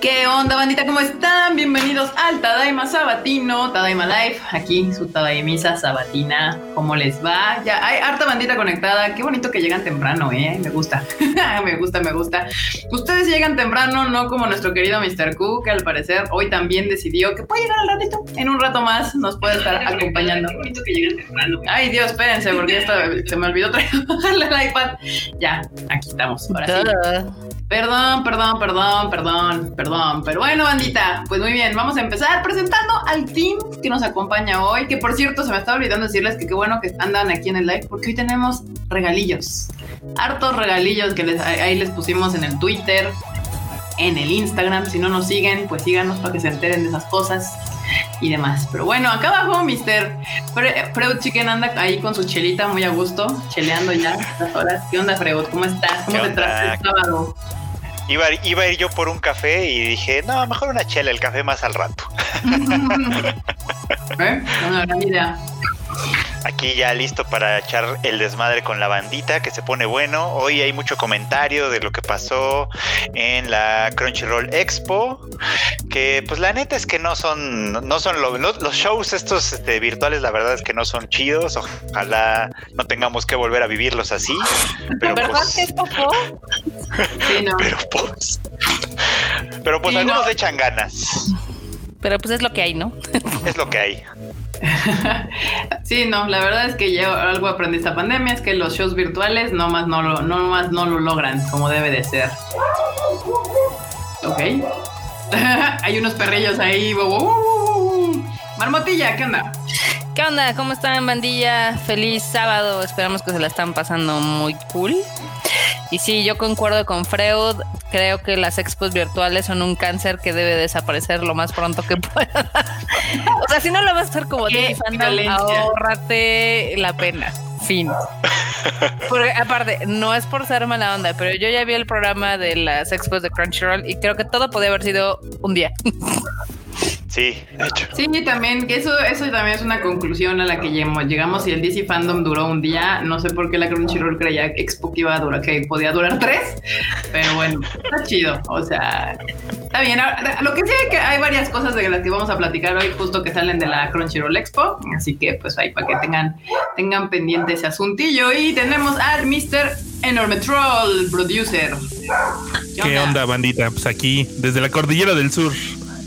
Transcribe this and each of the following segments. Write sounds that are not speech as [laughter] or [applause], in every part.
¿Qué onda, bandita? ¿Cómo están? Bienvenidos al Tadaima Sabatino, Tadaima Life. Aquí su Tadaimisa Sabatina. ¿Cómo les va? Ya hay harta bandita conectada. Qué bonito que llegan temprano, ¿eh? Me gusta. [laughs] me gusta, me gusta. Ustedes llegan temprano, no como nuestro querido Mr. Q, que al parecer hoy también decidió que puede llegar al ratito. En un rato más nos puede estar [laughs] acompañando. Qué bonito que llegan temprano. Ay, Dios, espérense, porque esto [laughs] se me olvidó traerle el iPad. Ya, aquí estamos. Ahora sí. Perdón, perdón, perdón, perdón, perdón. Pero bueno, bandita, pues muy bien, vamos a empezar presentando al team que nos acompaña hoy. Que por cierto, se me estaba olvidando decirles que qué bueno que andan aquí en el live, porque hoy tenemos regalillos. Hartos regalillos que les, ahí les pusimos en el Twitter, en el Instagram. Si no nos siguen, pues síganos para que se enteren de esas cosas y demás. Pero bueno, acá abajo, Mr. Freud Chicken anda ahí con su chelita muy a gusto, cheleando ya estas horas. ¿Qué onda, Freud? ¿Cómo estás? ¿Cómo te traes el sábado? Iba, iba, a ir yo por un café y dije, no, mejor una chela, el café más al rato. [laughs] ¿Eh? Una gran idea. Aquí ya listo para echar el desmadre con la bandita que se pone bueno. Hoy hay mucho comentario de lo que pasó en la Crunchyroll Expo. Que pues la neta es que no son, no son los shows estos este, virtuales, la verdad es que no son chidos. Ojalá no tengamos que volver a vivirlos así. Pero, ¿Verdad pues, que es poco? sí, no. Pero pues. Pero pues algunos echan ganas. Pero pues es lo que hay, ¿no? es lo que hay. [laughs] sí, no, la verdad es que yo algo aprendí esta pandemia es que los shows virtuales no más no lo, no más no lo logran como debe de ser. Ok. [laughs] Hay unos perrillos ahí. Marmotilla, ¿qué onda? ¿Qué onda? ¿Cómo están, bandilla? Feliz sábado. Esperamos que se la están pasando muy cool. Y sí, yo concuerdo con Freud. Creo que las expos virtuales son un cáncer que debe desaparecer lo más pronto que [laughs] pueda. o sea, si no lo vas a hacer como Disney Fandom, ahórrate la pena. Fin. Porque aparte, no es por ser mala onda, pero yo ya vi el programa de las expos de Crunchyroll y creo que todo podía haber sido un día. [laughs] Sí, de hecho. Sí, también, que eso, eso también es una conclusión a la que llegamos. Llegamos y el DC Fandom duró un día. No sé por qué la Crunchyroll creía que Expo que iba a durar, que podía durar tres. Pero bueno, está chido. O sea, está bien. Lo que sí hay que hay varias cosas de las que vamos a platicar hoy, justo que salen de la Crunchyroll Expo. Así que, pues ahí para que tengan, tengan pendiente ese asuntillo. Y tenemos al Mr. Enorme Troll, producer. ¿Qué onda, bandita? Pues aquí, desde la Cordillera del Sur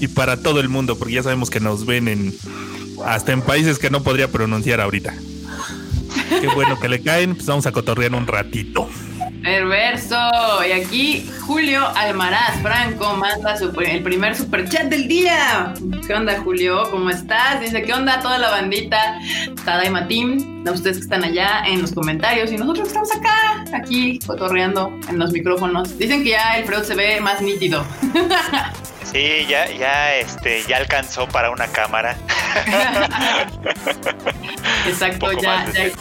y para todo el mundo, porque ya sabemos que nos ven en hasta en países que no podría pronunciar ahorita. Qué bueno que le caen, pues vamos a cotorrear un ratito. Perverso. Y aquí Julio Almaraz Franco manda el primer super chat del día. ¿Qué onda, Julio? ¿Cómo estás? Dice, ¿qué onda toda la bandita? Tadaima Team, ustedes que están allá en los comentarios y nosotros estamos acá, aquí, cotorreando en los micrófonos. Dicen que ya el Freud se ve más nítido. [laughs] Sí, ya, ya, este, ya alcanzó para una cámara. [laughs] Exacto, ya, ya,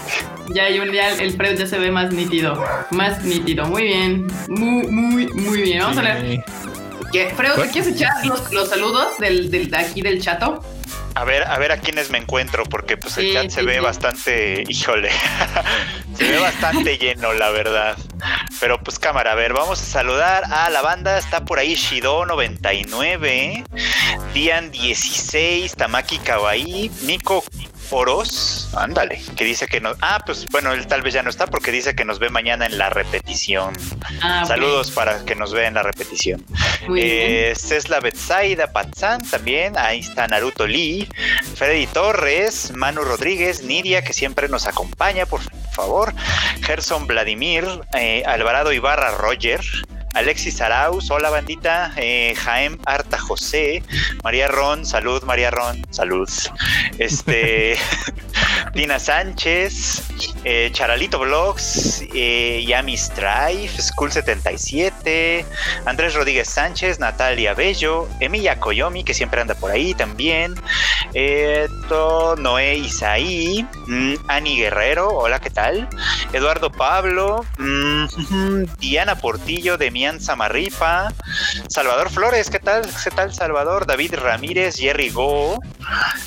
ya, hay un, ya el Freud ya se ve más nítido, más nítido. Muy bien, muy, muy, muy bien. Vamos a ver. ¿Qué? Freud, ¿quieres echar los, los saludos del, del, aquí del chato? A ver, a ver a quiénes me encuentro, porque pues el chat se ve bastante, híjole, [laughs] se ve [laughs] bastante lleno, la verdad. Pero pues cámara, a ver, vamos a saludar a la banda, está por ahí Shido99, Dian 16, Tamaki Kawaii, Nico Oros, ándale, que dice que no. Ah, pues bueno, él tal vez ya no está porque dice que nos ve mañana en la repetición. Ah, Saludos para que nos vea en la repetición. Eh, Cesla Betsaida Patzán también, ahí está Naruto Lee, Freddy Torres, Manu Rodríguez, Nidia, que siempre nos acompaña, por favor, Gerson Vladimir, eh, Alvarado Ibarra Roger, Alexis Arauz, hola bandita, eh, Jaem Arta José, María Ron, salud María Ron, salud. Este, [laughs] Dina Sánchez, eh, Charalito Vlogs, eh, Yami Strife, School 77, Andrés Rodríguez Sánchez, Natalia Bello, Emilia Koyomi, que siempre anda por ahí también, eh, Noé Isaí, mm, Ani Guerrero, hola, ¿qué tal? Eduardo Pablo, mm, [laughs] Diana Portillo de Mian Samarripa, Salvador Flores, ¿qué tal? ¿Qué tal Salvador? David Ramírez, Jerry Go,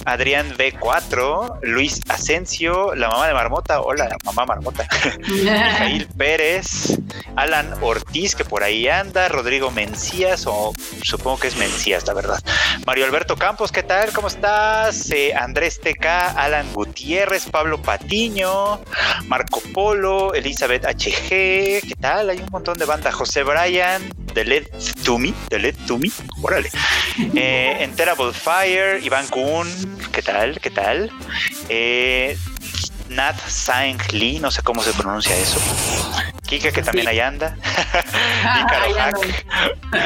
Adrián B4, Luis Asensio, la mamá de Marmota, hola marmota, mamá marmota. [laughs] Mijail Pérez, Alan Ortiz, que por ahí anda, Rodrigo Mencías, o supongo que es Mencías, la verdad. Mario Alberto Campos, ¿qué tal? ¿Cómo estás? Eh, Andrés TK, Alan Gutiérrez, Pablo Patiño, Marco Polo, Elizabeth HG, ¿qué tal? Hay un montón de banda. José Bryan, The Led To Me, The Led To Me, órale. Eh, Enterable Fire, Iván Kuhn, ¿qué tal? ¿Qué tal? Eh, Nat Sang Lee, no sé cómo se pronuncia eso. Kika, que también ahí anda. [laughs] Hack.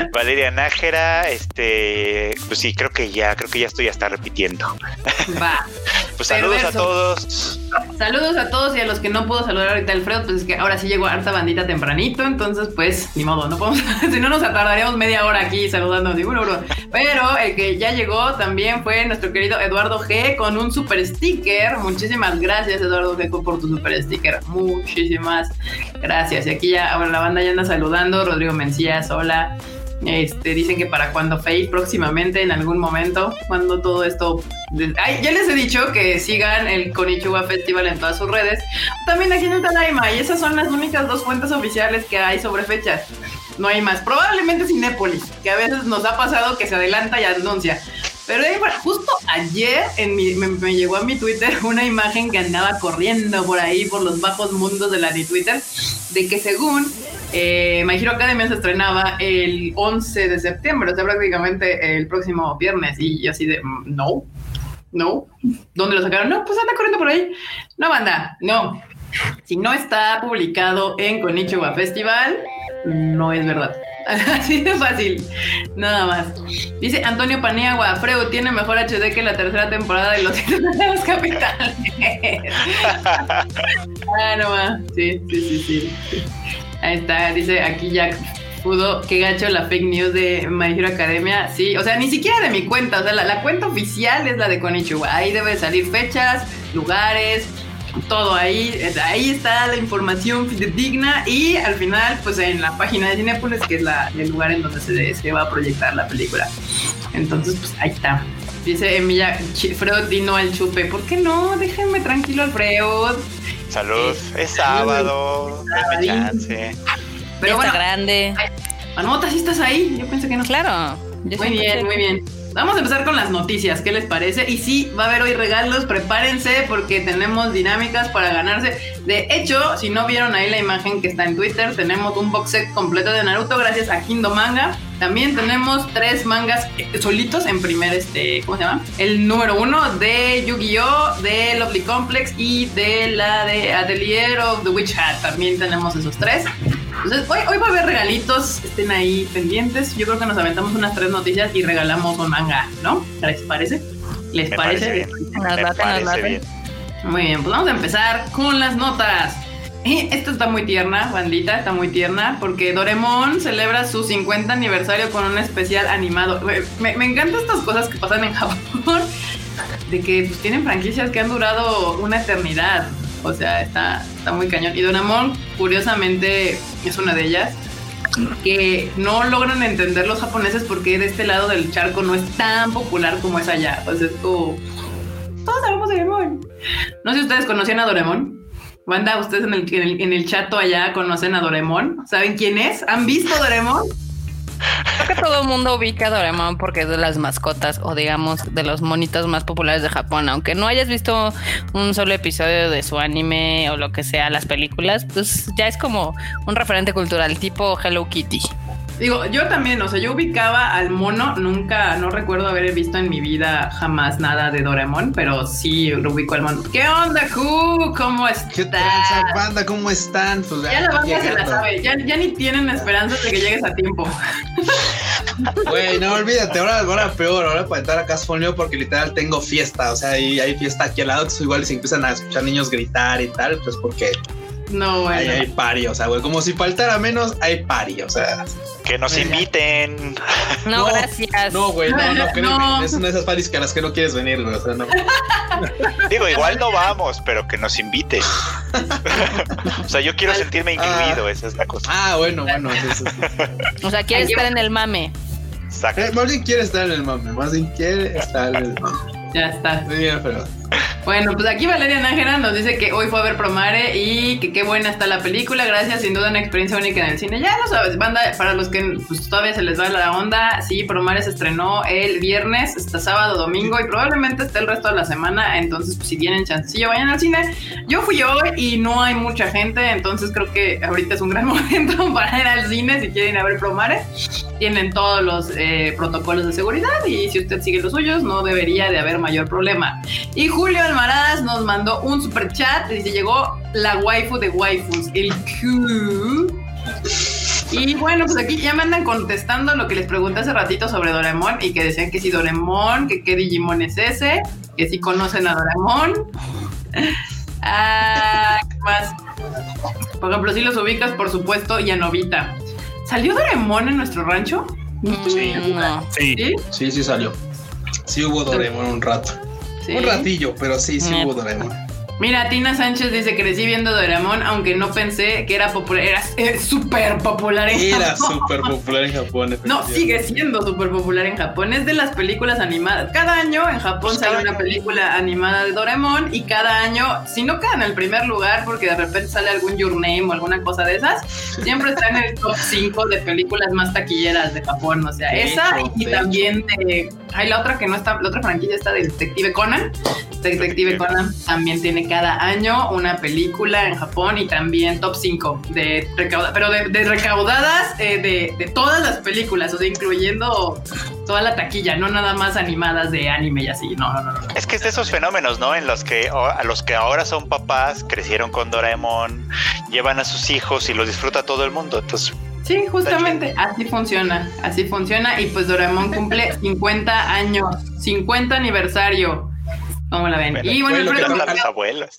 [laughs] Valeria Nájera, este, pues sí, creo que ya, creo que ya estoy hasta repitiendo. Va. [laughs] Pues saludos a todos. Saludos a todos y a los que no puedo saludar ahorita Alfredo, pues es que ahora sí llegó harta bandita tempranito, entonces pues ni modo, no podemos, [laughs] si no nos tardaríamos media hora aquí saludando ninguno, bro. Pero el que ya llegó también fue nuestro querido Eduardo G con un super sticker. Muchísimas gracias Eduardo G por tu super sticker. Muchísimas gracias. Y aquí ya, ahora la banda ya anda saludando. Rodrigo Mencías, hola. Este, dicen que para cuando Face próximamente, en algún momento, cuando todo esto. Ay, ya les he dicho que sigan el Konichiwa Festival en todas sus redes. También aquí en el Tanaima, y esas son las únicas dos fuentes oficiales que hay sobre fechas. No hay más. Probablemente Cinépolis, que a veces nos ha pasado que se adelanta y anuncia. Pero justo ayer en mi, me, llegó a mi Twitter [laughs] una imagen que andaba corriendo por ahí, por los bajos mundos de la de Twitter, de que según eh, My Hero Academia se estrenaba el 11 de septiembre, o sea, prácticamente el próximo viernes. Y así de, mm, no, no. ¿Dónde lo sacaron? No, pues anda corriendo por ahí. No, banda, no. Si no está publicado en Konichiwa Festival, no es verdad. [laughs] Así de fácil. Nada más. Dice Antonio Paniagua, Freud tiene mejor HD que la tercera temporada de Los los Capitales. [laughs] ah, no más. Sí, sí, sí, sí. Ahí está, dice aquí Jack Pudo, qué gacho la fake news de My Hero Academia. Sí, o sea, ni siquiera de mi cuenta. O sea, la, cuenta oficial es la de Konichiwa. Ahí debe salir fechas, lugares, todo ahí. Ahí está la información digna. Y al final, pues en la página de Cinepolis, que es la, el lugar en donde se, se va a proyectar la película. Entonces, pues ahí está. Dice Emilia, Freud, dino al chupe. ¿Por qué no? Déjenme tranquilo, Alfredo. Salud, es sábado, es chance. Pero bueno, grande. Manota, ¿sí estás ahí? Yo pensé que no. Claro. muy bien, muy bien. Vamos a empezar con las noticias, ¿qué les parece? Y sí, va a haber hoy regalos, prepárense porque tenemos dinámicas para ganarse. De hecho, si no vieron ahí la imagen que está en Twitter, tenemos un box set completo de Naruto gracias a Kindo Manga. También tenemos tres mangas solitos en primer, este, ¿cómo se llama? El número uno de Yu-Gi-Oh!, de Lovely Complex y de la de Atelier of the Witch Hat. También tenemos esos tres. Entonces, hoy, hoy va a haber regalitos, estén ahí pendientes. Yo creo que nos aventamos unas tres noticias y regalamos un manga, ¿no? ¿Les parece? ¿Les parece? bien. Muy bien, pues vamos a empezar con las notas. Esta está muy tierna, bandita, está muy tierna, porque Doremon celebra su 50 aniversario con un especial animado. Me, me encantan estas cosas que pasan en [laughs] Japón, de que pues, tienen franquicias que han durado una eternidad. O sea, está, está muy cañón. Y Doraemon, curiosamente, es una de ellas que no logran entender los japoneses porque de este lado del charco no es tan popular como es allá. Pues es como... Todos sabemos de Doraemon. No sé si ustedes conocían a Doraemon. Banda, ustedes en el, en el, en allá conocen a Doraemon. ¿Saben quién es? ¿Han visto Doraemon? Creo que todo el mundo ubica a Doraemon porque es de las mascotas o digamos de los monitos más populares de Japón. Aunque no hayas visto un solo episodio de su anime o lo que sea, las películas, pues ya es como un referente cultural tipo Hello Kitty. Digo, yo también, o sea, yo ubicaba al mono, nunca, no recuerdo haber visto en mi vida jamás nada de Doraemon, pero sí lo ubico al mono. ¿Qué onda, Q? ¿Cómo estás? ¿Qué tal, banda? ¿Cómo están? Pues, ya la banda se la sabe, ya, ya, ni tienen esperanza de que llegues a tiempo. [laughs] Güey, no olvídate, ahora, ahora peor, ahora para entrar acá es porque literal tengo fiesta, o sea, hay, hay fiesta aquí al lado, que igual se empiezan a escuchar niños gritar y tal, pues porque no, güey. Hay, hay pari, o sea, güey, como si faltara menos, hay pari, o sea. Que nos inviten. No, gracias. No, güey, no, no, créeme. Es una de esas paris que a las que no quieres venir, güey, o sea, no. [laughs] Digo, igual no vamos, pero que nos inviten. [laughs] o sea, yo quiero sentirme incluido, ah. esa es la cosa. Ah, bueno, bueno. Eso, O sea, quiere estar en el mame. Exacto. Eh, quiere estar en el mame, más bien quiere estar en el mame. Ya está. Muy bien, pero Bueno, pues aquí Valeria Nájera nos dice que hoy fue a ver Promare y que qué buena está la película. Gracias, sin duda una experiencia única en el cine. Ya lo sabes, banda, para los que pues, todavía se les va la onda, sí, Promare se estrenó el viernes, hasta sábado, domingo y probablemente esté el resto de la semana. Entonces, pues, si tienen chancillo, vayan al cine. Yo fui hoy y no hay mucha gente, entonces creo que ahorita es un gran [laughs] momento para ir al cine si quieren a ver Promare. Tienen todos los eh, protocolos de seguridad y si usted sigue los suyos, no debería de haber mayor problema. Y Julio Almaraz nos mandó un super chat. Dice: Llegó la waifu de waifus, el Q. Y bueno, pues aquí ya me andan contestando lo que les pregunté hace ratito sobre Doraemon y que decían que si Doraemon, que qué Digimon es ese, que si conocen a Doraemon. [laughs] Ah, ¿qué más? Por ejemplo, si los ubicas, por supuesto, y a Novita. ¿Salió Doraemon en nuestro rancho? Sí. No. Sí. ¿Sí? Sí, sí salió. Sí hubo Doraemon un rato. Sí. Un ratillo, pero sí, sí Neta. hubo Doraemon. Mira, Tina Sánchez dice crecí viendo Doraemon, aunque no pensé que era popular, era eh, súper popular en Era Japón. súper popular en Japón. [laughs] No, sigue siendo súper popular en Japón. Es de las películas animadas. Cada año en Japón Pues sale una película animada de Doraemon y cada año, si no queda en el primer lugar porque de repente sale algún Your Name o alguna cosa de esas, [laughs] siempre está en el top 5 de películas más taquilleras de Japón. O sea, De esa hecho, y de también de... Hay la otra que no está, la otra franquicia está de Detective Conan. Detective Conan también tiene cada año una película en Japón y también top 5 de recaudadas, pero de, de recaudadas eh, de, de todas las películas, o sea, incluyendo toda la taquilla, no nada más animadas de anime y así, no, no, no. no. Es que es de esos fenómenos, ¿no? En los que a los que ahora son papás, crecieron con Doraemon, llevan a sus hijos y los disfruta todo el mundo. Entonces, Sí, justamente así funciona, así funciona y pues Doraemon cumple 50 años, 50 aniversario. ¿Cómo la ven? Bueno, y bueno, lo que.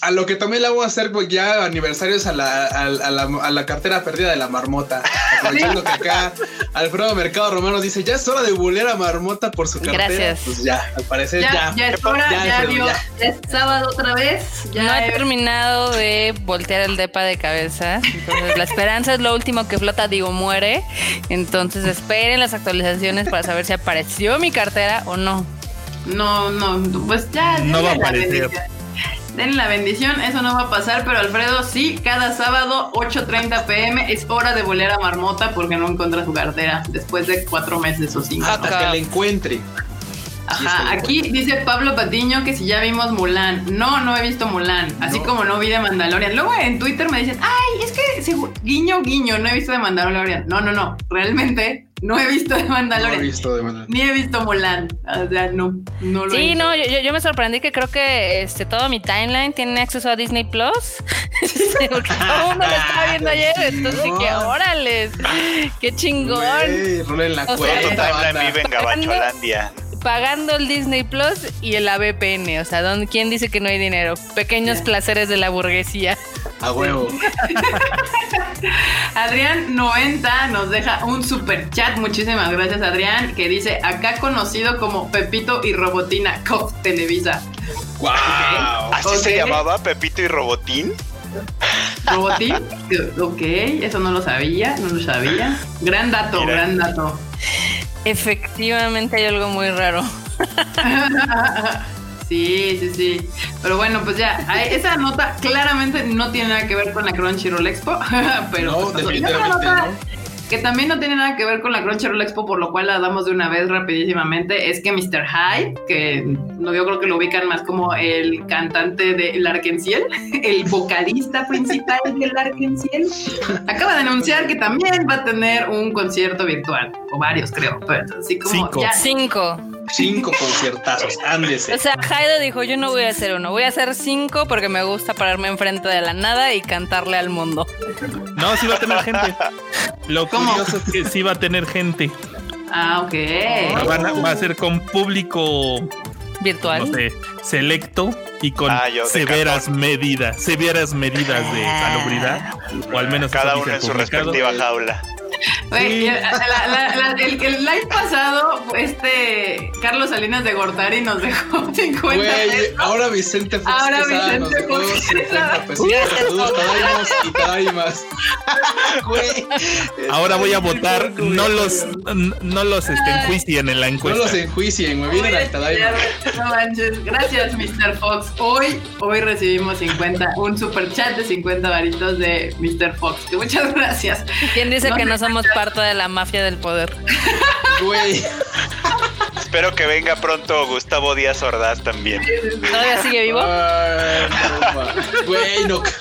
A lo que también le vamos a hacer pues, ya aniversarios a la, a, a la, a la cartera perdida de la marmota. Aprovechando que acá Alfredo Mercado Romano dice, ya es hora de bulear a Marmota por su cartera. Gracias. Pues ya, al parecer ya, ya. ya, es hora, Ya, ya, ya. ya es sábado otra vez. Ya no he es- terminado de voltear el depa de cabeza. Entonces, la esperanza es lo último que flota, digo, muere. Entonces, esperen las actualizaciones para saber si apareció mi cartera o no. No, no, pues ya. No va a denle la aparecer. bendición. Denle la bendición, eso no va a pasar, pero Alfredo, sí, cada sábado, 8.30 pm, es hora de volar a Marmota porque no encuentra su cartera después de cuatro meses o cinco. Hasta que le encuentre. Que Ajá, aquí dice Pablo Patiño que si ya vimos Mulan. No, no he visto Mulan. Así No. como no vi de Mandalorian. Luego en Twitter me dicen, ay, es que guiño, guiño, no he visto de Mandalorian. No, no, no. Realmente no he visto de No he Mandalorian. visto de manera. Ni he visto Mulan. O sea, no, no lo he Sí, visto. no, yo, yo- me sorprendí que creo que este todo mi timeline tiene acceso a Disney Plus. [laughs] Sí, Porque todo el mundo lo estaba viendo ayer. Entonces dije, órales, qué chingón. Güey, rolen la O sea, Todo cuenta, vive en Gabacholandia. Pagando el Disney Plus y el ABPN. O sea, ¿dónde- ¿quién dice que no hay dinero? Pequeños placeres de la burguesía. A huevo. [laughs] Adrián 90 nos deja un super chat. Muchísimas gracias, Adrián. Que dice: Acá conocido como Pepito y Robotina COF Televisa. ¡Wow! ¿Así se llamaba Pepito y Robotín? ¿Robotín? ok, eso no lo sabía, no lo sabía. Gran dato, Mira. gran dato. Efectivamente hay algo muy raro. [laughs] Sí, sí, sí. Pero bueno, pues ya, esa nota claramente no tiene nada que ver con la Crunchyroll Expo, [laughs] pero No, pues, definitivamente y otra nota no. Que también no tiene nada que ver con la Crunchyroll Expo, por lo cual la damos de una vez rapidísimamente, es que Mr. Hyde, que no, yo creo que lo ubican más como el cantante de Larkenciel, [laughs] el vocalista principal de Larkenciel, acaba de anunciar que también va a tener un concierto virtual, o varios creo, pero así como Cinco. ya Cinco. Cinco conciertazos, [laughs] ándese. O sea, Jaide dijo, yo no voy a hacer uno, voy a hacer cinco porque me gusta pararme enfrente de la nada y cantarle al mundo. No, sí va a tener gente. [laughs] Lo ¿Cómo? curioso es que sí va a tener gente. Ah, ok. A- va a ser con público, Virtual. no sé, selecto y con Ah, yo, severas medidas, severas medidas de salubridad. O al menos Cada uno en su respectiva jaula. El, la- la- la- el- el live pasado, este Carlos Salinas de Gortari nos dejó [laughs] 50 Güey, pesos. ahora Vicente Fox Ahora Quesada nos Vicente dejó Fox 50 Quesada. pesos. Saludos, y tadaimas. Ahora voy a votar. No los, no los este, enjuicien en la No encuesta. los enjuicien, güey. Vienen al Tadaima. No manches. Gracias, Mr. Fox. Hoy, hoy recibimos 50, un super chat de 50 varitos de Mr. Fox. Muchas gracias. ¿Quién dice No que no somos parte de la mafia del poder? Güey. [laughs] Espero que venga pronto Gustavo Díaz Ordaz también. ¿Todavía sigue vivo? Ay, no, ma. Güey, no. [laughs]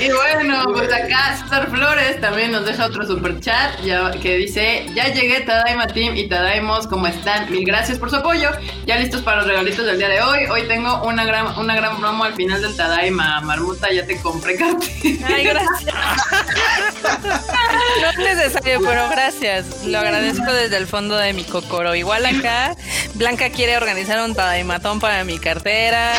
Y bueno, pues acá César Flores también nos deja otro super chat ya, que dice, ya llegué Tadaima Team y Tadaimos, ¿cómo están? Mil gracias por su apoyo. Ya listos para los regalitos del día de hoy. Hoy tengo una gran, una gran promo al final del Tadaima. Marmuta, ya te compré cartel. Ay, gracias. [laughs] No es necesario, pero gracias. Lo agradezco desde el fondo de mi cocoro. Igual acá, Blanca quiere organizar un tadaimatón para mi cartera.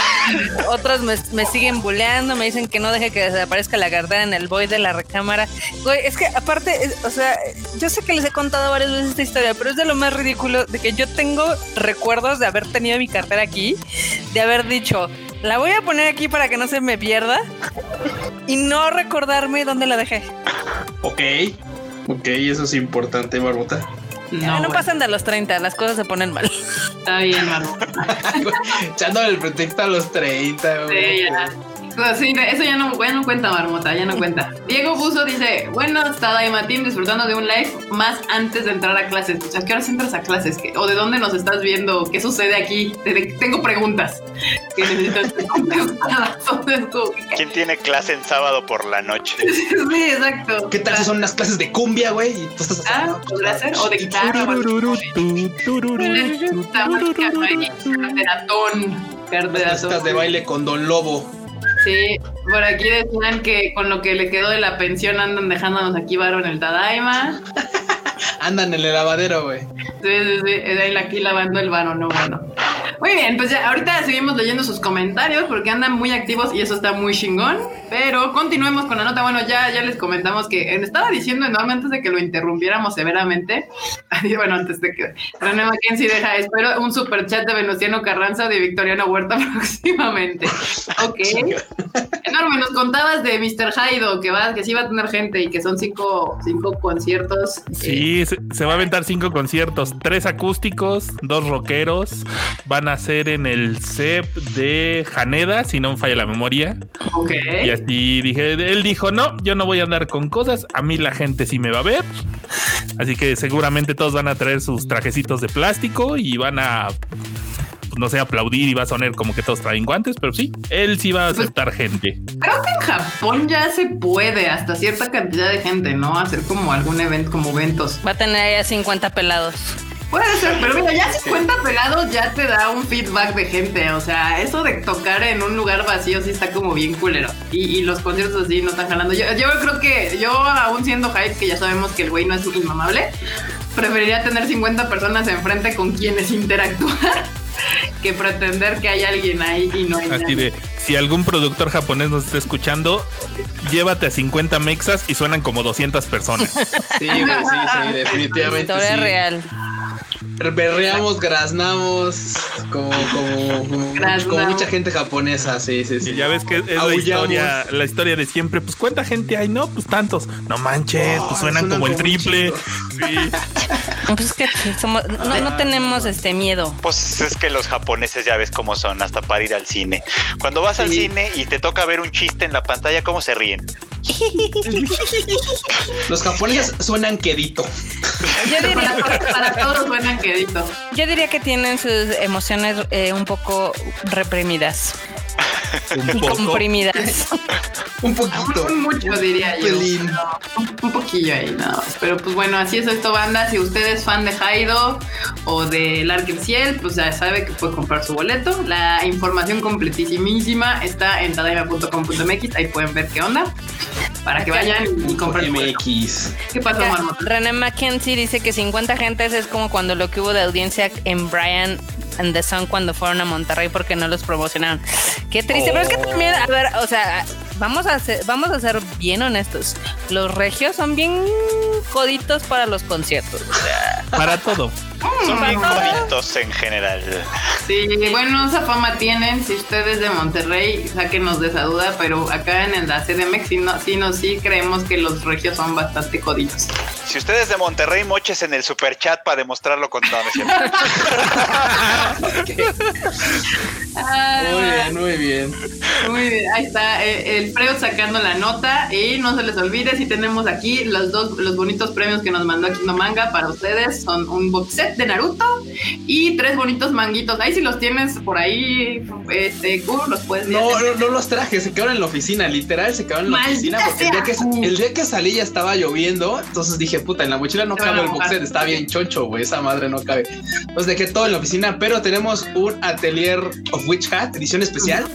Otros me, siguen buleando, me dicen que no deje que desaparezca la cartera en el void de la recámara. Güey, es que aparte, o sea, yo sé que les he contado varias veces esta historia, pero es de lo más ridículo de que yo tengo recuerdos de haber tenido mi cartera aquí, de haber dicho, la voy a poner aquí para que no se me pierda y no recordarme dónde la dejé. Ok. Ok, eso es importante, Marmota. No, No, pasan de los 30, las cosas se ponen mal. Está bien, Marmuta. [laughs] Echándole el pretexto a los 30, güey. Sí, ya. Pues sí, eso ya no, ya no cuenta, Marmota, ya no cuenta. Diego Buzo dice, bueno, Tadaima Team, disfrutando de un live más antes de entrar a clases. Sea, ¿qué horas entras a clases? ¿Qué- ¿O de dónde nos estás viendo? ¿Qué sucede aquí? Te- te- Tengo preguntas que necesitas ¿Quién tiene clase en sábado por la noche? Sí, exacto. ¿Qué tal si son unas clases de cumbia, güey? Y tú estás Ah, podrá ser. O de guitarra. Está ahí, Carteratón. Estas de baile con Don Lobo. Sí, por aquí decían que con lo que le quedó de la pensión andan dejándonos aquí varo en el Tadaima. [laughs] Andan en el lavadero, güey. Sí, sí, sí, ahí aquí lavando el varo, no bueno. Muy bien, pues ya ahorita seguimos leyendo sus comentarios porque andan muy activos y eso está muy chingón. Pero continuemos con la nota. Bueno, ya, ya les comentamos que eh, estaba diciendo enorme antes de que lo interrumpiéramos severamente. [laughs] Bueno, antes de que René Mackenzie deja, espero un super chat de Venustiano Carranza de Victoriano Huerta [laughs] próximamente. Ok. Enorme, nos contabas de Mr. Haido, que va, que sí va a tener gente y que son cinco, cinco conciertos. Eh, Sí, se, se va a aventar cinco conciertos, tres acústicos, dos rockeros. Van a ser en el CEP de Janeda, si no me falla la memoria. ok. Y así dije, él dijo, no, yo no voy a andar con cosas, a mí la gente sí me va a ver. Así que seguramente todos van a traer sus trajecitos de plástico y van a, no sé, aplaudir y va a sonar como que todos traen guantes, pero sí, él sí va a aceptar gente. Creo que en Japón ya se puede hasta cierta cantidad de gente, ¿no? Hacer como algún evento, como eventos. Va a tener ya 50 pelados. Puede ser, pero mira, ya 50 pegados ya te da un feedback de gente. O sea, eso de tocar en un lugar vacío sí está como bien culero. Y, y los conciertos así no están jalando. Yo, yo creo que yo, aún siendo hype, que ya sabemos que el güey no es inmamable, preferiría tener 50 personas enfrente con quienes interactuar [laughs] [laughs] que pretender que hay alguien ahí y no hay Así nadie. de, si algún productor japonés nos está escuchando, llévate a 50 mexas y suenan como 200 personas. [laughs] Sí, güey, sí, sí, [laughs] definitivamente. Historia sí. real. Berreamos, graznamos, como, como, como, mucha gente japonesa, sí, sí, sí. Y ya ves que es la historia, la historia de siempre. Pues cuánta gente hay, no, pues tantos. No manches, pues Ah, suenan, suenan como el como triple. Sí. [laughs] Pues es que somos, no, no tenemos este miedo. Pues es que los japoneses ya ves cómo son, hasta para ir al cine. Cuando vas al cine y te toca ver un chiste en la pantalla, ¿cómo se ríen? [laughs] Los japoneses suenan quedito. Yo diría, Para, para todos suenan quedito. yo diría que tienen sus emociones eh, un poco reprimidas Un poco. comprimidas. [laughs] Un poquito. Un mucho diría yo. pelín. No, un, un poquillo ahí, no. Pero pues bueno, así es esto, banda. Si usted es fan de Haido o de Larkin Ciel, pues ya sabe que puede comprar su boleto. La información completísimísima está en tadaima.com.mx. Ahí pueden ver qué onda. Para que vayan y compren. MX. ¿Qué pasó, Marmota? René Mackenzie dice que 50 gentes es como cuando lo que hubo de audiencia en Brian en The Sun cuando fueron a Monterrey porque no los promocionaron. Qué triste, pero es que Oh. también, a ver, o sea, vamos a ser, vamos a ser bien honestos. Los regios son bien coditos para los conciertos. o sea, Para todo. Son bien Ajá. joditos en general. Sí, bueno, esa fama tienen. Si ustedes de Monterrey, sáquenos de esa duda, pero acá en la CDMX sí, no, sí, no, sí creemos que los regios son bastante coditos. Si ustedes de Monterrey, moches en el super chat para demostrarlo con todo. Ah, Muy bien, muy bien. Muy bien, ahí está eh, el Freud sacando la nota y no se les olvide si tenemos aquí los dos los bonitos premios que nos mandó Kino Manga para ustedes son un box set de Naruto y tres bonitos manguitos. Ahí si los tienes por ahí, este, Q, los puedes ver. No, no, no los traje, se quedaron en la oficina, literal, se quedaron en la oficina porque el día, que, el día que salí ya estaba lloviendo, entonces dije, puta, en la mochila no cabe el box set, está bien chocho, güey, esa madre no cabe. Entonces dejé todo en la oficina, pero tenemos un Atelier of Witch Hat, edición especial.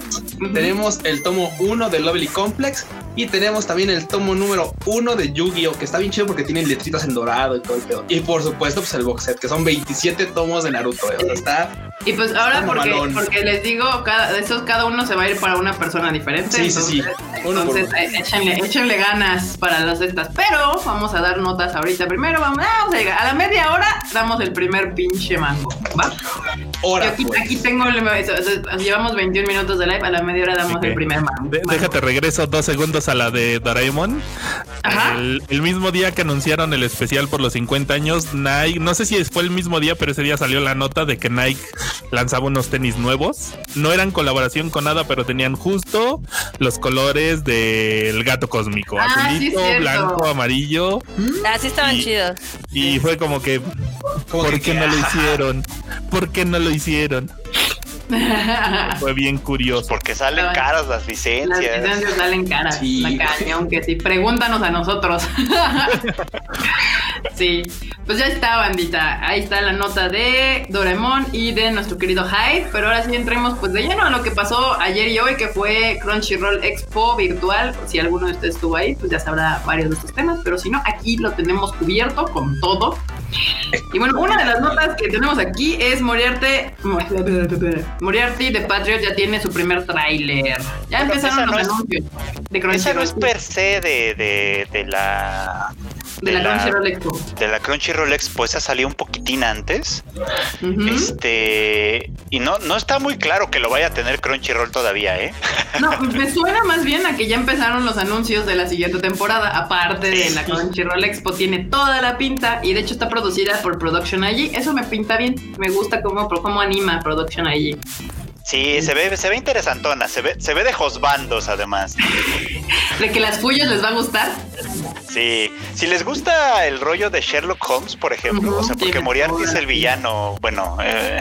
Ujú. Tenemos el tomo 1 de Lovely Complex y tenemos también el tomo número 1 de Yu-Gi-Oh! que está bien chido porque tiene letritas en dorado y todo el pedo. Y por supuesto, pues el box set, que son 27 tomos de Naruto. o sea, está. Y pues ahora porque, les digo, cada, de esos cada uno se va a ir para una persona diferente. Sí, sí, sí. entonces, Uno por entonces, échenle, échenle ganas para las de estas. Pero vamos a dar notas ahorita. Primero vamos, vamos a llegar. A la media hora damos el primer pinche mango. ¿Va? Hora, aquí, pues. aquí tengo el, llevamos 21 minutos de live, a la media hora damos el primer mango. De- déjate regreso dos segundos a la de Doraemon. Ajá. El, el mismo día que anunciaron el especial por los 50 años, Nike, no sé si fue el mismo día, pero ese día salió la nota de que Nike lanzaba unos tenis nuevos. No eran colaboración con nada, pero tenían justo los colores del gato cósmico. Ah, sí, azulito, blanco, amarillo. Así estaban Y- chidos. Y fue como que, Como ¿por que- qué no lo hicieron? ¿Por qué no lo hicieron? [laughs] Fue bien curioso. Porque salen caras las Las licencias. licencias salen caras. Sí. La cañón que sí. Pregúntanos a nosotros. [laughs] sí. Pues ya está, bandita. Ahí está la nota de Doraemon y de nuestro querido Hyde. Pero ahora sí entremos pues de lleno a lo que pasó ayer y hoy, que fue Crunchyroll Expo virtual. Si alguno de ustedes estuvo ahí, pues ya sabrá varios de estos temas. Pero si no, aquí lo tenemos cubierto con todo. Y bueno, una de las notas que tenemos aquí es Moriarty. Moriarty de Patriot ya tiene su primer tráiler. Ya Pero empezaron esa los no es- anuncios de Esa Crunchyroll. no es per se de, de, de la de la Crunchyroll Expo. de la Crunchyroll Expo, esa salió un poquitín antes. Este, y no, no está muy claro que lo vaya a tener Crunchyroll todavía, ¿eh? [laughs] No, me suena más bien a que ya empezaron los anuncios de la siguiente temporada. Aparte de la Crunchyroll Expo, tiene toda la pinta y de hecho está producida por Production IG. Eso me pinta bien. Me gusta cómo, cómo anima Production IG. Sí, se ve, se ve interesantona, se ve, se ve de josbandos además. [laughs] De que las fuyas les va a gustar. Sí, si les gusta el rollo de Sherlock Holmes, por ejemplo, o sea, porque Moriarty es el villano, bueno, eh,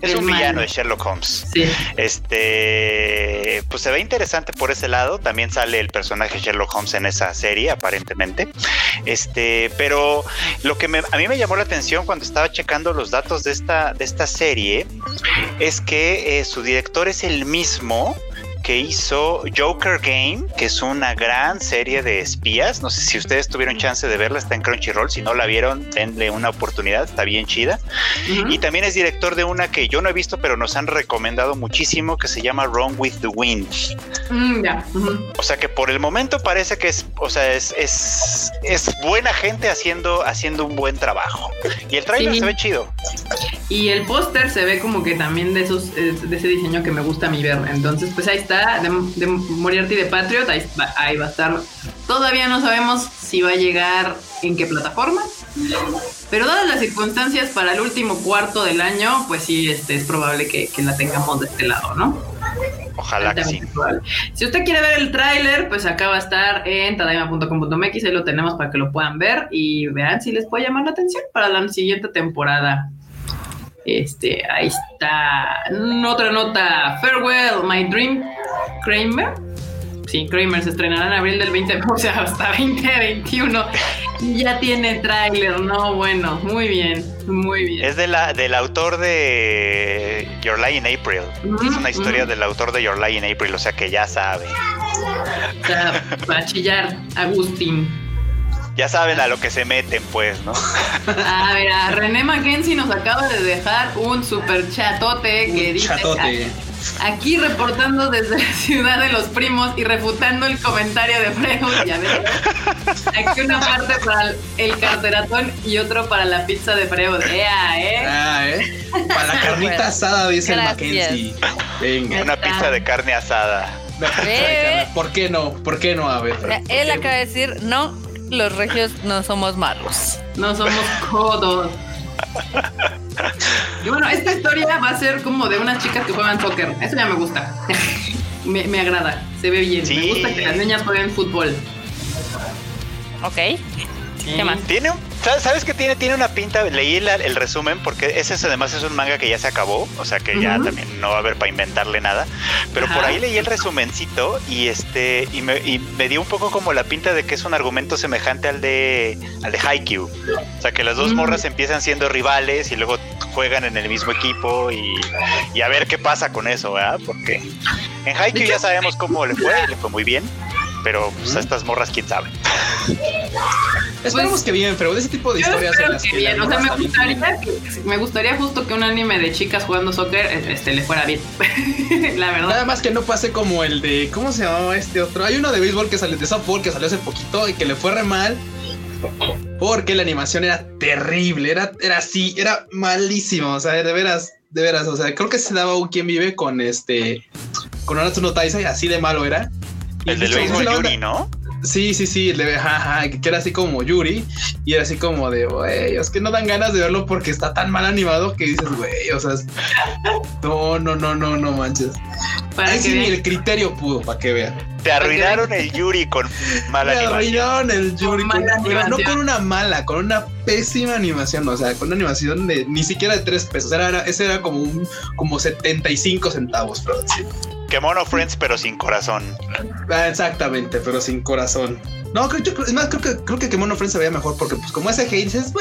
es El un villano de Sherlock Holmes. Sí. Este, pues se ve interesante por ese lado. También sale el personaje Sherlock Holmes en esa serie, aparentemente. Este, pero lo que me- a mí me llamó la atención cuando estaba checando los datos de esta, de esta serie es que eh, su director es el mismo que hizo Joker Game, que es una gran serie de espías. No sé si ustedes tuvieron chance de verla, está en Crunchyroll. Si no la vieron, denle una oportunidad, está bien chida. Y también es director de una que yo no he visto, pero nos han recomendado muchísimo, que se llama Run with the Wind. Mm. O sea que por el momento parece que es, o sea, es, es, es buena gente haciendo, haciendo un buen trabajo. Y el trailer Sí. se ve chido. Y el póster se ve como que también de esos eh, de ese diseño que me gusta a mí ver. Entonces, pues ahí está, de, de Moriarty de Patriot, ahí va, ahí va a estar. Todavía no sabemos si va a llegar en qué plataforma. Pero dadas las circunstancias para el último cuarto del año, pues sí, este, es probable que, que la tengamos de este lado, ¿no? Ojalá que sí. Si usted quiere ver el tráiler, pues acá va a estar en tadaima.com.mx, ahí lo tenemos para que lo puedan ver y vean si les puede llamar la atención para la siguiente temporada. Este, ahí está. Mm, Otra nota. Farewell, My Dream. Kramer. Sí, Kramer se estrenará en abril del 20, [laughs] o sea, hasta 2021. Y ya tiene tráiler, no, bueno, muy bien, muy bien. Es de la, del autor de Your Lie in April. Es una historia del autor de Your Lie in April, o sea que ya sabe. O sea, para chillar, Agustín. Ya saben a lo que se meten, pues, ¿no? A ver, a René Mackenzie nos acaba de dejar un super chatote que Un dice chatote. aquí reportando desde la ciudad de los primos y refutando el comentario de Freud. Ya ves. Aquí una parte para el carteratón y otro para la pizza de Freud. Ea, ¿eh? Ah, ¿eh? Para la [laughs] carnita asada, dice el. Mackenzie. Venga. Una pizza de carne asada. [laughs] Eh. ¿Por qué no? ¿Por qué no? A ver. Él acaba de decir, no, los regios no somos malos. No somos codos. [laughs] Y bueno, esta historia va a ser como de unas chicas que juegan soccer. Eso ya me gusta. [laughs] Me, me agrada. Se ve bien. Sí. Me gusta que las niñas jueguen fútbol. Ok. ¿Qué más? Tiene un- ¿sabes- ¿Sabes qué tiene? Tiene una pinta, leí la- el resumen porque ese es, además es un manga que ya se acabó, o sea que ya también no va a haber para inventarle nada, pero por ahí leí el resumencito y este y me, y me dio un poco como la pinta de que es un argumento semejante al de al de Haikyuu, o sea que las dos Mm. morras empiezan siendo rivales y luego juegan en el mismo equipo y, y a ver qué pasa con eso, ¿verdad? Porque en Haikyuu ya sabemos cómo le fue, le fue muy bien. Pero pues, a estas morras, quién sabe. [laughs] Esperemos que bien, pero de ese tipo de Yo historias espero que que bien. O sea, me gustaría, que- me gustaría justo que un anime de chicas jugando soccer este, le fuera bien. [laughs] La verdad. Nada más que no pase como el de. ¿Cómo se llamaba este otro? Hay uno de béisbol que salió, de softball que salió hace poquito y que le fue re mal. Porque la animación era terrible. Era, era así, era malísimo. O sea, de veras, de veras. O sea, creo que se daba un quien vive con este. Con Nanatsu no Taisai, así de malo era. Y El del béisbol Yuri, ¿no? Sí, sí, sí, el de ajá, que era así como Yuri y era así como de, güey, es que no dan ganas de verlo porque está tan mal animado que dices, güey, o sea, es- [laughs] no, no, no, no, no manches. Para Ahí que sí ni el criterio pudo, para que vean. Te arruinaron el Yuri con mala animación. arruinaron el Yuri, Con con- mala pero no con una mala, con una pésima animación, o sea, con una animación de ni siquiera de tres pesos, era, era- ese era como un, como 75 centavos, pero sí. Que Mono Friends, pero sin corazón. Ah, exactamente, pero sin corazón. No, creo, yo es más, creo que, creo que Kemono Friends se veía mejor porque, pues, como ese hate dices,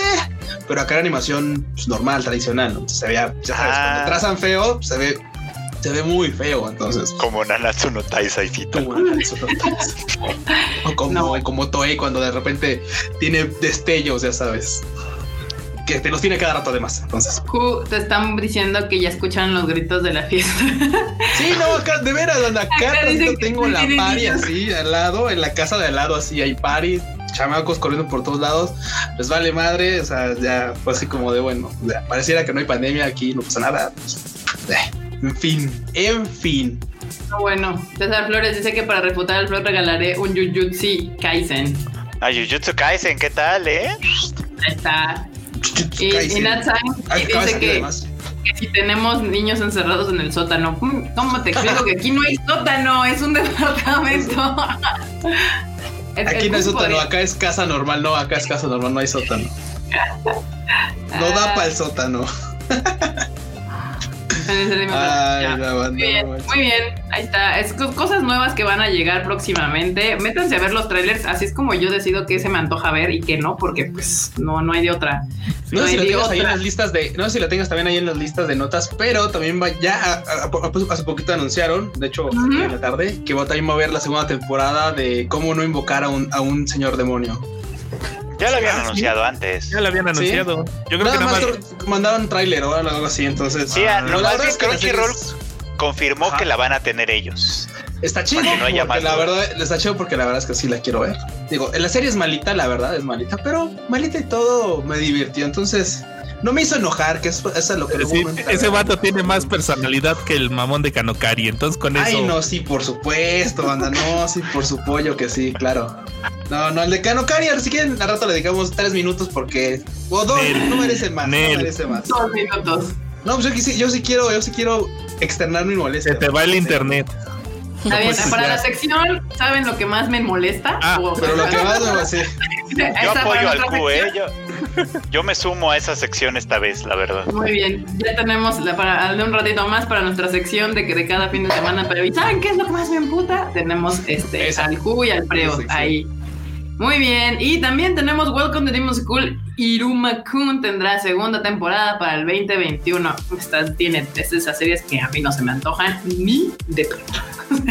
pero acá era animación pues, normal, tradicional, ¿no? Entonces, se veía, ya sabes, Ah. cuando trazan feo, se ve, se ve muy feo, entonces. Como Nanatsu no Taisaicito. tú, eso no o como, No. como Toei cuando de repente tiene destellos, ya sabes. Que te los tiene cada rato además. Entonces. Ju, te están diciendo que ya escuchan los gritos de la fiesta. Sí, no, acá, de veras, anda, acá Acá que tengo la pari niños. así al lado, en la casa de al lado así hay pari, chamacos corriendo por todos lados, les vale madre, o sea, ya fue así como de bueno, ya, pareciera que no hay pandemia aquí, no pasa nada. pues, eh, en fin, en fin. bueno, César Flores dice que para refutar al Flor regalaré un Jujutsu Kaisen. A Jujutsu Kaisen, ¿qué tal, eh? Ahí está. Y, acaba de dice que, si tenemos niños encerrados en el sótano. ¿Cómo te explico que aquí no hay sótano? Es un [laughs] departamento. El- Aquí el no hay sótano, de- acá es casa normal, no, acá es casa normal, no hay sótano. No da Ah, para el sótano. [laughs] el- Ay, la banda, Muy bien, no muy bien, ahí está. Es co- cosas nuevas que van a llegar próximamente. Métanse a ver los trailers, así es como yo decido qué se me antoja ver y qué no, porque pues no, no hay de otra. No sé si de tengas ahí en otra. las listas de, no sé si la tengas también ahí en las listas de notas, pero también va ya a- a- a- hace poquito anunciaron, de hecho Ujú. en la tarde, que va también va a ver la segunda temporada de cómo no invocar a un, a un señor demonio. Ya lo habían Ah, sí. anunciado antes. Ya lo habían anunciado. Yo creo Nada que nada más más. mandaron tráiler o algo así, entonces. Sí, ah, no, no, más es que Crunchyroll confirmó Ajá. que la van a tener ellos. está chido no haya porque más la verdad está chido porque la verdad es que sí la quiero ver. Digo, la serie es malita, la verdad es malita, pero malita y todo me divirtió, entonces no me hizo enojar, que es, eso es lo que Sí, luego me- ese vato tiene más personalidad que el mamón de Kanokari. Entonces con eso. Ay, no, sí, por supuesto, banda. No, sí, por su pollo que sí, claro. No, no, el de Kanokari, si quieren, al rato le dedicamos tres minutos porque. O dos, Nel. no merece más. Nel. No merece más. Dos minutos. No, pues yo, yo sí quiero, yo sí quiero externar mi molestia. Se te va el internet. Está bien, pues, para ya. la sección, ¿saben lo que más me molesta? Ah, O- Pero lo que más me va a hacer. Yo apoyo al Q, eh. Yo, yo me sumo a esa sección esta vez, la verdad. Muy bien, ya tenemos la- para de un ratito más para nuestra sección de que de cada fin de semana, pero ¿y saben qué es lo que más me emputa? Tenemos este Esa. al Q y al Preo ahí. Muy bien, y también tenemos Welcome to Demon School. Iruma Kun tendrá segunda temporada para el 2021. Esta tiene es de esas series que a mí no se me antojan ni de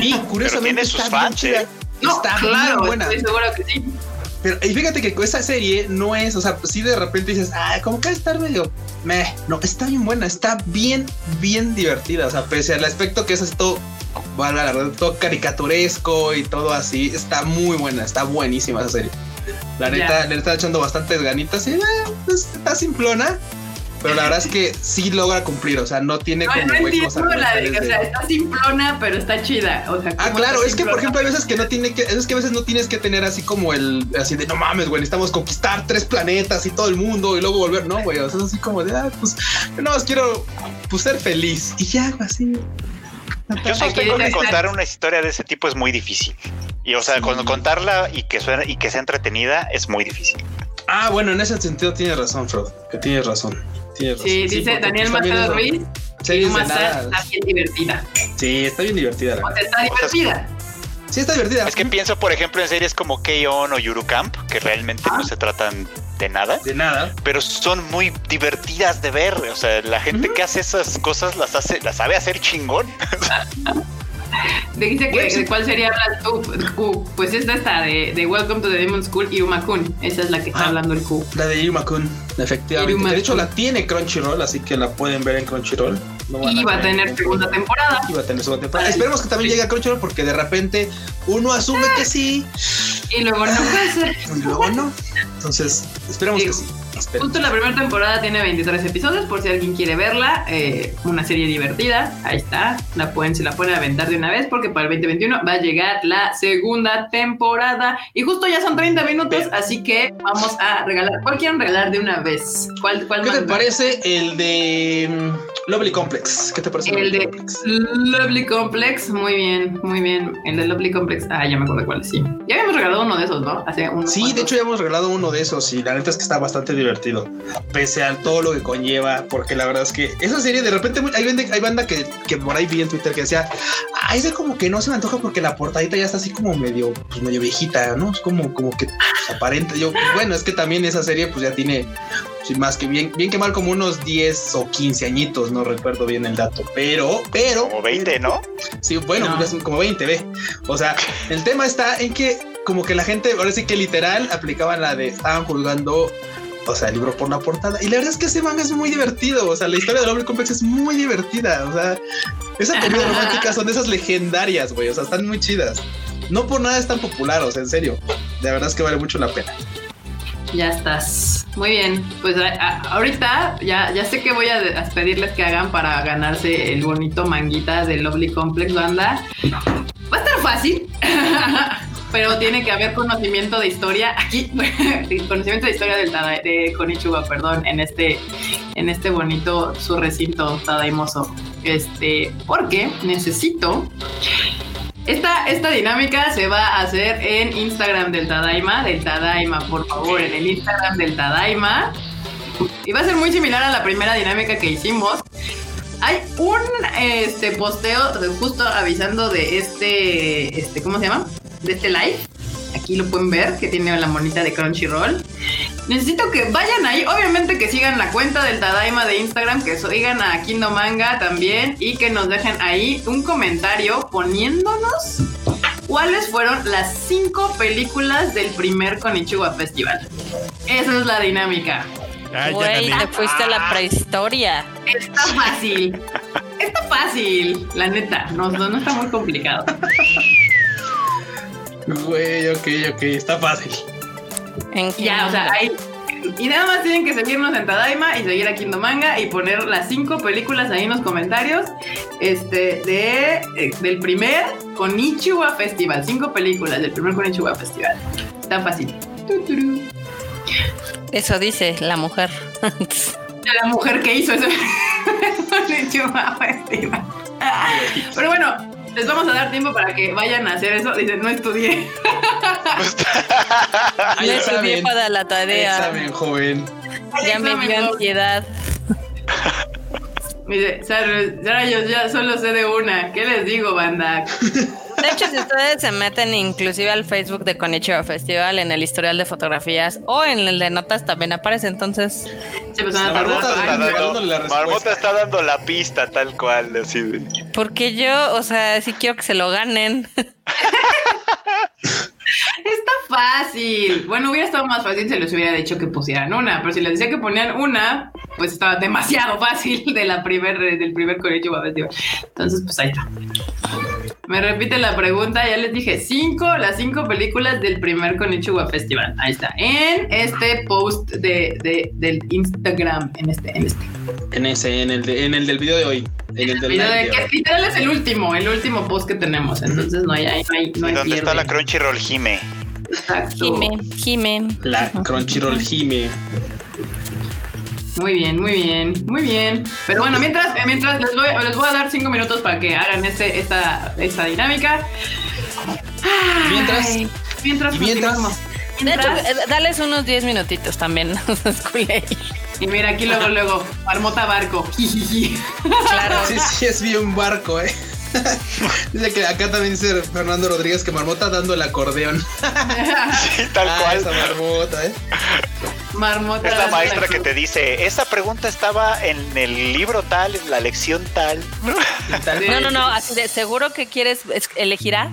Y curiosamente. tiene sus fans. ¿eh? No, está claro, bien buena. estoy seguro que sí. Pero y fíjate que esa serie no es, o sea, si de repente dices, ah, como que estar medio meh. No, está bien buena, está bien, bien divertida. O sea, pese al aspecto que es esto, valga la verdad, todo caricaturesco y todo así, está muy buena, está buenísima esa serie. La neta, le está echando bastantes ganitas y eh, pues, está simplona. Pero la verdad es que sí logra cumplir, o sea, no tiene no, como no entiendo la de, o sea, está simplona, pero está chida. O sea, ah, claro, es que por ejemplo hay veces que no tiene que, es que a veces no tienes que tener así como el, así de no mames, güey, necesitamos conquistar tres planetas y todo el mundo y luego volver, no, güey, o sea, es así como de, ah, pues, no quiero, pues, ser feliz y ya, así. Yo sostengo que contar una historia de ese tipo es muy difícil. Y o sea, sí. contarla y que suene y que sea entretenida es muy difícil. Ah, bueno, en ese sentido tienes razón, Fred, que tienes razón. Tienes sí, razón. dice Daniel Machado Ruiz. Nada. Está bien divertida. Sí, está bien divertida. La o sea, está divertida. Sí, está divertida. Es que pienso, por ejemplo, en series como K-On o Yurocamp, que realmente ah. no se tratan de nada. De nada. Pero son muy divertidas de ver. O sea, la gente que hace esas cosas las hace, las sabe hacer chingón. [laughs] [laughs] Dice que de cuál sería la Q. Pues esta está de, de, Welcome to the Demon School y Kun. Esa es la que está ah, hablando el Q. La de Yuma Kun, efectivamente. De hecho, la tiene Crunchyroll, así que la pueden ver en Crunchyroll. No y va a tener segunda temporada. Y va a tener segunda temporada. Ay, Esperemos que también sí. llegue a Crunchyroll porque de repente uno asume que sí. Y luego no pasa. Y luego no. Entonces, esperemos sí. que sí. Justo la primera temporada tiene 23 episodios, por si alguien quiere verla. Eh, una serie divertida. Ahí está. La pueden, se la pueden aventar de una vez porque para el 2021 va a llegar la segunda temporada. Y justo ya son 30 minutos, así que vamos a regalar. ¿Cuál quieren regalar de una vez? ¿Cuál, cuál ¿Qué te parece el de mm, Lovely Complex? ¿Qué te parece? El de Complex? Lovely Complex. Muy bien, muy bien. El de Lovely Complex. Ah, ya me acuerdo cuál. Sí. Ya habíamos regalado uno de esos, ¿no? Hace un sí, de hecho ya hemos regalado uno de esos y la neta es que está bastante divertido divertido, pese a todo lo que conlleva, porque la verdad es que esa serie de repente hay, hay banda que, que por ahí vi en Twitter que decía, ah, ese como que no se me antoja porque la portadita ya está así como medio, pues medio viejita, ¿no? Es como, como que pues, aparente. Yo, bueno, es que también esa serie pues ya tiene, sin más que bien, bien que mal como unos 10 o 15 añitos, no recuerdo bien el dato, pero, pero. Como 20, ¿no? Sí, bueno, no. como 20, ve. O sea, el tema está en que como que la gente, ahora sí que literal aplicaban la de, estaban juzgando o sea, el libro por la portada. Y la verdad es que ese manga es muy divertido. O sea, la historia del hombre complex es muy divertida. O sea, esa comedia romántica son de esas legendarias, güey. O sea, están muy chidas. No por nada es tan popular, o sea, en serio. De verdad es que vale mucho la pena. Ya estás. Muy bien. Pues a, a, ahorita ya, ya sé que voy a, a, pedirles que hagan para ganarse el bonito manguita del Lovely Complex banda. Va a estar fácil. [laughs] pero tiene que haber conocimiento de historia aquí, [laughs] conocimiento de historia del Tada, de Konichiwa, perdón, en este, en este bonito su recinto tadaimoso. Este, porque necesito. Esta, esta dinámica se va a hacer en Instagram del Tadaima, del Tadaima, por favor, en el Instagram del Tadaima. Y va a ser muy similar a la primera dinámica que hicimos. Hay un este posteo justo avisando de este, este, ¿cómo se llama? De este live. Aquí lo pueden ver, que tiene la monita de Crunchyroll. Necesito que vayan ahí, obviamente que sigan la cuenta del Tadaima de Instagram, que sigan a Kingdom Manga también y que nos dejen ahí un comentario poniéndonos cuáles fueron las cinco películas del primer Konichiwa Festival. Esa es la dinámica. Güey, te fuiste a la prehistoria. Está fácil. Está fácil, la neta. No, no, no está muy complicado. Güey, ok, ok, está fácil. Ya, o sea, ahí. Y nada más tienen que seguirnos en Tadaima y seguir a Kingdom Manga y poner las cinco películas ahí en los comentarios. Este, de, eh, del primer Konichiwa Festival. Cinco películas del primer Konichiwa Festival. Está fácil. Eso dice la mujer. [laughs] la mujer que hizo ese [laughs] Konichiwa Festival. Pero bueno, les vamos a dar tiempo para que vayan a hacer eso. Dicen, no estudié. [laughs] no estudié para la tarea. Examen, joven. Ya me dio ansiedad. Dice, Sara, yo ya solo sé de una. ¿Qué les digo, banda? [laughs] De hecho, si ustedes se meten inclusive al Facebook de Konichiwa Festival, en el historial de fotografías o en el de notas también aparece, entonces... Sí, pues, Marmota, está dando, Marmota está dando la pista tal cual, así Porque yo, o sea, sí quiero que se lo ganen. [laughs] Está fácil. Bueno, hubiera estado más fácil si les hubiera dicho que pusieran una, pero si les decía que ponían una, pues estaba demasiado fácil de la primer, del primer colegio Entonces, pues ahí está. Me repite la pregunta, ya les dije cinco, las cinco películas del primer Konichiwa Festival. Ahí está, en este post de, del Instagram, en este, en este. En ese, en el, en el del video de hoy. En el del video de, que literal es el último, el último post que tenemos. Entonces no hay, no hay, no hay ¿Dónde está la Crunchyroll Jime? Jime, Jime. La Crunchyroll Jime. Muy bien, muy bien, muy bien. Pero bueno, mientras, mientras les, voy, les voy a dar cinco minutos para que hagan este, esta, esta dinámica. mientras, mientras, mientras, de hecho, eh, dales unos 10 minutitos también. [laughs] y mira, aquí luego, luego, marmota barco. claro. [laughs] Sí, sí, es bien barco, eh. [laughs] Dice que acá también dice Fernando Rodríguez que Marmota dando el acordeón. [laughs] Sí, tal ah, cual. Esa marmota, ¿eh? Marmota. Es la maestra que te dice, esa pregunta estaba en el libro tal, en la lección tal. No, no, no, así de, seguro que quieres elegirá.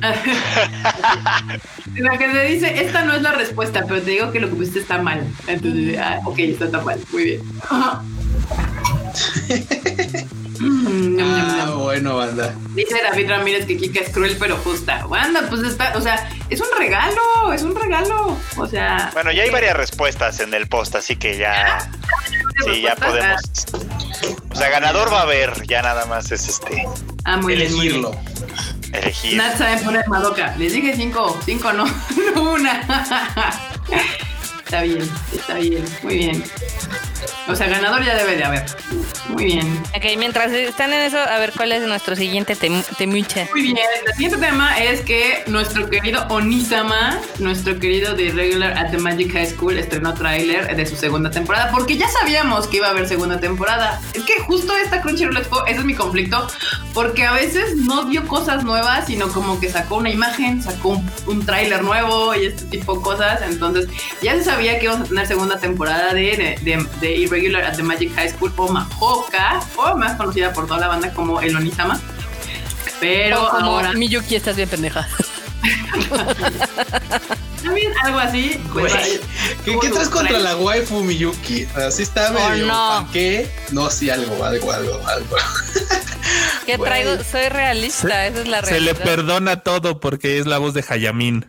[laughs] la que te dice, esta no es la respuesta, pero te digo que lo que pusiste está mal. Entonces, ah, ok, está tan mal. Muy bien. Ah, bueno, banda. Dice David Ramírez que Kika es cruel pero justa. Banda, pues está, o sea, es un regalo, es un regalo. O sea. Bueno, ya hay varias respuestas en el post, así que ya. [laughs] sí, ya podemos. O sea, ganador va a haber, ya nada más es este. Ah, muy elegirlo. Bien, Elegir. Nat sabe poner Madoka. Les dije cinco, cinco no, [laughs] no una. [laughs] está bien, está bien, muy bien. O sea, ganador ya debe de haber. Muy bien. Ok, mientras están en eso, a ver cuál es nuestro siguiente temucha. Muy bien, el siguiente tema es que nuestro querido Onisama, nuestro querido de Regular at the Magic High School, estrenó tráiler de su segunda temporada, porque ya sabíamos que iba a haber segunda temporada. Es que justo esta Crunchyroll Expo, ese es mi conflicto, porque a veces no dio cosas nuevas, sino como que sacó una imagen, sacó un, un tráiler nuevo y este tipo de cosas. Entonces, ya se sabía que íbamos a tener segunda temporada de, de, de Irregular at the Magic High School o Mahoka, o más conocida por toda la banda como El Onisama. Pero como ahora. Miyuki, estás bien pendeja. [laughs] También algo así. Pues, ¿Qué, ¿Qué, traes contra la waifu Miyuki? Así está oh, medio. no. ¿Qué? No, sí, algo, algo, algo, algo. [laughs] [laughs] ¿Qué traigo? Soy realista, esa es la realidad. Se le perdona todo porque es la voz de Hayamin.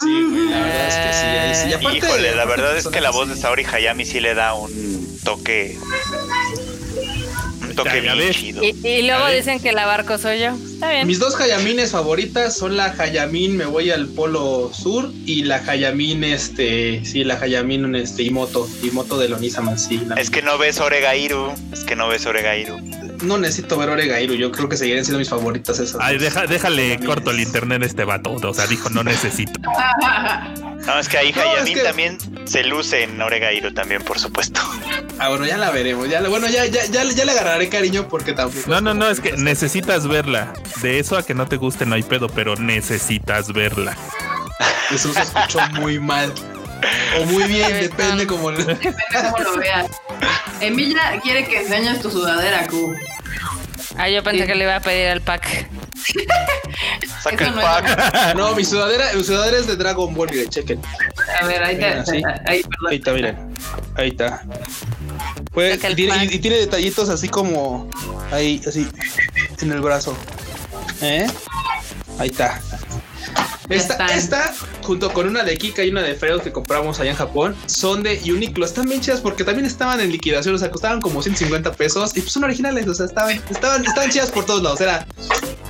Sí, la verdad es que sí. sí. Y Híjole, la verdad es que la voz de Saori Hayami sí le da un toque toque bien chido. Y, luego dicen que la barco soy yo. Está bien. Mis dos Hayamines favoritas son la Hayamin Me Voy al Polo Sur y la Hayamin, este, sí, la Hayamin, este, Imoto, Imoto de Lonisama, sí. Es que no ves Oregairu, es que no ves Oregairu. No necesito ver Oregairu, yo creo que seguirían siendo mis favoritas esas. Ay, déjale corto el internet a este vato, o sea, dijo no necesito. [laughs] no, es que ahí Hayamin también se luce en Oregairu también, por supuesto. Ah, bueno, ya la veremos, ya, bueno, ya, ya, ya, ya le agarraré cariño porque tampoco. No, no, no, es que necesitas verla. De eso a que no te guste no hay pedo, pero necesitas verla. Eso se escuchó muy mal. O muy bien, depende como lo... Depende cómo lo veas. Emilia quiere que enseñes tu sudadera, Q. Ah, yo pensé que le iba a pedir el pack. Saca el pack. No, mi sudadera, mi sudadera es de Dragon Ball, miren, chequen. A ver, ahí está. Ahí, ahí, está, miren. Ahí está. Pues, y, tiene, y, tiene, detallitos así como ahí, así en el brazo. ¿Eh? Ahí está. Esta, esta, junto con una de Kika y una de Fredo que compramos allá en Japón, son de Uniqlo. Están bien chidas porque también estaban en liquidación, o sea, costaban como 150 pesos y pues son originales, o sea, estaban, estaban, estaban chidas por todos lados. Era,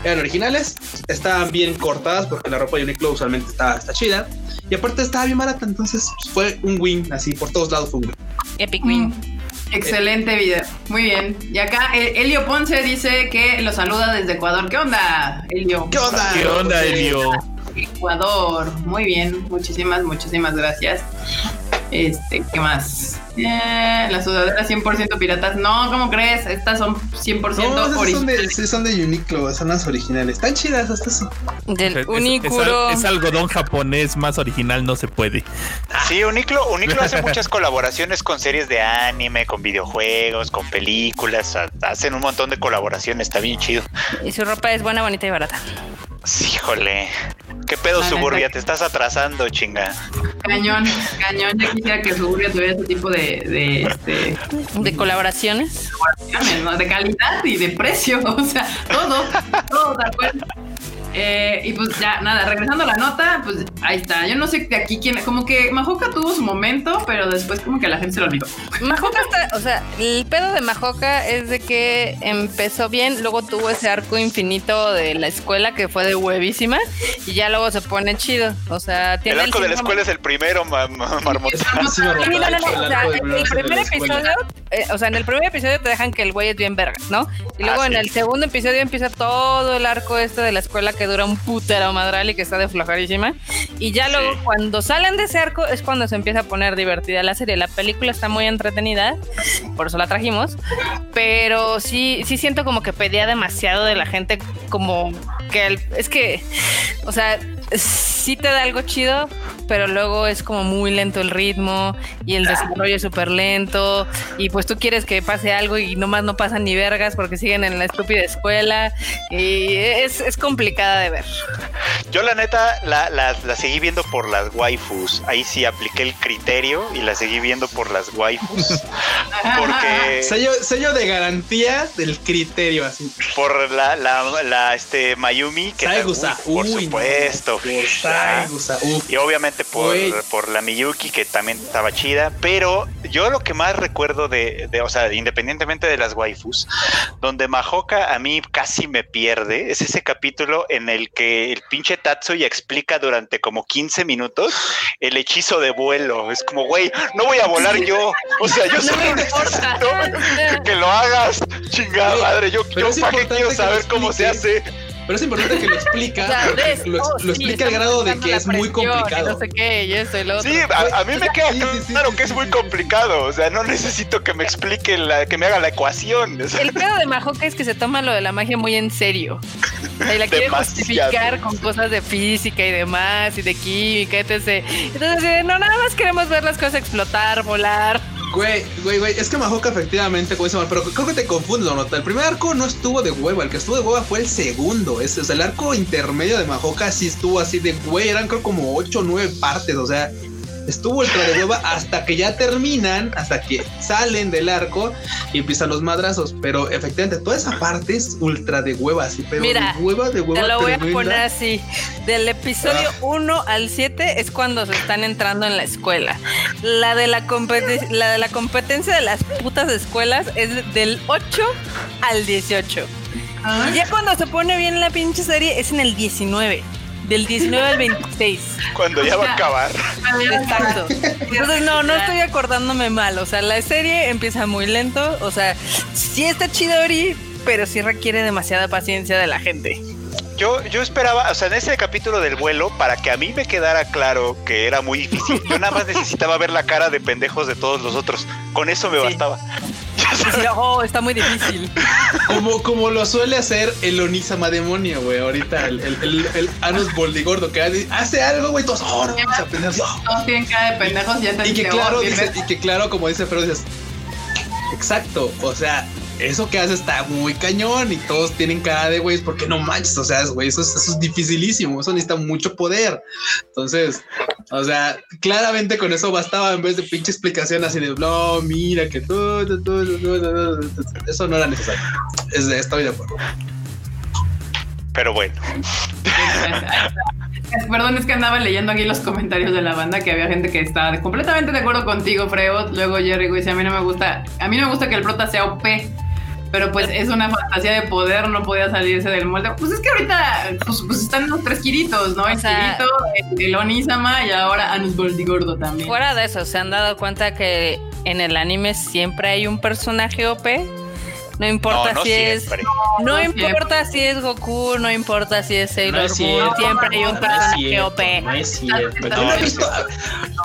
eran originales, estaban bien cortadas porque la ropa de Uniqlo usualmente está, está chida y aparte estaba bien barata, entonces pues, fue un win, así por todos lados fue un win. Epic win. Excelente video. Muy bien. Y acá eh, Elio Ponce dice que lo saluda desde Ecuador. ¿Qué onda, Elio? ¿Qué onda? ¿Qué onda, Elio? Ecuador. Muy bien. Muchísimas, muchísimas gracias. Este, ¿qué más? Eh, las sudaderas 100% piratas. No, ¿cómo crees? Estas son 100% no, originales. Son de, son de Uniqlo, son las originales. Están chidas hasta eso. Del es, Unicuro. Es, es, algodón japonés más original, no se puede. Sí, Uniqlo, Uniqlo hace muchas colaboraciones con series de anime, con videojuegos, con películas. Hacen un montón de colaboraciones, está bien chido. Y su ropa es buena, bonita y barata. Sí, híjole. ¿Qué pedo, La Suburbia? neta. Te estás atrasando, chinga. Cañón, cañón. Ya quisiera que Suburbia tuviera ese tipo de, de, este, De colaboraciones. opciones, ¿no? de calidad y de precio. [laughs] O sea, todo, todo tal cual. Eh, y pues ya, nada, regresando a la nota, pues ahí está. Yo no sé de aquí quién, como que Majoka tuvo su momento, pero después como que la gente se lo olvidó. Majoka está, o sea, el pedo de Majoka es de que empezó bien, luego tuvo ese arco infinito de la escuela que fue de huevísima y ya luego se pone chido. O sea, tiene El arco de la escuela es el primero, ma- ma- marmota. Sí, no, no, no, o sea, en el primer episodio, eh, o sea, en el primer episodio te dejan que el güey es bien verga, ¿no? Y luego Ah, en sí. el segundo episodio empieza todo el arco este de la escuela que dura un putero madral y que está de flojarísima. Y ya luego Sí. cuando salen de ese arco es cuando se empieza a poner divertida la serie. La película está muy entretenida, por eso la trajimos. Pero sí, sí siento como que pedía demasiado de la gente, como que el- es que, o sea, sí te da algo chido, pero luego es como muy lento el ritmo y el desarrollo es súper lento y pues tú quieres que pase algo y nomás no pasan ni vergas porque siguen en la estúpida escuela y es, es complicada de ver. Yo la neta la, la, la seguí viendo por las waifus. Ahí sí apliqué el criterio y la seguí viendo por las waifus. [laughs] Porque Sello, sello de garantía del criterio, así. por la, la, la, este Mayumi, que uf, por Uy, supuesto. no. Uf. Y obviamente por, por la Miyuki, que también estaba chida. Pero yo lo que más recuerdo de, de, o sea, independientemente de las waifus, donde Mahoka a mí casi me pierde, es ese capítulo en el que el pinche Tatsuya explica durante como 15 minutos el hechizo de vuelo. Es como, güey, no voy a volar yo. O sea, yo [laughs] solo necesito que lo hagas. Chingada madre, yo, yo para qué quiero saber cómo se hace. Pero es importante que lo explica, [laughs] O sea, porque ves, lo, oh, lo sí, explica al grado de que es muy complicado. No sé qué, y eso y lo otro. Sí, a, a mí me queda Sí, sí, sí, claro sí, que sí, es muy sí. complicado. O sea, no necesito que me explique, la, que me haga la ecuación. O sea, El pedo de Majoka es que se toma lo de la magia muy en serio. O sea, y la quiere justificar con cosas de física y demás, y de química, etc. Entonces, no, nada más queremos ver las cosas explotar, volar. Güey, güey, güey, es que Mahoka efectivamente, como dice pero creo que te confundes, nota. El primer arco no estuvo de hueva, el que estuvo de hueva fue el segundo. Ese, o el arco intermedio de Mahoka sí estuvo así de güey, eran creo como 8 o 9 partes, o sea, estuvo ultra de hueva hasta que ya terminan, hasta que salen del arco y empiezan los madrazos. Pero efectivamente, toda esa parte es ultra de hueva, así, pero Mira, de hueva, de hueva. Te lo voy a tremenda. poner así. Del episodio Ah. 1 al 7 es cuando se están entrando en la escuela. La de la, competi- la de la competencia de las putas escuelas es del 8 al 18. Ah, Y ya cuando se pone bien la pinche serie es en el 19. Del 19 al 26. cuando ya va a acabar. Exacto. Entonces, no, no estoy acordándome mal. O sea, la serie empieza muy lento. O sea, sí está chidori, pero sí requiere demasiada paciencia de la gente. Yo, yo esperaba, o sea, en ese capítulo del vuelo, para que a mí me quedara claro que era muy difícil, yo nada más necesitaba ver la cara de pendejos de todos los otros. Con eso me Sí. bastaba. [laughs] Oh, está muy difícil. Como, como lo suele hacer el Onisama demonio, güey. Ahorita el, el, el, el Anus Boldigordo que hace- hace algo, güey. Todos, oh, no, vamos a aprender. Todos tienen cara de pendejos y ya te Y que claro, dice, y que claro, como dice Fero, dices, exacto, o sea, eso que hace está muy cañón y todos tienen cara de güeyes, porque no manches, o sea, güey, eso, es- eso es dificilísimo, eso necesita mucho poder. Entonces, o sea, claramente con eso bastaba en vez de pinche explicación así de, no, mira que tú, tú, tú, tú". eso no era necesario. Es de, estoy de acuerdo. Pero bueno, [laughs] Perdón, es que andaba leyendo aquí los comentarios de la banda que había gente que estaba completamente de acuerdo contigo, Freud. Luego Jerry dice, a mí no me gusta, a mí no me gusta que el prota sea OP, pero pues es una fantasía de poder, no podía salirse del molde. Pues es que ahorita pues, pues están los tres Kiritos, ¿no? El O sea- Kirito, el, el Onisama y ahora Anus Boldigordo también. Fuera de eso, ¿se han dado cuenta que en el anime siempre hay un personaje OP? No importa no, no si es. No No importa si es Goku, no importa si es Sailor es Moon, siempre hay un personaje OP. No es cierto.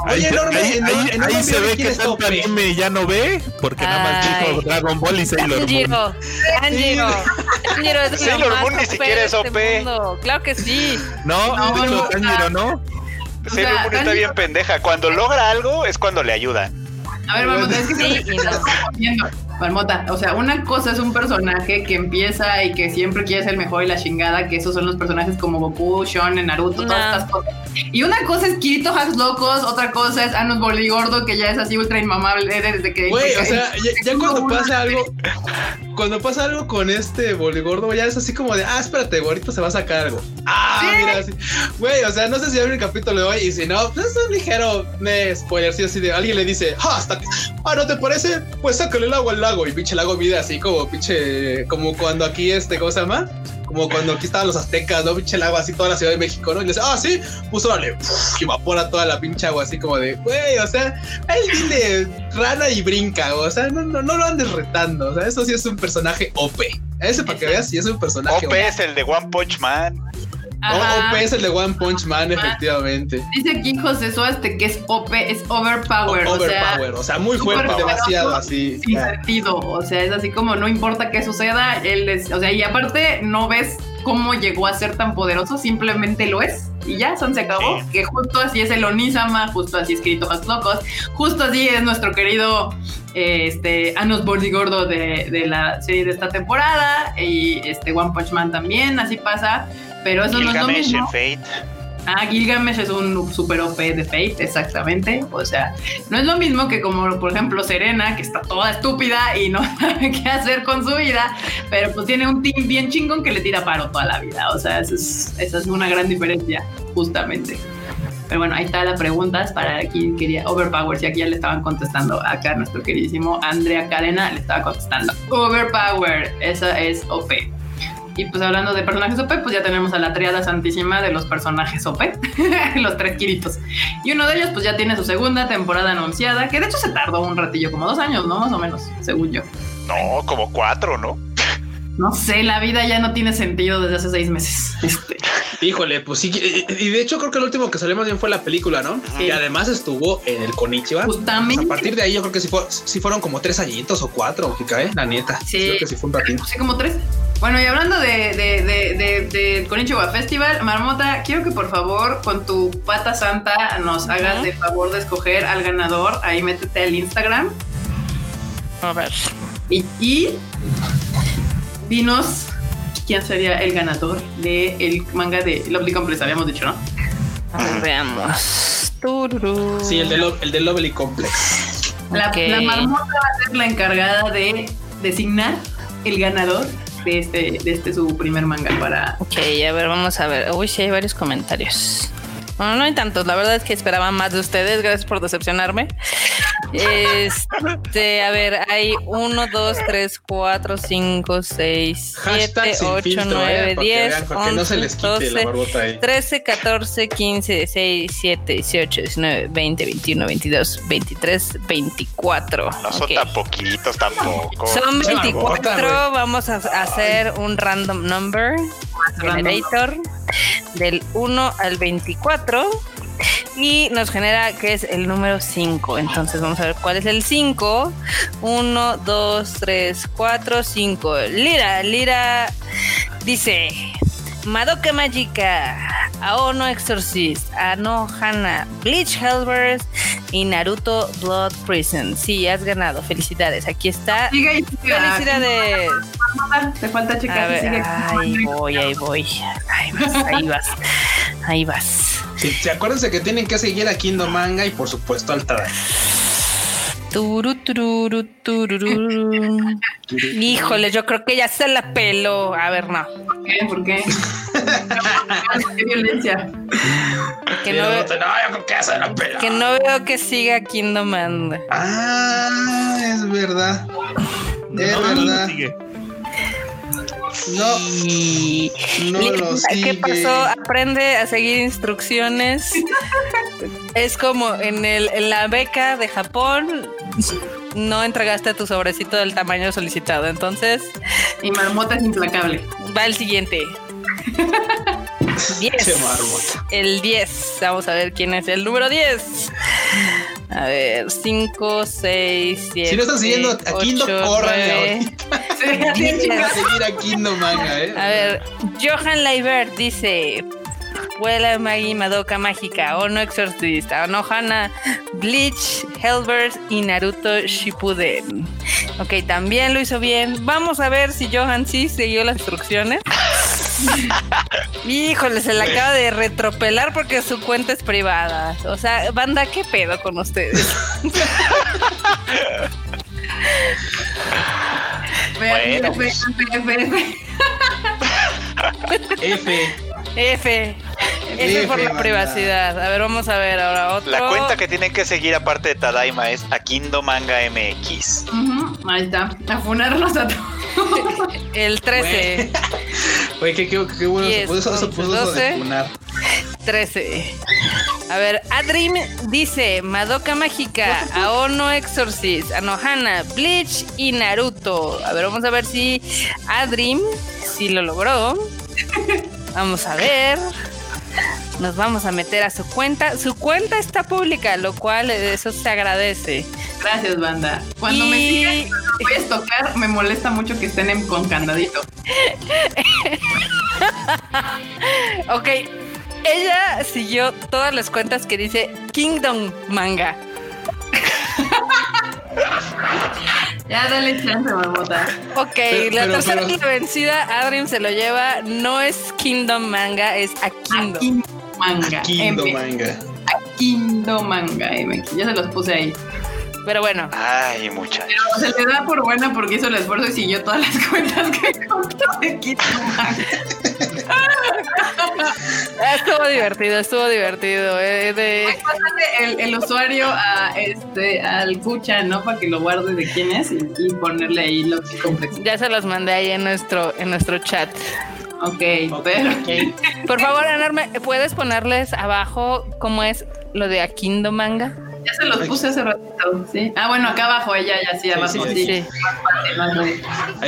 Oye, enorme, ahí- en- ahí- en ahí Enorme se ve que está tanto OP? anime ya no ve, porque nada más dijo Dragon Ball y Sailor Moon. Tanjiro, Tanjiro, Tanjiro es lo Sailor Moon ni siquiera es este OP. Claro que sí. No, No, no, Tanjiro, ¿no? Sailor Moon está bien pendeja. Cuando logra algo es cuando le ayuda. A ver, vamos, es que Sí Marmota, o sea, una cosa es un personaje que empieza y que siempre quiere ser el mejor y la chingada, que esos son los personajes como Goku, Shonen, Naruto, todas estas cosas. Y una cosa es Kirito Hacks Locos, otra cosa es Anos Gordo, que ya es así ultra inmamable desde que... Güey, o sea, [laughs] ya, ya cuando pasa algo, [laughs] cuando pasa algo con este boligordo, ya es así como de, ah, espérate, güey, ahorita se va a sacar algo. Ah, Sí. mira, así. Güey, o sea, no sé si abre el capítulo de hoy y si no, pues es un ligero me spoiler, sí, así de alguien le dice, ah, hasta que- ah, ¿no te parece? Pues sácale el agua al lago y pinche lago mide así como pinche, como cuando aquí este, ¿cómo se llama? Como cuando aquí estaban los aztecas, ¿no? Pinche el agua así toda la Ciudad de México, ¿no? Y le dice, ah, sí, pues órale, puf, y evapora toda la pinche agua así como de, güey, o sea, él dile rana y brinca, o sea, no, no, no lo andes retando, o sea, eso sí es un personaje OP. Ese para que veas, sí es un personaje OP es el de One Punch Man. Ajá. OP es el de One Punch Man, efectivamente. Dice aquí José Suaste que es OP, es overpower, o sea, Overpower, o sea, muy fuerte, demasiado así. sin sentido, o sea, es así como no importa qué suceda, él es, o sea, y aparte no ves cómo llegó a ser tan poderoso, simplemente lo es. Y ya, son se acabó. Sí. Que justo así es el Onisama, justo así es Kirito Hacks Locos, justo así es nuestro querido eh, este, Anos Gordo de, de la serie de esta temporada. Y este One Punch Man también, así pasa. Pero eso no es lo Gilgamesh en mismo. Fate. Ah, Gilgamesh es un super OP de Fate, exactamente. O sea, no es lo mismo que como, por ejemplo, Serena, que está toda estúpida y no [laughs] sabe qué hacer con su vida, pero pues tiene un team bien chingón que le tira paro toda la vida. O sea, eso es- esa es una gran diferencia, justamente. Pero bueno, ahí está la pregunta es para quien quería Overpower. Si aquí ya le estaban contestando acá nuestro queridísimo Andrea Cadena le estaba contestando. Overpower, esa es OP. Y pues hablando de personajes OP, pues ya tenemos a la triada santísima de los personajes OP, [laughs] los tres Kiritos. Y uno de ellos pues ya tiene su segunda temporada anunciada, que de hecho se tardó un ratillo, como dos años, ¿no? Más o menos, según yo. No, como cuatro, ¿no? No sé, la vida ya no tiene sentido desde hace seis meses. Este, Híjole, pues sí. Y y de hecho, creo que el último que salió más bien fue la película, ¿no? Sí. Y además estuvo en el Konichiwa. justamente. A partir de ahí, yo creo que sí, fue, sí fueron como tres añitos o cuatro, ¿eh? La neta. Sí. Creo que sí fue un ratito. Sí, como tres. Bueno, y hablando de, de, de, de, Festival, Marmota, quiero que por favor con tu pata santa nos hagas de favor de escoger al ganador. Ahí métete al Instagram A ver. y, y dinos quién sería el ganador del manga de Lovely Complex, habíamos dicho, ¿no? A ver, veamos. Tururú. Sí, el de, Lo- el de Lovely Complex. La marmota va a ser la encargada de designar el ganador de este, de este su primer manga para... Ok, a ver, vamos a ver. Uy, sí, hay varios comentarios. Bueno, no hay tantos. La verdad es que esperaba más de ustedes. Gracias por decepcionarme. Este, a ver, hay 1, 2, 3, 4, 5, 6, 7, Hashtag sin 8, filtro, 9, ¿eh? Para que 10, vean, para que no se 11, les quite la 12, barbota ahí. 13, 14, 15, 16, 17, 18, 19, 20, 21, 22, 23, 24. No son tan poquitos tampoco. Son Pinche 24. barbota, güey. Vamos a hacer un random number generator del 1 al 24 y nos genera que es el número 5. Entonces vamos a ver cuál es el 5. 1, 2, 3, 4, 5. Lira, Lira dice Madoka Magica, Aono Exorcist, Ano Hana, Bleach Hellbirth y Naruto Blood Prison. Sí, has ganado. Felicidades. Aquí está. Sigue y sigue. Felicidades. Te falta A checar ver, sigue. ahí voy, ahí voy. Ahí vas, ahí vas. Ahí vas. Sí, sí, acuérdense que tienen que seguir a Kingdom Manga y por supuesto al Tadai. Turu, tururu, tururú. Híjole, yo creo que ya se la peló. A ver, no. ¿Por qué? ¿Por qué? ¿Qué violencia? Que no, no, veo, no, yo creo que se la pela. que no veo que siga Kingdom Manda. Ah, es verdad. Es No, verdad. sigue. No, no lo ¿Qué pasó? Aprende a seguir instrucciones. [laughs] es como en, el, en la beca de Japón no entregaste tu sobrecito del tamaño solicitado. Entonces. Y marmota es implacable. Va [laughs] el siguiente. 10. El 10. Vamos a ver quién es el número 10. A ver, 5, 6, 7. Si no están siguiendo, aquí 8, no corran 9, seguir Manga, eh. A ver, Johan Laibert dice: Huela Magi Madoka Mágica, Ono Exorcist, Ono Hana, Bleach, Hellbirth y Naruto Shippuden. Ok, también lo hizo bien. Vamos a ver si Johan sí siguió las instrucciones. [laughs] Híjole, se le acaba de retropelar porque su cuenta es privada. O sea, banda, ¿qué pedo con ustedes? [laughs] Bueno, F, pues. F, F, F. [laughs] F. F. F por la banda. privacidad. A ver, vamos a ver ahora otro. La cuenta que tienen que seguir aparte de Tadaima es Akindo Manga MX. Ujú, Ahí está. A funarlos a todos. [laughs] El 13. Oye, qué, qué, qué bueno. Se puso eso, se once, puso eso de doce. funar. 13. A ver, Adrim dice Madoka Mágica, Aono Exorcist, Anohana, Bleach y Naruto. A ver, vamos a ver si Adrim si lo logró. Vamos a ver. Nos vamos a meter a su cuenta. Su cuenta está pública, lo cual eso se agradece. Gracias, banda. Cuando me sigan, cuando a tocar, me molesta mucho que estén en- con candadito. [laughs] Ok, ella siguió todas las cuentas que dice Kingdom Manga. Ya dale chance, marmota. Ok, Pero- la pero- tercera pero- vencida, Adrim se lo lleva. No es Kingdom Manga, es Akindo. Akindo Manga. Kindo M. manga. Akindo Manga. M. Ya se los puse ahí. Pero bueno, Ay, muchachos. Se le da por buena porque hizo el esfuerzo y siguió todas las cuentas que contó de Akindo Manga. [laughs] [laughs] estuvo divertido, estuvo divertido. eh, de- el, el usuario a este al Cucha, ¿no? Para que lo guarde de quién es y, y ponerle ahí lo que ya se los mandé ahí en nuestro, en nuestro chat. Ok, pero. Por favor, Enorme, ¿puedes ponerles abajo cómo es lo de Akindo Manga? Ya se los puse hace ratito, ¿sí? Ah, bueno, acá abajo, ella ya sí, abajo, sí. sí, sí.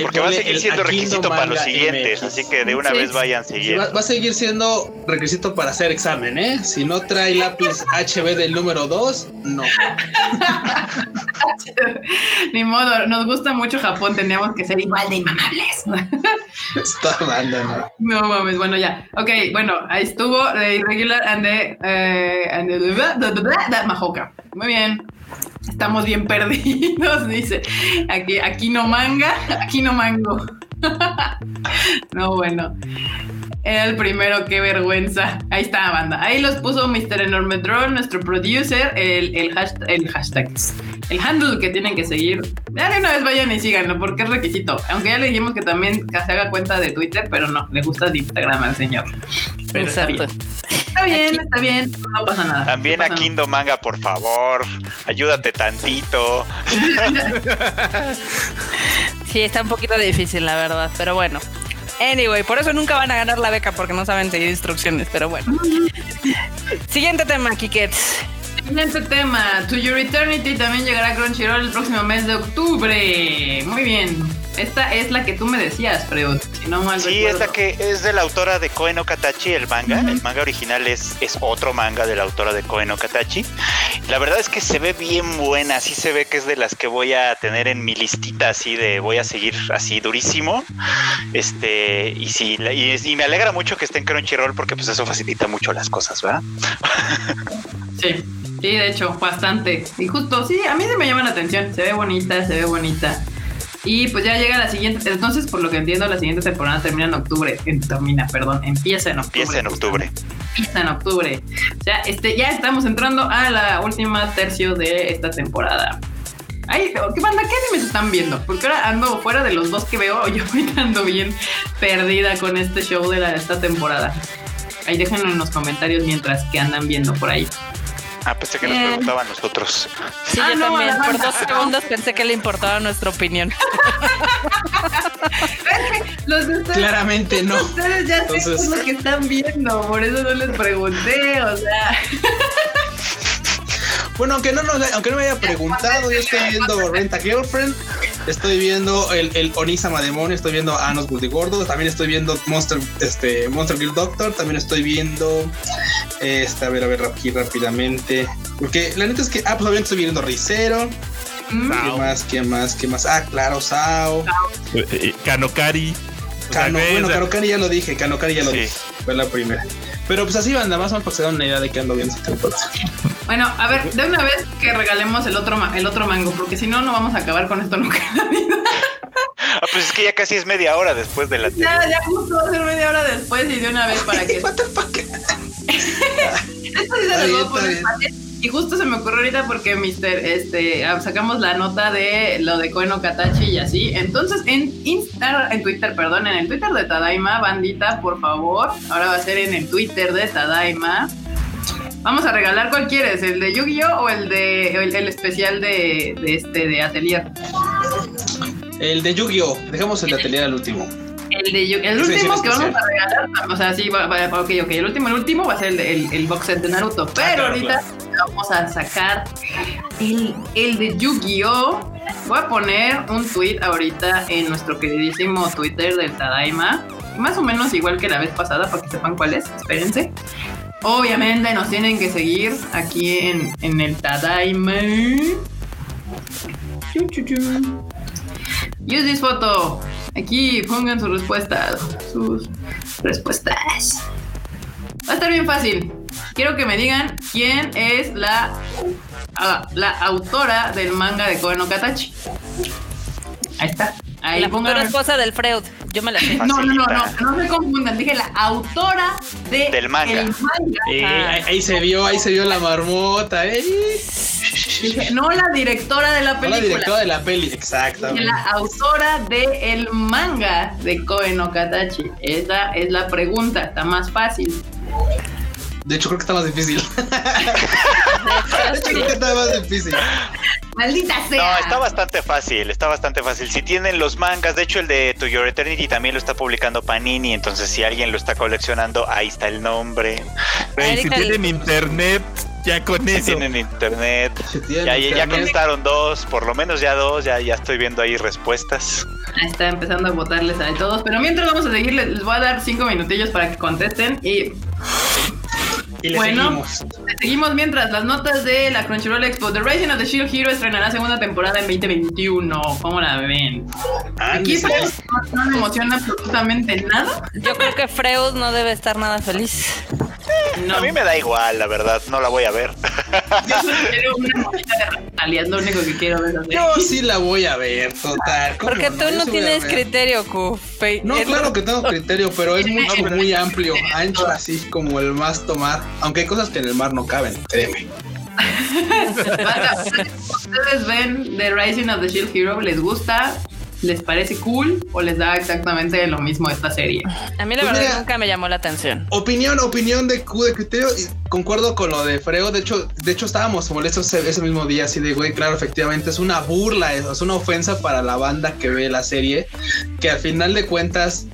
Porque va a seguir siendo requisito para los siguientes, MX. así que de una Sí. vez vayan siguiendo. va, va a seguir siendo requisito para hacer examen, ¿eh? Si no trae lápiz HB del número 2, no. [laughs] Ni modo, nos gusta mucho Japón, teníamos que ser igual de inmamables. [laughs] Esta banda, ¿no? No mames, bueno, ya. Ok, bueno, ahí estuvo de Irregular and the, eh, and the- bla, Majoka. Muy bien. Estamos bien perdidos, [laughs] dice. Aquí, aquí no manga, aquí no mango. [laughs] no, bueno. Era el primero, qué vergüenza. Ahí está, banda. Ahí los puso Mr. Enorme Troll, nuestro producer, el, el, hashtag, el hashtag, el handle que tienen que seguir. Ya de una vez vayan y síganlo, porque es requisito. Aunque ya le dijimos que también que se haga cuenta de Twitter, pero no, le gusta el Instagram al señor. Pero está Exacto. bien. Está bien, está bien, no pasa nada. También No a Kindo Manga, por favor. Ayúdate tantito. [laughs] Sí, está un poquito difícil, la verdad, pero bueno. Anyway, por eso nunca van a ganar la beca porque no saben seguir instrucciones, pero bueno. Siguiente tema, Kikets. Siguiente tema, To Your Eternity también llegará a Crunchyroll el próximo mes de octubre. Muy bien. Esta es la que tú me decías, Freud. Si no mal Sí, es recuerdo. la que es de la autora de Koe no Katachi, el manga. El manga original es, es otro manga de la autora de Koe no Katachi. La verdad es que se ve bien buena, sí se ve que es de las que voy a tener en mi listita así de voy a seguir así durísimo. Este, y sí, es- y me alegra mucho que esté en Crunchyroll porque pues eso facilita mucho las cosas, ¿verdad? Sí, sí, de hecho, bastante. Y justo, sí, a mí se me llama la atención. Se ve bonita, se ve bonita. Y pues ya llega la siguiente. Entonces, por lo que entiendo, la siguiente temporada termina en octubre. Termina, perdón, empieza en octubre. Empieza en octubre. Empieza en octubre. O sea, este, ya estamos entrando a la última tercio de esta temporada. Ay, ¿qué banda? ¿Qué animes están viendo? Porque ahora ando fuera de los dos que veo. [laughs] Yo ahorita ando bien perdida con este show de la, esta temporada. Ahí déjenlo en los comentarios mientras que andan viendo por ahí. Ah, pensé que nos Eh. preguntaban nosotros. Sí, Ah, yo no, también. a Por dos segundos pensé que le importaba nuestra opinión. [laughs] Los de ustedes, Claramente no. ustedes ya Entonces- es lo que están viendo, por eso no les pregunté, o sea. [laughs] Bueno, aunque no, nos- aunque no me haya preguntado, yo estoy viendo Renta Girlfriend, estoy viendo el, el Onisama Demonio, estoy viendo Anos Multigordo, también estoy viendo Monster, este, Monster Girl Doctor, también estoy viendo, este, a ver, a ver, aquí rápidamente, porque la neta es que, ah, pues obviamente estoy viendo Ricero, mm, ¿qué más, qué más, qué más? Ah, claro, Sao, Eh, eh, Kanokari. Bueno, Kanokari ya lo dije, Kanokari ya lo Sí. dije, fue la primera. Pero pues así, banda, más o menos para que se den una idea de que ando viendo esta temporada. Bueno, a ver, de una vez que regalemos el otro, el otro mango, porque si no, no vamos a acabar con esto nunca en la vida. Ah, pues es que ya casi es media hora después de la Ya, ya justo va a ser media hora después y de una vez para [laughs] que. [laughs] Esto sí se los voy a poner fácil. Y justo se me ocurrió ahorita porque Mister, este, ah, sacamos la nota de lo de Koeno Katachi y así. Entonces, en Insta, en Twitter, perdón, en el Twitter de Tadaima, bandita, por favor. Ahora va a ser en el Twitter de Tadaima. Vamos a regalar cuál quieres, el de Yu-Gi-Oh o el de el, el especial de, de este de Atelier. El de Yu-Gi-Oh! Dejamos el de atelier al último. El de último que vamos a regalar, o sea, sí, va, va- ok, ok, el último, el último va a ser el, el, el box set de Naruto, pero claro, ahorita vamos a sacar el, el de Yu-Gi-Oh! Voy a poner un tweet ahorita en nuestro queridísimo Twitter del Tadaima, más o menos igual que la vez pasada, para que sepan cuál es, espérense. Obviamente nos tienen que seguir aquí en, en el Tadaima. Chu, chu, chu. Use this photo. Aquí pongan sus respuestas. Sus respuestas. Va a estar bien fácil. Quiero que me digan quién es la, ah, la autora del manga de Koe no Katachi. Ahí está. Ahí la futura esposa del Freud. Yo me la sé. No, no, no, no, no se confundan. Dije la autora de Del manga. el manga. Eh, ahí, ahí se vio, ahí se vio la marmota, ¿eh? Dije, no la directora de la No la película. directora de la peli, Dije, exactamente. la autora de el manga de Koe no Katachi. Esa es la pregunta, está más fácil. De hecho, creo que está más difícil. [laughs] [laughs] De hecho, creo que está más difícil. Maldita sea. No, está bastante fácil, está bastante fácil. Si tienen los mangas, de hecho el de To Your Eternity también lo está publicando Panini, entonces si alguien lo está coleccionando, ahí está el nombre. Güey, si tienen internet, ya con Si eso. tienen internet. Tienen Ya, ya, contestaron dos, por lo menos ya dos, ya, ya estoy viendo ahí respuestas. Ahí está empezando a votarles a todos. Pero mientras vamos a seguir, les voy a dar cinco minutillos para que contesten. Y Y le Bueno. seguimos. seguimos mientras las notas de la Crunchyroll Expo. The Rising of the Shield Hero estrenará segunda temporada en 2021. ¿Cómo la ven? Aquí Ándese. pues, no, no me emociona absolutamente nada. Yo creo que Freud no debe estar nada feliz. No. A mí me da igual, la verdad, no la voy a ver. Yo solo quiero una monita de Raptalia, es lo único que quiero ver. Yo sí la voy a ver, total. ¿cómo Porque tú no tienes criterio. Fe- No, claro que tengo criterio, pero es [laughs] mucho, muy amplio, ancho así como el más tomar. Aunque hay cosas que en el mar no caben, créeme. ¿Ustedes ven The Rising of the Shield Hero? ¿Les gusta? ¿Les parece cool? ¿O les da exactamente lo mismo esta serie? A mí la Pues verdad mira- nunca me llamó la atención. Opinión, opinión de Q de criterio. y concuerdo con lo de Freo. De hecho, de hecho estábamos molestos ese, ese mismo día, así de güey, claro, efectivamente es una burla, es, es una ofensa para la banda que ve la serie, que al final de cuentas,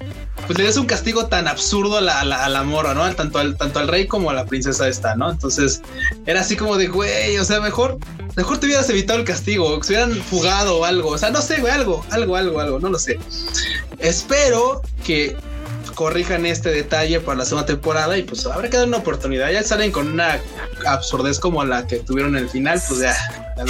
pues le das un castigo tan absurdo a la, a la, a la morra, ¿no? Tanto al, tanto al rey como a la princesa esta, ¿no? Entonces, era así como de, güey, o sea, mejor, mejor te hubieras evitado el castigo, que se hubieran fugado o algo, o sea, no sé, güey, algo, algo, algo, algo, no lo sé. Espero que corrijan este detalle para la segunda temporada y pues habrá que dar una oportunidad. Ya salen con una absurdez como la que tuvieron en el final, pues ya.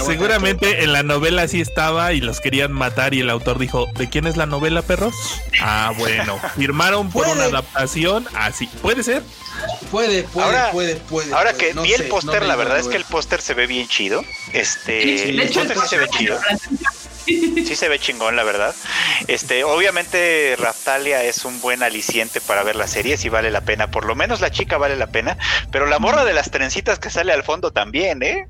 Seguramente en la novela sí estaba y los querían matar y el autor dijo, ¿de quién es la novela, perros? Ah, bueno, [laughs] firmaron por Puede. una adaptación, así. ¿Puede ser? Puede, puede, Ahora- puede, puede. Ahora puede, que no vi el póster, no la verdad es que el póster se ve bien chido. Este, Sí, el póster sí se ve chido. Sí se ve chingón, la verdad. Este, obviamente Raftalia es un buen aliciente para ver la serie, sí vale la pena, por lo menos la chica vale la pena, pero la morra de las trencitas que sale al fondo también, ¿eh?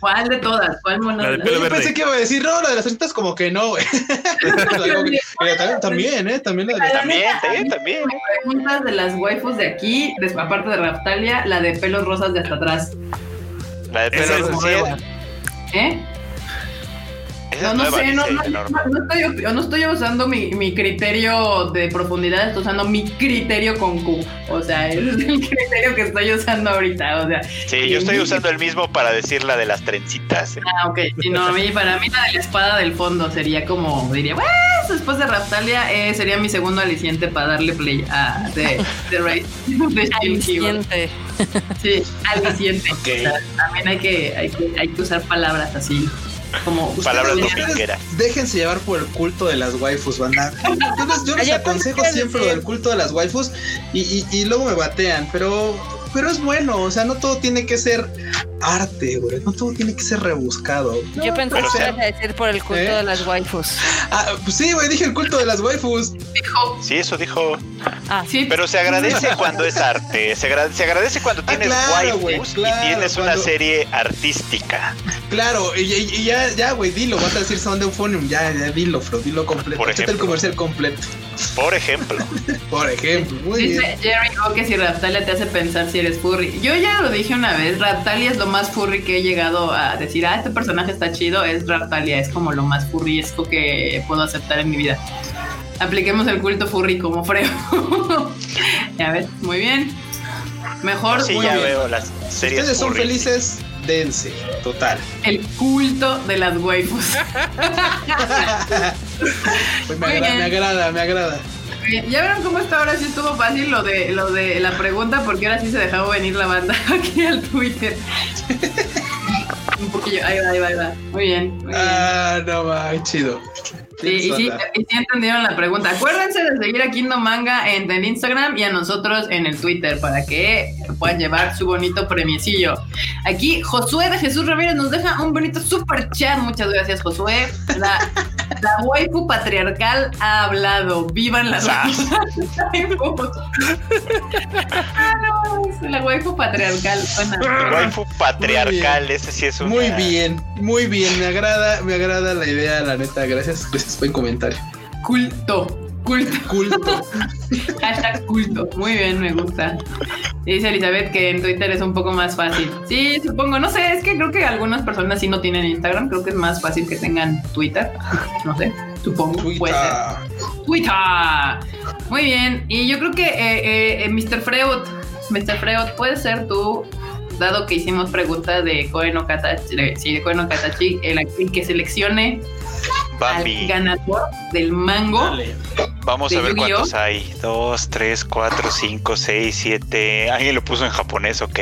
¿Cuál de todas? ¿Cuál mona La de de pelo Yo pensé que iba a decir, no, la de las treintas como que no, [laughs] güey. También, también, ¿eh? También la de las También, ¿eh? También. me preguntas de las waifus de aquí, aparte de Raptalia, la de pelos rosas de hasta atrás. La de Esa pelo es sí, nueva. ¿Eh? Esa No, no nueva, sé, no, no, no, no estoy, no estoy usando mi, mi criterio de profundidad, estoy usando mi criterio con Q. O sea, ese [laughs] es el criterio que estoy usando ahorita. O sea, Sí, yo estoy usando el mismo para decir la de las trencitas. ¿eh? ah, ok. Si no, a mí, para mí la de la espada del fondo sería como, diría, "Pues, después de Raptalia, eh, sería mi segundo aliciente para darle play a The, the Race. [laughs] Aliciente. Sí, aliciente. Ok. O sea, también hay que, hay, que, hay que usar palabras así. Como [laughs] ustedes Palabras. Déjense llevar por el culto de las waifus, banda. Yo les, yo aconsejo siempre lo del culto de las waifus y, y- y luego me batean, pero, pero es bueno, o sea, no todo tiene que ser arte, güey. No todo tiene que ser rebuscado. Yo pensé que sea- ibas a decir por el culto ¿Eh? de las waifus. Ah, pues sí, güey, dije el culto de las waifus. Dijo, Sí, eso dijo. Ah, sí, Pero se agradece cuando es arte. Se, agra- se agradece cuando Ah, tienes claro, waifus claro, y tienes una serie artística. Claro, y, ya, ya, güey, dilo, vas a decir Sound Euphonium, ya, ya, dilo, Fro, dilo completo. Por Échate el ejemplo. comercial completo, Por ejemplo. [laughs] por ejemplo. Muy Dice bien. Jerry O que si Raptalia te hace pensar si eres furry. Yo ya lo dije una vez, Raptalia es lo más furry que he llegado a decir, ah, este personaje está chido, es Raptalia, es como lo más furriesco que puedo aceptar en mi vida. Apliquemos el culto furry como freo. [laughs] ya ves, muy bien. Mejor Sí, ya bien. veo las Si series. ustedes son furry. felices, dense, total. el culto de las waifus. [laughs] [laughs] Pues agrada, me agrada, me agrada. Ya vieron cómo está ahora sí estuvo fácil lo de lo de la pregunta porque ahora sí se dejaba venir la banda [laughs] aquí al Twitter. Un poquillo, ahí va, ahí va, ahí va. Muy bien, muy bien. Ah, no va, chido. Sí, y sí, y sí entendieron la pregunta. Acuérdense de seguir a Kingdom Manga en el Instagram y a nosotros en el Twitter para que puedan llevar su bonito premiecillo. Aquí Josué de Jesús Ramírez nos deja un bonito super chat. Muchas gracias, Josué. La, la waifu patriarcal ha hablado. ¡Vivan las waifus! Ah, no, la waifu patriarcal. Suena. Waifu patriarcal, ese sí es un. Muy bien, muy bien, me agrada, me agrada la idea, la neta, gracias, gracias, buen comentario. Culto. Culto. Culto. [laughs] Hashtag culto. Muy bien, me gusta. Dice Elizabeth que en Twitter es un poco más fácil. Sí, supongo. No sé, es que creo que algunas personas sí no tienen Instagram. Creo que es más fácil que tengan Twitter. [laughs] No sé, supongo. Puede ser. Twitter. Twitter. Muy bien. Y yo creo que eh, eh, Mr. Freud, Mr. Freud, puede ser tú, dado que hicimos pregunta de Koen no Katachi, de- sí, de Koen no Katachi, el, el que seleccione al Bambi. ganador del mango. Dale. Vamos a ver Yu-Gi-Oh. cuántos hay. Dos, tres, cuatro, cinco, seis, siete. Alguien lo puso en japonés, ok.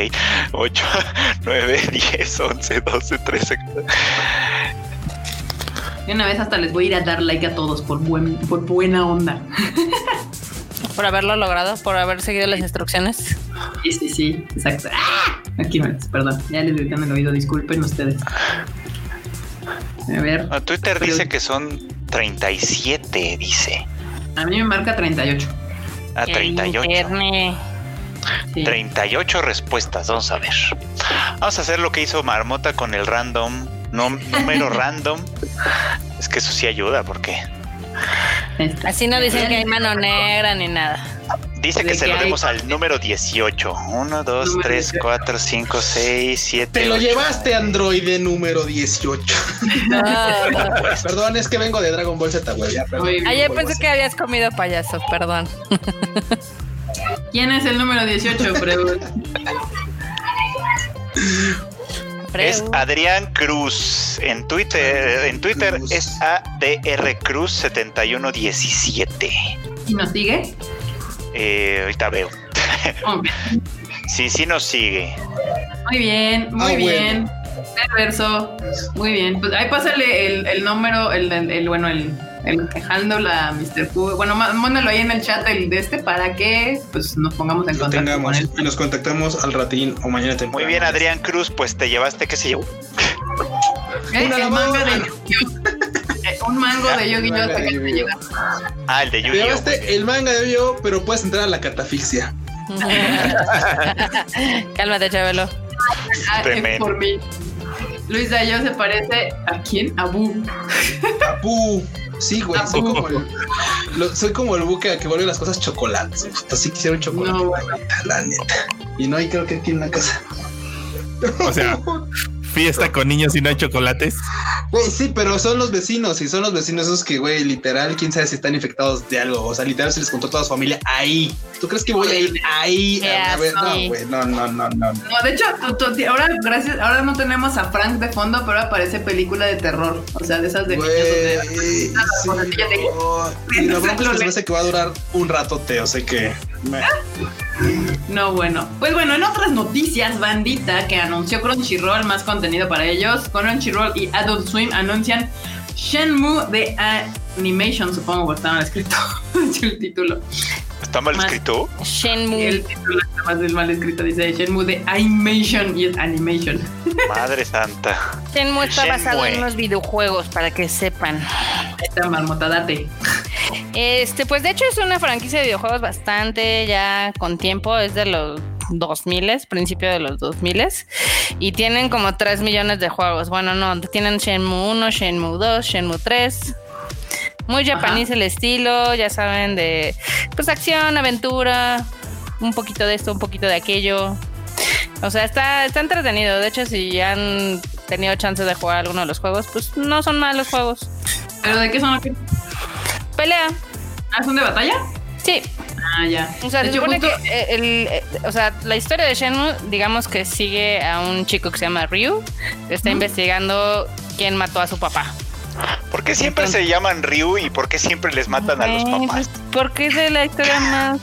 Ocho, [laughs] nueve, diez, once, doce, trece. De una vez hasta les voy a ir a dar like a todos por, buen, por buena onda. por haberlo logrado, por haber seguido las instrucciones. Sí, sí, sí, exacto. ¡Ah! Aquí me, perdón, ya les grité en el oído, disculpen ustedes. A ver, No, Twitter Pero- dice que son 37, dice. a mí me marca 38. A El 38. internet. Sí. 38 respuestas, vamos a ver. Vamos a hacer lo que hizo Marmota con el random, no, número [laughs] random. Es que eso sí ayuda porque. Así no dicen que hay mano negra ni nada. Dice que se lo hay- demos al número 18. 1, 2, Número 3, 18. 4, 5, 6, 7. Te lo llevaste, androide número 18. Ah, [laughs] Perdón, es que vengo de Dragon Ball Z, güey. Ayer pensé que habías comido payaso, perdón. ¿Quién es el número 18, Freud? Es. Adrián Cruz. En Twitter, en Twitter Cruz. es ADR Cruz 7117. ¿Y nos sigue? Eh, ahorita veo. Sí, sí nos sigue. Muy bien, muy Ah, bien. Verso. Muy bien. Pues ahí pásale el, el número, el, el, el- bueno, el, el handle a Mr. Q. Bueno, má- mándalo ahí en el chat el de este para que pues nos pongamos en Lo contacto tengamos con él. y nos contactamos al ratín o mañana temprano. Muy bien, Adrián Cruz, pues te llevaste, qué sé yo. Eh, el manga de Un mango de Yu-Gi-Oh Manga hasta de que te llega. Ah, el de Te Yu-Gi-Oh! llevaste el manga de yo, pero puedes entrar a la catafixia. [laughs] Cálmate, Chabelo. Ah, es Tremendo. por mí. Luis Dayo se parece a quién? A Bu. Apu. Sí, güey, soy como el, lo- soy como el buque que vuelve las cosas chocolates. Así quisiera un chocolate, No, la neta, la neta. Y no hay creo que aquí en la casa. O sea, [laughs] fiesta con niños y no hay chocolates. Güey, sí, pero son los vecinos y son los vecinos esos que, güey, literal, quién sabe si están infectados de algo. O sea, literal se les contó a toda su familia ahí. ¿Tú crees que voy a ir ahí? A, ver, no, güey, no, no, no, no. no. De hecho, ahora, gracias, ahora no tenemos a Frank de fondo, pero ahora parece película de terror. O sea, de esas de niños Güey, donde- sí, no. Y es que va a durar un rato, Teo. Sé que. [laughs] No, bueno. Pues bueno, en otras noticias, bandita que anunció Crunchyroll más contenido para ellos. Crunchyroll y Adult Swim anuncian Shenmue de Animation, supongo, porque estaba escrito [laughs] el título. ¿Está mal escrito? Shenmue. El título está más del mal escrito, dice Shenmue de Animation y es Animation. Madre santa. Shenmue está basado en unos videojuegos, para que sepan. Esta marmotadate. Este, pues de hecho es una franquicia de videojuegos bastante ya con tiempo, es de los 2000, principio de los 2000 y tienen como 3 millones de juegos. Bueno, no, tienen Shenmue 1, Shenmue 2, Shenmue 3. Muy japonés el estilo, ya saben, de pues acción, aventura, un poquito de esto, un poquito de aquello. O sea, está, está entretenido. De hecho, si ya han tenido chance de jugar alguno de los juegos, pues no son malos juegos. ¿Pero de qué son los que? Pelea, ¿Ah, son de batalla? sí, Ah, ya. O sea, se hecho, supone justo- que eh, el, eh, o sea, la historia de Shenmue, digamos que sigue a un chico que se llama Ryu, que está investigando quién mató a su papá. ¿Por qué siempre se llaman Ryu y por qué siempre les matan a los papás? pues, Porque es de la historia más.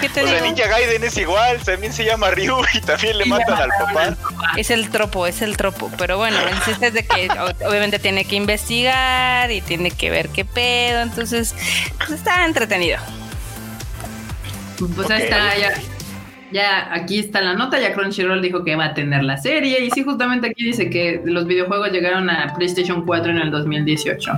¿Qué te O sea, digo? Ninja Gaiden es igual, también se llama Ryu y también le Y matan al papá. Es el tropo, es el tropo. Pero bueno, el chiste es de que obviamente tiene que investigar y tiene que ver qué pedo. Entonces, pues, está entretenido. Pues ahí está, ya. Ya aquí está la nota, ya Crunchyroll dijo que va a tener la serie y sí, justamente aquí dice que los videojuegos llegaron a PlayStation 4 en el 2018.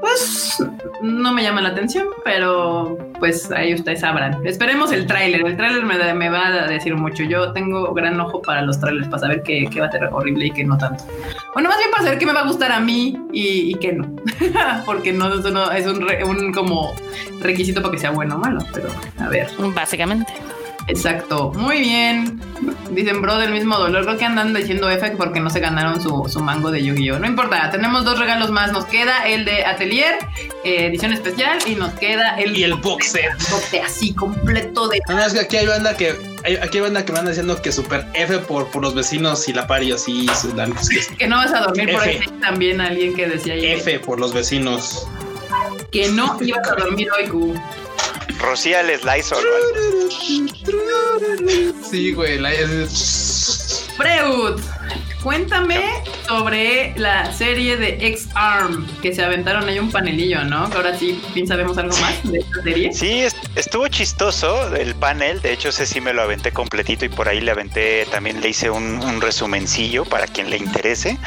Pues no me llama la atención, pero pues ahí ustedes sabrán. Esperemos el tráiler, el tráiler me, me va a decir mucho. Yo tengo gran ojo para los trailers, para saber qué, va a ser horrible y qué no tanto. Bueno, más bien para saber qué me va a gustar a mí y, qué no. [laughs] Porque no, no es un, re- un como requisito para que sea bueno o malo, pero a ver. Básicamente. Exacto, muy bien. Dicen, bro, del mismo dolor. Creo que andan diciendo F porque no se ganaron su, su mango de Yu-Gi-Oh! No importa, tenemos dos regalos más. Nos queda el de Atelier, eh, edición especial, y nos queda el, Y el box set. así completo de. No, es que aquí hay banda que hay, aquí hay banda que me anda diciendo que super F por, por los vecinos y la pari así se dan- [laughs] Que no vas a dormir por ahí. También alguien que decía ahí F por los vecinos. que no ibas a dormir hoy, Q. Rocíales Lysol. o algo. Sí, güey. la- es- Freud, cuéntame sobre la serie de X-Arm que se aventaron ahí un panelillo, ¿no? Ahora sí, fin sabemos algo más de esta serie. Sí, es- estuvo chistoso el panel. De hecho, ese sí me lo aventé completito y por ahí le aventé, también le hice un, un resumencillo para quien le interese.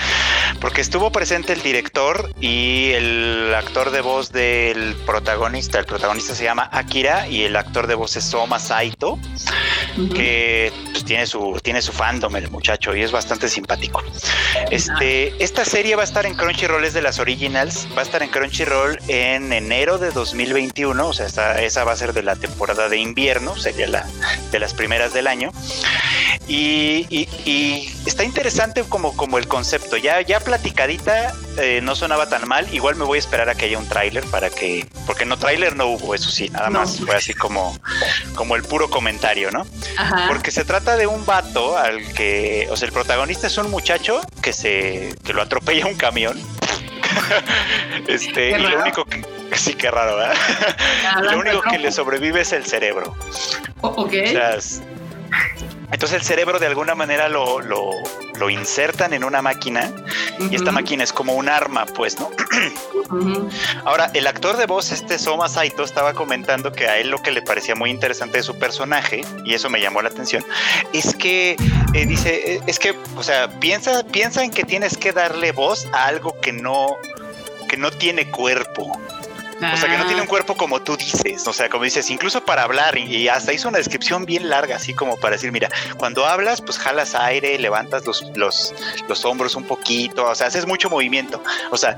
Porque estuvo presente el director y el actor de voz del protagonista. El protagonista se llama Akira y el actor de voz es Soma Saito, Ujú. que pues, tiene su tiene su fandom el muchacho y es bastante simpático. Este, esta serie va a estar en Crunchyroll, es de las originals, va a estar en Crunchyroll en enero de 2021, o sea, esa va a ser de la temporada de invierno, sería la de las primeras del año. Y, y- y está interesante como, como el concepto, ya, ya platicadita, eh, no sonaba tan mal, igual me voy a esperar a que haya un tráiler para que, porque no tráiler no hubo, eso sí, nada No. más fue así como, como el puro comentario, ¿no? Ajá. Porque se trata de un vato al que, o sea, el protagonista es un muchacho que se, que lo atropella un camión. [laughs] este, y lo único que, sí, qué raro, [laughs] lo único que le sobrevive es el cerebro. O- sea, entonces el cerebro de alguna manera lo, lo, lo insertan en una máquina y esta máquina es como un arma, pues, ¿no? Ahora, el actor de voz, este Soma Saito, estaba comentando que a él lo que le parecía muy interesante de su personaje, y eso me llamó la atención, es que eh, dice, eh, es que, o sea, piensa, piensa en que tienes que darle voz a algo que no, que no tiene cuerpo. O sea, que no tiene un cuerpo como tú dices, o sea, como dices, incluso para hablar, y, hasta hizo una descripción bien larga, así como para decir, mira, cuando hablas, pues jalas aire, levantas los, los, los hombros un poquito, o sea, haces mucho movimiento. O sea,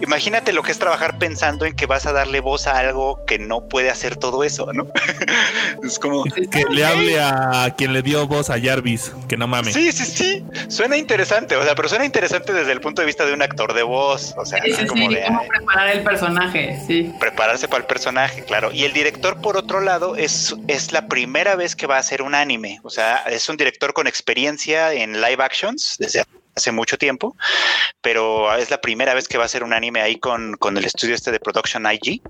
imagínate lo que es trabajar pensando en que vas a darle voz a algo que no puede hacer todo eso, ¿no? [laughs] es como... Que le hable a quien le dio voz a Jarvis, que no mames. Sí, sí, sí, suena interesante, o sea, pero suena interesante desde el punto de vista de un actor de voz, o sea, Sí, como sí, de... cómo preparar el personaje, sí. Prepararse para el personaje, claro. Y el director, por otro lado, es, es la primera vez que va a hacer un anime. O sea, es un director con experiencia en live actions desde hace mucho tiempo, pero es la primera vez que va a hacer un anime ahí con, con el estudio este de Production IG.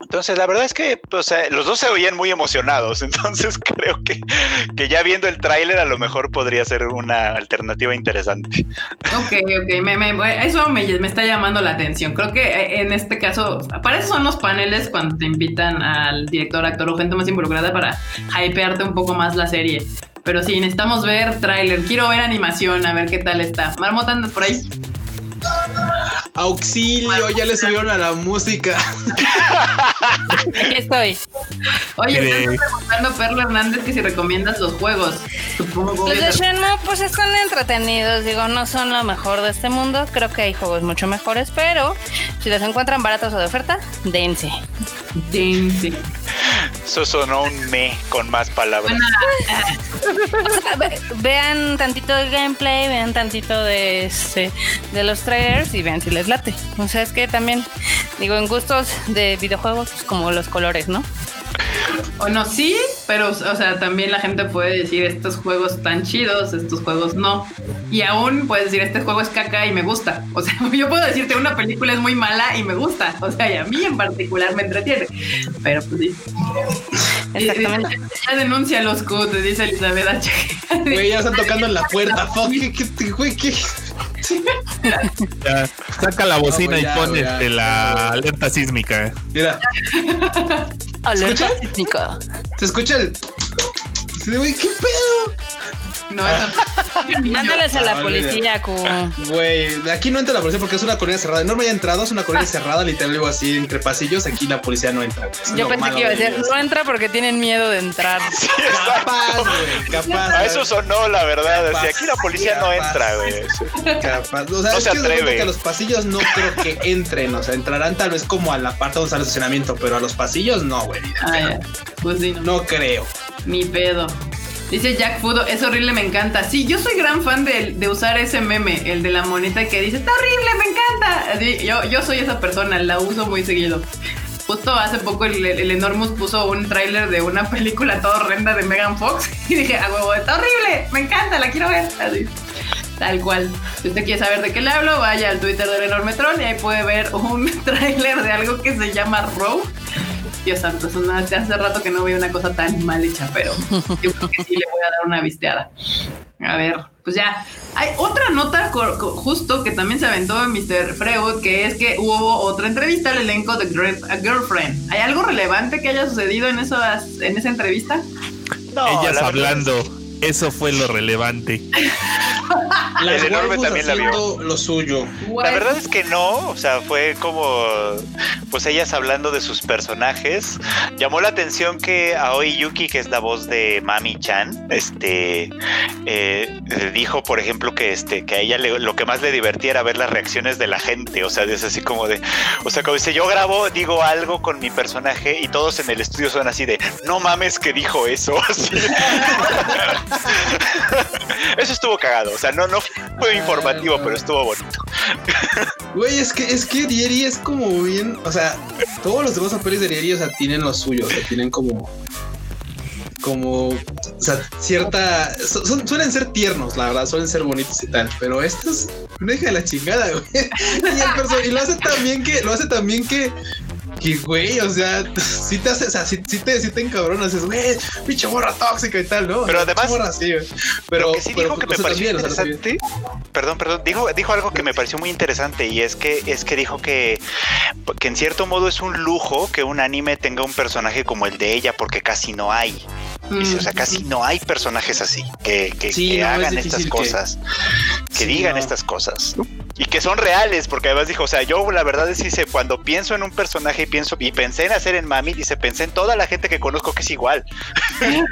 Entonces, la verdad es que o sea, los dos se oían muy emocionados. [laughs] Entonces, creo que, que ya viendo el tráiler, a lo mejor podría ser una alternativa interesante. Ok, ok, me, me- eso me, me está llamando la atención. Creo que eh, en este caso, para eso son los paneles cuando te invitan al director, actor o gente más involucrada para hypearte un poco más la serie. Pero sí, necesitamos ver tráiler. Quiero ver animación, a ver qué tal está. Marmota, ¿andas por ahí? Auxilio, ya le subieron a la música. Aquí estoy. Oye, Sí. estás preguntando Perla Hernández que si recomiendas los juegos. Supongo que Los de obvio- Shenmue pues están entretenidos, digo, no son lo mejor de este mundo, creo que hay juegos mucho mejores, pero si los encuentran baratos o de oferta, dense. Sí. Eso sonó un me con más palabras. [laughs] O sea, ve- vean tantito de gameplay, vean tantito de este, de los trailers y vean si les late. O sea, es que también, digo, en gustos de videojuegos, pues como los colores, ¿no? O no, sí, pero, o sea, también la gente puede decir estos juegos tan chidos, estos juegos no. Y aún puedes decir este juego es caca y me gusta. O sea, [laughs] yo puedo decirte una película es muy mala y me gusta. O sea, y a mí en particular me entretiene. Pero pues sí. [laughs] Exactamente. Ya denuncia los CUT, dice Elizabeth H. [laughs] Güey, ya están tocando en la puerta. Fuck, ¿qué, qué, güey, qué? Ya, saca la bocina No, y ya, pone ya. este, la alerta sísmica. Mira, Alerta ¿Escucha? sísmica. se escucha el. Qué pedo. No, eso. [laughs] Mándales a la Ah, policía, cu. Güey, de aquí no entra la policía porque es una colonia cerrada. No me haya entrado, es una colonia cerrada, literal, digo así, entre pasillos. Aquí la policía no entra. Eso Yo pensé que iba a de decir, no entra porque tienen miedo de entrar. [laughs] Sí. Capaz, güey, capaz. A eso sonó, la verdad. Capaz, Así, aquí la policía no entra, güey. Capaz. O sea, No es se que, atreve. que a los pasillos no creo que entren. O sea, entrarán tal vez como a la parte donde está el estacionamiento, pero a los pasillos no, güey. Ah, ya. Pues sí, no. No creo. Ni pedo. Dice Jack Fudo, es horrible, me encanta. Sí, yo soy gran fan de, usar ese meme, el de la moneta que dice, está horrible, me encanta. Yo, yo soy esa persona, la uso muy seguido. Justo hace poco el, Enormous puso un tráiler de una película toda horrenda de Megan Fox [laughs] y dije, a huevo, está horrible, me encanta, la quiero ver. Así, tal cual. Si usted quiere saber de qué le hablo, vaya al Twitter del Enormetron y ahí puede ver un [laughs] tráiler de algo que se llama Rogue. Dios santo, eso no, hace rato que no veo una cosa tan mal hecha, pero [laughs] yo creo que sí le voy a dar una visteada. A ver, pues ya. Hay otra nota justo que también se aventó en Mr. Freud, que es que hubo otra entrevista al elenco de a Girlfriend. ¿Hay algo relevante que haya sucedido en, esas, en esa entrevista? No, Ellas verdad hablando. Eso fue lo relevante. El enorme también la vio. lo suyo. La verdad es que no, o sea, fue como, pues ellas hablando de sus personajes. Llamó la atención que Aoi Yuki, que es la voz de Mami Chan, este, eh, eh, dijo, por ejemplo, que este, que a ella le- lo que más le divertía era ver las reacciones de la gente, o sea, es así como de, o sea, como dice, yo grabo, digo algo con mi personaje y todos en el estudio son así de, no mames que dijo eso, [laughs] así. [laughs] Eso estuvo cagado, o sea, no, no fue informativo, pero estuvo bonito. Güey, es que, es que Rieri es como bien. O sea, todos los demás papeles de Rieri, o sea, tienen lo suyo. O sea, tienen como. Como. O sea, cierta. son- suelen ser tiernos, la verdad. Suelen ser bonitos y tal. Pero esto es una hija de la chingada, güey. [laughs] Y, el perso- y lo hace también que. Lo hace también que. Que, güey, o sea, [laughs] si te hace, o sea, si, te, si te encabronas, es, güey, pinche morra tóxica y tal, ¿no? Pero además- morra güey. pero, que sí pero, dijo que me pareció también, o sea, interesante. Perdón, perdón. Dijo, dijo algo que me pareció muy interesante y es que es que dijo que, que en cierto modo es un lujo que un anime tenga un personaje como el de ella porque casi no hay. Dice, o sea, casi no hay personajes así que, que, Sí, que no, es hagan estas que- cosas, que, Sí, digan no. estas cosas y que son reales, porque además dijo, o sea, yo la verdad es que cuando pienso en un personaje pienso y pensé en hacer en Mami, dice, pensé en toda la gente que conozco que es igual. [laughs]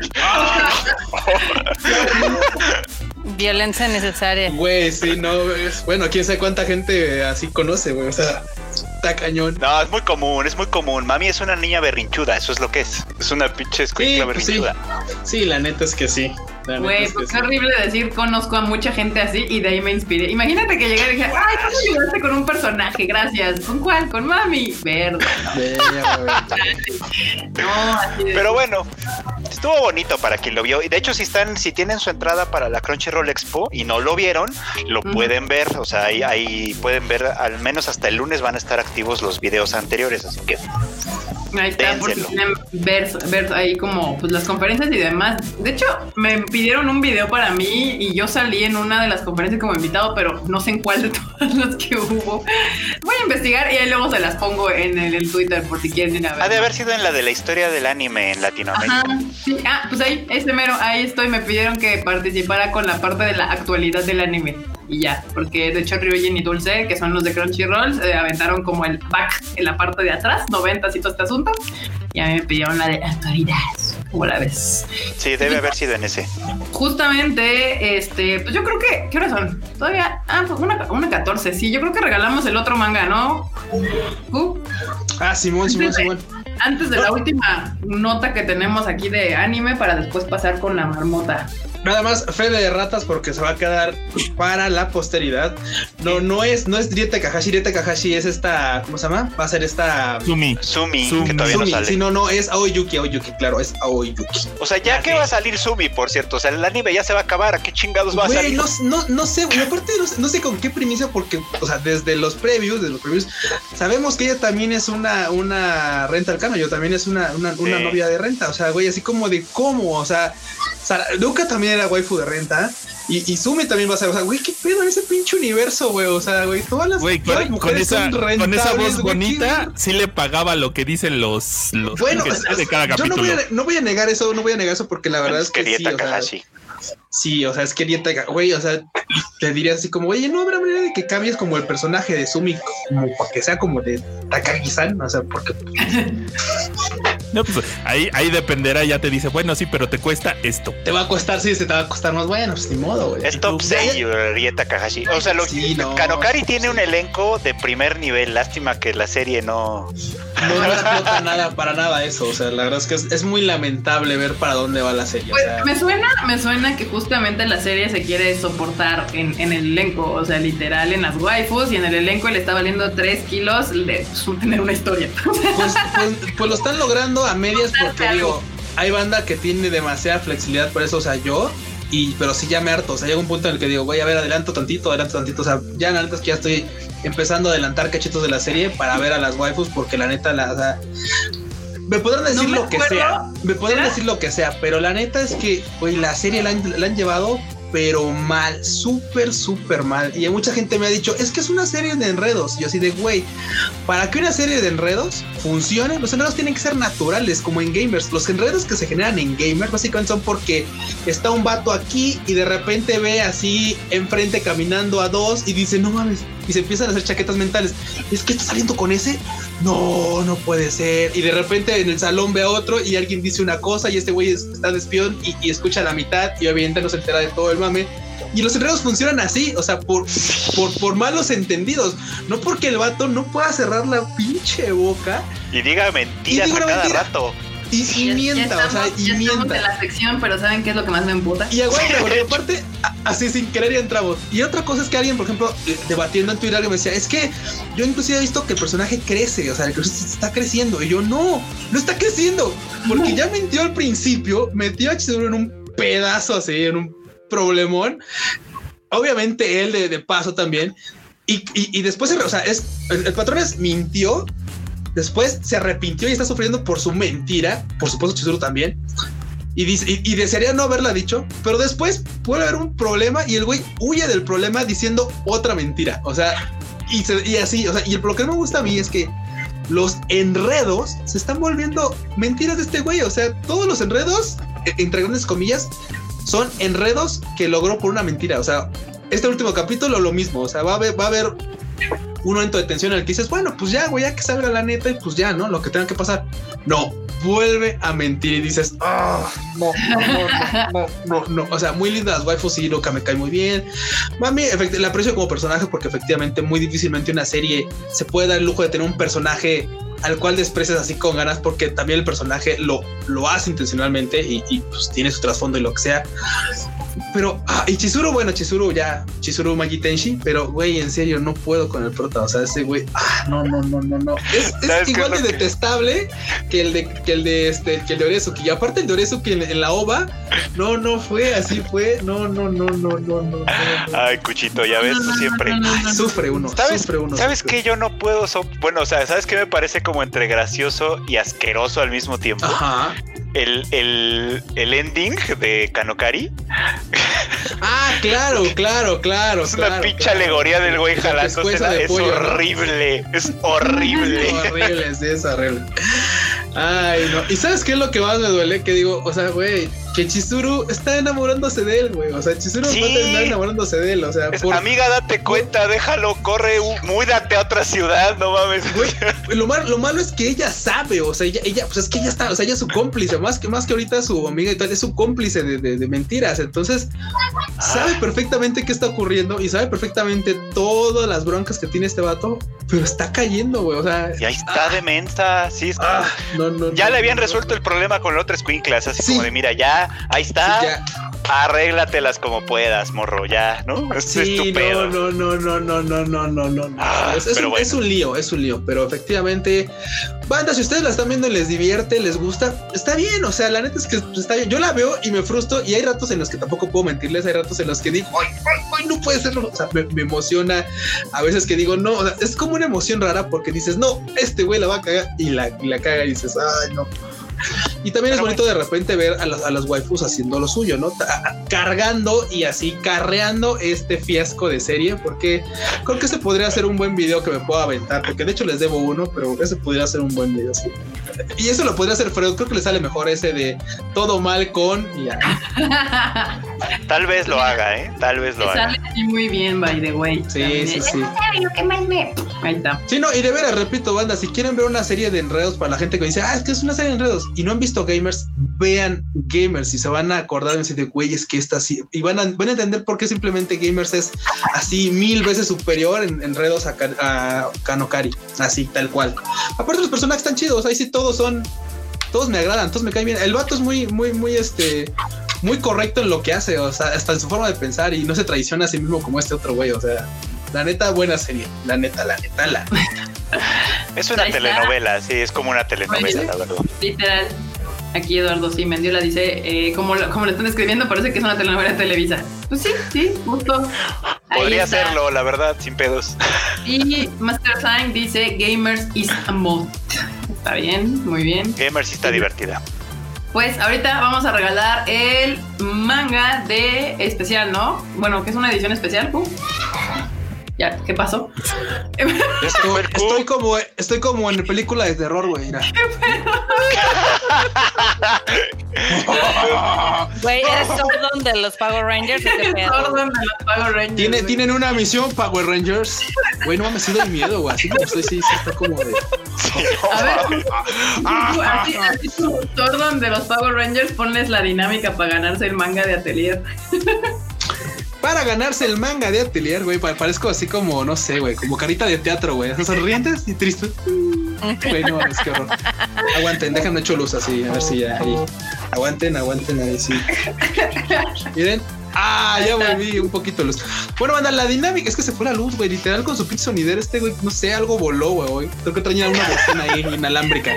Violencia necesaria. Güey, sí, no, es, bueno, quién sabe cuánta gente así conoce, güey, o sea, está cañón. No, es muy común, es muy común. Mami es una niña berrinchuda, eso es lo que es. Es una pinche Sí, escuela pues sí. berrinchuda. Sí, la neta es que sí. Güey, pues qué horrible decir conozco a mucha gente así y de ahí me inspiré. Imagínate que llegué y dije, ay, ¿cómo ayudaste con un personaje? Gracias. ¿Con cuál? Con mami. Verde. No, Pero bueno, estuvo bonito para quien lo vio. Y de hecho, si están, si tienen su entrada para la Crunchyroll Expo y no lo vieron, lo pueden ver. O sea, ahí, ahí pueden ver, al menos hasta el lunes van a estar activos los videos anteriores. Así que Ahí está, porque tienen ver, ver ahí como pues, las conferencias y demás. De hecho, me pidieron un video para mí y yo salí en una de las conferencias como invitado, pero no sé en cuál de [laughs] todas las que hubo. Voy a investigar y ahí luego se las pongo en el, Twitter por si quieren ir a ver. Ha de haber sido en la de la historia del anime en Latinoamérica. sí. Ah, pues ahí, ese mero, ahí estoy. Me pidieron que participara con la parte de la actualidad del anime y ya, porque de hecho Ryujin y Dulce, que son los de Crunchyroll, se aventaron como el back en la parte de atrás, 90 y todo este asunto, y a mí me pidieron la de actualidad. ¿Cómo la ves? Sí, debe haber sido en ese. Justamente, este, pues yo creo que, ¿qué horas son? Todavía, ah, pues una, una 14, sí, yo creo que regalamos el otro manga, ¿no? Uh. Ah, Simón, Simón, Simón. Antes de la última nota que tenemos aquí de anime para después pasar con la marmota. Nada más fe de ratas porque se va a quedar para la posteridad. No, no es, no es Rieta Kahashi, Rieta Kahashi es esta, ¿cómo se llama? Va a ser esta Sumi. Sumi, que todavía no sale. Sí, no, no, es Aoyuki, Aoyuki, claro, es Aoyuki. O sea, ya que va a salir Sumi, por cierto. O sea, el anime ya se va a acabar. ¿A qué chingados va a salir? No, no, no sé. Aparte, no sé, con qué primicia, porque, o sea, desde los previews, desde los previews, sabemos que ella también es una, una renta al cano. Yo también es una, una, una novia de renta. O sea, güey, así como de cómo, o sea, Luca también era waifu de renta. Y, y Sumi también va a ser, o sea, güey, qué pedo en ese pinche universo, güey. O sea, güey, todas las, güey, con, mujeres esa, son con esa voz bonita, sí le pagaba lo que dicen los, los bueno, de cada yo capítulo. no voy, a, no voy a negar eso, no voy a negar eso porque la verdad es que sí, o sea, Sí, o sea, es que Rieta, güey, o sea, te diría así como, oye, no habrá manera de que cambies como el personaje de Sumi, como para que sea como de Takagi-san, o sea, porque. [laughs] [laughs] No, pues ahí, ahí dependerá, ya te dice, bueno, sí, pero te cuesta esto. Te va a costar, sí, se te va a costar más, bueno, pues ni modo, güey. Es top 6, Rieta Kakashi. O sea, lo, sí, Kanokari tiene un elenco de primer nivel, lástima que la serie no. No explota nada, para nada eso, o sea, la verdad es que es, muy lamentable ver para dónde va la serie. Pues, me suena, me suena que justamente la serie se quiere soportar en, en, el elenco, o sea, literal en las waifus y en el elenco le está valiendo 3 kilos de tener una historia. [laughs] Pues, pues, pues, lo están logrando a medias porque digo, hay banda que tiene demasiada flexibilidad, por eso, o sea, yo y pero sí ya me harto, o sea, llega un punto en el que digo, voy a ver adelanto tantito, adelanto tantito, o sea, ya la neta es que ya estoy empezando a adelantar cachitos de la serie para ver a las waifus porque la neta la, o sea, me podrán decir lo que sea. Me podrán decir lo que sea, pero la neta es que, la serie la han, llevado, pero mal, súper, súper mal. Y mucha gente me ha dicho, es que es una serie de enredos. Y yo así de, güey, para que una serie de enredos funcione, los enredos tienen que ser naturales, como en gamers. Los enredos que se generan en gamers básicamente son porque está un vato aquí y de repente ve así enfrente caminando a dos y dice, no mames, y se empiezan a hacer chaquetas mentales. Es que está saliendo con ese. No, no puede ser. Y de repente en el salón ve a otro y alguien dice una cosa y este güey está de espión y, escucha la mitad y obviamente no se entera de todo el mame. Y los enredos funcionan así, o sea, por, por, por malos entendidos. No porque el vato no pueda cerrar la pinche boca. Y diga mentiras a cada rato. Y, mienta, o sea, y mienta. en la sección, pero ¿saben qué es lo que más me emputa? Y porque [laughs] aparte, así sin querer ya entramos. Y otra cosa es que alguien, por ejemplo, eh, debatiendo en Twitter, alguien me decía, es que yo inclusive he visto que el personaje crece, o sea, el personaje está creciendo. Y yo, no, no está creciendo. Porque ya mintió al principio, metió a Chizuru en un pedazo así, en un problemón. Obviamente él de, paso también. Y, y, después, o sea, es, el, el patrón es mintió Después se arrepintió y está sufriendo por su mentira, por supuesto Chizuru también. Y, dice, y, desearía no haberla dicho, pero después puede haber un problema y el güey huye del problema diciendo otra mentira. O sea, y, así, o sea, y lo que me gusta a mí es que los enredos se están volviendo mentiras de este güey. O sea, todos los enredos, e, entre grandes comillas, son enredos que logró por una mentira. O sea, este último capítulo lo mismo. O sea, va a haber un momento de tensión en el que dices, bueno, pues ya, güey, ya que salga la neta y pues ya, ¿no? Lo que tenga que pasar. No, vuelve a mentir y dices, ah, no, no, no, no, no, O sea, muy lindas waifus y Loca me cae muy bien. Mami, la aprecio como personaje porque efectivamente muy difícilmente una serie se puede dar el lujo de tener un personaje al cual desprecias así con ganas porque también el personaje lo, lo hace intencionalmente y, y pues tiene su trasfondo y lo que sea. Pero, ah, y Chizuru, bueno, Chizuru ya, Chizuru Magi Tenshi, pero güey, en serio, no puedo con el prota. O sea, ese güey, ah, no, no, no, no, no. Es, es igual de detestable que el de, que el de este, que el de Oresuki. Y aparte el de Oresuki en, en la OVA, no, no fue, así fue, no, no, no, no, no, no. Ay, Cuchito, ya ves, tú siempre. Ay, sufre uno, ¿Sabes, sufre uno. ¿Sabes que yo no puedo? so- bueno, o sea, ¿sabes qué me parece como entre gracioso y asqueroso al mismo tiempo? Ajá. El, el, el ending de Kanokari [laughs] Ah, claro, claro, claro. es una pinche claro. alegoría del güey de Es pollo, ¿no? horrible, es [laughs] horrible. horrible, sí, es horrible. Ay, no. ¿Y sabes qué es lo que más me duele? Que digo, o sea, güey, que Chizuru está enamorándose de él, güey. O sea, Chizuru Sí. va a terminar enamorándose de él. O sea, por- Amiga, date cuenta, déjalo, corre, múdate a otra ciudad, no mames. Güey, [laughs] lo, malo, lo malo es que ella sabe, o sea, ella, ella, pues es que ella está, o sea, ella es su cómplice, más que, más que ahorita su amiga y tal, es su cómplice de, de- de mentiras. Entonces, sabe perfectamente qué está ocurriendo y sabe perfectamente todas las broncas que tiene este vato, pero está cayendo, güey. O sea, Y ahí está de mensa, sí está. ah, no, no, ya no, le habían resuelto el problema con la otra escuinclas, así Sí. como de mira, ya, ahí Sí, está, ya. arréglatelas como puedas, morro, ya, ¿no? Sí, no, no, no, no, no, no, no, no, no. Ah, es, un, bueno. es un lío, es un lío, pero efectivamente, banda, si ustedes la están viendo y les divierte, les gusta, está bien, o sea, la neta es que está bien. Yo la veo y me frustro y hay ratos en los que tampoco puedo mentirles, hay ratos en los que digo, ay, ay, ay, no puede ser, o sea, me, me emociona, a veces que digo, no, o sea, es como una emoción rara porque dices, no, este güey la va a cagar y la, y la caga y dices, ay, no. Y también es bonito de repente ver a las, a las waifus haciendo lo suyo, ¿no? Cargando y así carreando este fiasco de serie, porque creo que ese podría ser un buen video que me pueda aventar, porque de hecho les debo uno, pero ese podría ser un buen video. sí. Y eso lo podría hacer Freud, creo que le sale mejor ese de todo mal con. [laughs] Tal vez lo haga, ¿eh? Tal vez lo haga. sale así muy bien, by the way. Sí, También sí, es- sí. ¿qué más me? Ahí está. Sí, no, y de veras, repito, banda, si quieren ver una serie de enredos para la gente que dice, ah, es que es una serie de enredos y no han visto gamers, vean gamers y se van a acordar y de güey, es que está así. Y van a, van a entender por qué simplemente gamers es así mil veces superior en enredos a Kanokari, así, tal cual. Aparte, los personajes están chidos, ahí sí todos son, todos me agradan, todos me caen bien. El vato es muy, muy, muy, este, muy correcto en lo que hace, o sea, hasta en su forma de pensar y no se traiciona a sí mismo como este otro güey, o sea. La neta, buena serie. La neta, la neta, la [laughs] Es una telenovela, sí, es como una telenovela, la verdad. Literal. Aquí Eduardo sí, Mendiola dice, eh, como, lo, como lo están escribiendo, parece que es una telenovela de Televisa. Pues sí, sí, justo. Ahí Podría serlo, la verdad, sin pedos. Y Master Sign dice, Gamers is a mod. [laughs] Está bien, muy bien. Gamer sí está divertida. Pues ahorita vamos a regalar el manga de especial, ¿no? Bueno, que es una edición especial. Uh. Ya, ¿qué pasó? [laughs] Este Q. Estoy como, estoy como en película de terror, güey. mira. [laughs] Güey, ¿eres Sordon de los Power Rangers? ¿o qué pedo? Sordon de los Power Rangers. Tiene, tienen una misión Power Rangers. Güey, no mames, sí doy miedo, güey. Así como estoy, sí, sí está como de. A ver, [laughs] así, así tú, Sordon de los Power Rangers, ponles la dinámica para ganarse el manga de Atelier. Para ganarse el manga de Atelier, güey, pa- parezco así como, no sé, güey, como carita de teatro, güey. Sonrientes y tristes. Güey, no mames, qué horror. Aguanten, déjenme hecho luz así, a ver si ya ahí. Aguanten, aguanten ahí, sí. Miren. Ah, ya volví un poquito luz. Bueno, banda, la dinámica es que se fue la luz, güey. Literal, con su pinche sonidero, este güey, no sé, algo voló, güey. Creo que traía una bocina ahí inalámbrica.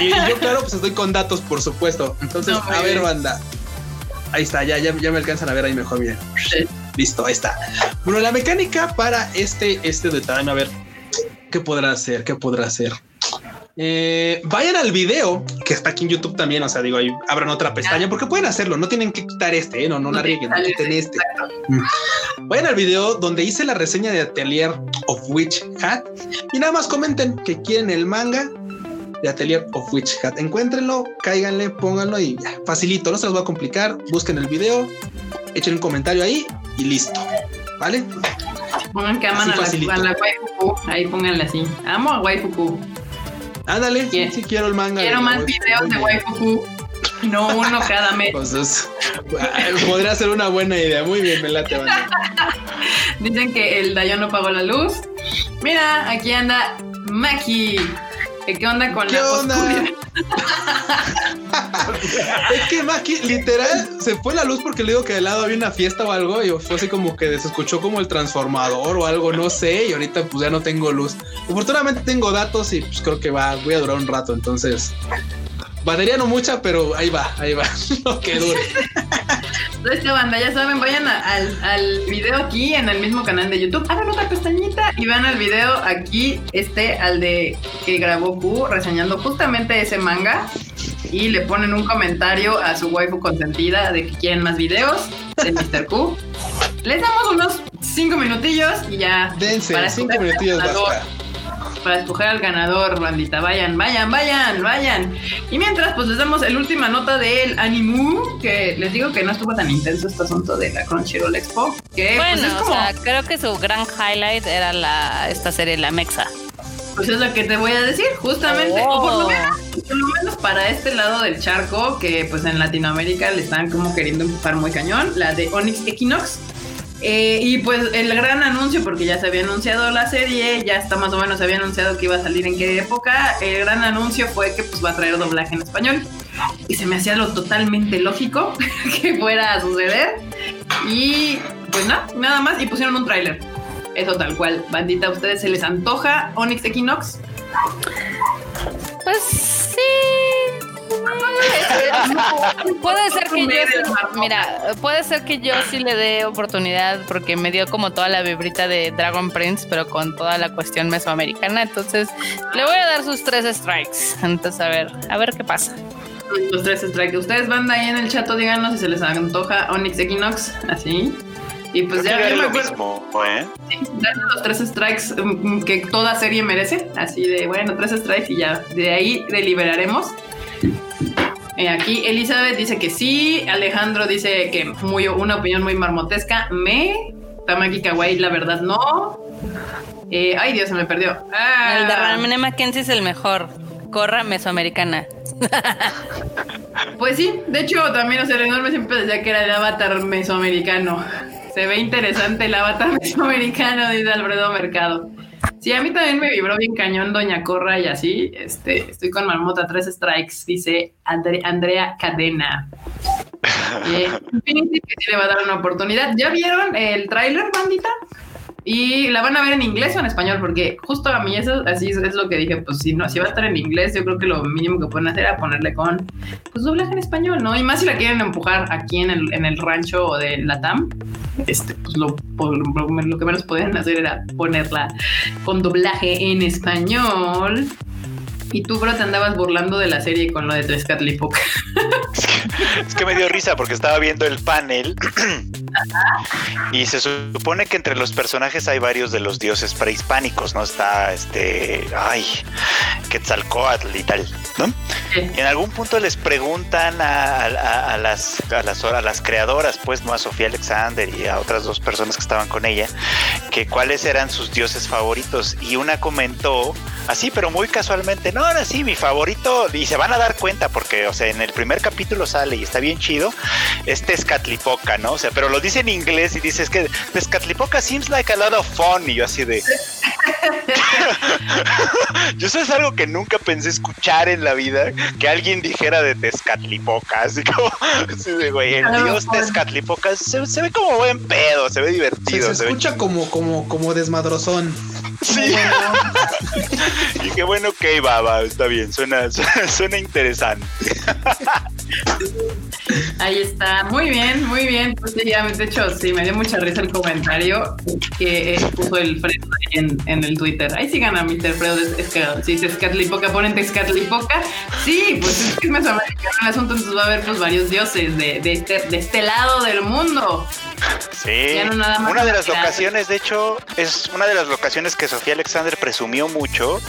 Y yo, claro, pues estoy con datos, por supuesto. Entonces, No, a ver, banda. Ahí está, ya, ya, ya me alcanzan a ver ahí mejor, miren. Sí. Listo, ahí está. Bueno, la mecánica para este, este de Time, a ver, ¿qué podrá hacer? ¿Qué podrá hacer? Eh, vayan al video que está aquí en YouTube también. O sea, digo, ahí abran otra pestaña porque pueden hacerlo. No tienen que quitar este, ¿eh? no, no la rieguen, no quiten este. Mm. Vayan al video donde hice la reseña de Atelier of Witch Hat y nada más comenten que quieren el manga de Atelier of Witch Hat. Encuéntrenlo, cáiganle, pónganlo y ya, facilito. No se los va a complicar. Busquen el video, echen un comentario ahí y listo. ¿Vale? Pongan que aman Así a la, a la waifu. Ahí pónganle así. Amo a waifu. Ándale, Quiero- sí, quiero el manga. Quiero más videos de waifu. No uno cada mes. Pues es- podría ser una buena idea. Muy bien, me late, banda. [laughs] Dicen que el Dayon no pagó la luz. Mira, aquí anda Maki. ¿Qué onda con ¿Qué la onda? [laughs] es que Maki, literal, se fue la luz porque le digo que de lado había una fiesta o algo y fue así como que se escuchó como el transformador o algo, no sé, y ahorita pues ya no tengo luz. Afortunadamente tengo datos y pues creo que va, voy a durar un rato, entonces... Batería no mucha, pero ahí va, ahí va, [laughs] lo que dure. [laughs] Esta banda, ya saben, vayan a- al, al video aquí en el mismo canal de YouTube. Hagan otra pestañita y vean el video aquí, este, al de que grabó Q, reseñando justamente ese manga. Y le ponen un comentario a su waifu consentida de que quieren más videos de Mr. Q. Les damos unos cinco minutillos y ya. Dense, para cinco al minutillos basta. Para escoger al ganador, bandita. Vayan, vayan, vayan, vayan. Y mientras, pues les damos el última nota del Animu, que les digo que no estuvo tan intenso este asunto de la Crunchyroll Expo. Que Bueno, pues es como, o sea, creo que su gran highlight era la esta serie La Mexa. pues es lo que te voy a decir, justamente. O por lo, Oh. menos, por lo menos para este lado del charco, que pues en Latinoamérica le están como queriendo empujar muy cañón, la de Onyx Equinox. Eh, y pues el gran anuncio, porque ya se había anunciado la serie, ya está más o menos se había anunciado que iba a salir en qué época. El gran anuncio fue que pues va a traer doblaje en español. Y se me hacía lo totalmente lógico [laughs] que fuera a suceder. Y pues nada, nada más. Y pusieron un tráiler. Eso tal cual. Bandita, ¿a ustedes se les antoja Onyx Equinox? Pues sí. [laughs] puede ser que yo sí- mira, puede ser que yo sí le dé oportunidad porque me dio como toda la vibrita de Dragon Prince, pero con toda la cuestión mesoamericana. Entonces, le voy a dar sus tres strikes. Entonces, a ver, a ver qué pasa. Los tres strikes. Ustedes van ahí en el chat, díganos si se les antoja Onyx Equinox. Así. Y pues Creo que ya era yo me lo mismo, ¿eh? Sí, los tres strikes mm, que toda serie merece. Así de, bueno, tres strikes y ya. De ahí deliberaremos. Eh, aquí Elizabeth dice que sí. Alejandro dice que muy, una opinión muy marmotesca. Me. Tamaki Kawaii, la verdad, no. Eh, ay, Dios, se me perdió. Ah. El de Ramene Mackenzie es el mejor. Corra mesoamericana. Pues sí, de hecho también, o sea, el enorme siempre decía que era el avatar mesoamericano. Se ve interesante el avatar [laughs] mesoamericano, dice Alfredo Mercado. Sí, a mí también me vibró bien cañón Doña Corra y así. Este, estoy con Marmota, tres strikes, dice Andre- Andrea Cadena. [laughs] Eh, que sí le va a dar una oportunidad. ¿Ya vieron el tráiler, bandita? Y la van a ver en inglés o en español, porque justo a mí eso así es, lo que dije, pues si no, si va a estar en inglés, yo creo que lo mínimo que pueden hacer es ponerle con pues doblaje en español, ¿no? Y más si la quieren empujar aquí en el, en el rancho de Latam, este, pues lo, que menos pueden hacer era ponerla con doblaje en español. Y tú, bro, te andabas burlando de la serie con lo de Tezcatlipoca. [laughs] [laughs] Es que, me dio risa porque estaba viendo el panel [clears throat] y se supone que entre los personajes hay varios de los dioses prehispánicos, ¿no? Está este, ay, Quetzalcoatl y tal, ¿no? Y en algún punto les preguntan a, a- a las, a, las, a las creadoras, pues, ¿no? A Sofía Alexander y a otras dos personas que estaban con ella, que cuáles eran sus dioses favoritos. Y una comentó, así, pero muy casualmente, no, ahora sí, mi favorito, y se van a dar cuenta porque, o sea, en el primer capítulo sale y está bien chido, es Tezcatlipoca, ¿no? O sea, pero lo dice en inglés y dice, es que Tezcatlipoca seems like a lot of fun. Y yo así de... [laughs] yo eso es algo que nunca pensé escuchar en la vida, que alguien dijera de Tezcatlipoca, así como, así de, güey, el A lo dios. Tezcatlipoca se, se ve como buen pedo, se ve divertido. se se ve escucha como, como, como desmadrozón. Sí. y qué bueno, ok, va, va, está bien, suena, [laughs] suena interesante. [laughs] Ahí está, muy bien, muy bien. Pues sí, ya, de hecho, sí, me dio mucha risa el comentario que puso el Fredo en, en el Twitter. Ahí sigan a Mr. Fredo, es, es que si dice Scatlipoca, ponen Tezcatlipoca. Sí, pues es que es mesoamericano el asunto, entonces va a haber pues varios dioses de, de, este, de este lado del mundo. Sí, Ya no nada más una de las locaciones, de hecho, es una de las locaciones que Sofía Alexander presumió mucho,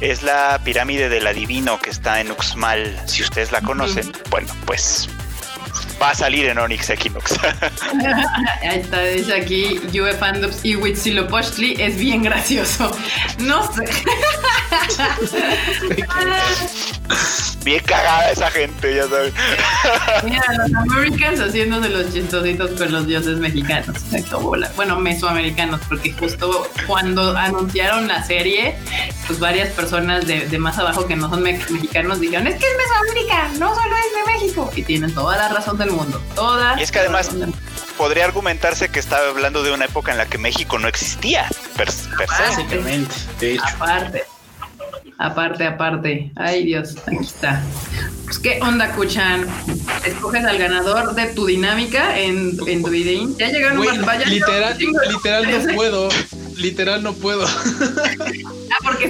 es la pirámide del adivino que está en Uxmal. Si ustedes la conocen, bueno, pues va a salir en Onyx Equinox. [laughs] Ahí está, dice aquí, Juve Fandoms y Huitzilopochtli es bien gracioso. No sé. [laughs] Bien cagada esa gente, ya sabes. [laughs] Mira, los Americans haciéndose los chistositos con los dioses mexicanos. Bueno, mesoamericanos, porque justo cuando anunciaron la serie, pues varias personas de, de más abajo que no son mexicanos dijeron, es que es Mesoamérica, no solo es de México. Y tienen toda la razón del mundo. Toda. Y es que además podría argumentarse que estaba hablando de una época en la que México no existía. Per, per Básicamente, de hecho. Aparte. Aparte, aparte. Ay, Dios, aquí está. Pues, ¿qué onda, Kuchan? Escoges al ganador de tu dinámica en, en tu video. Ya llegaron más. Vaya, literal, literal no puedo. Literal no puedo. [laughs]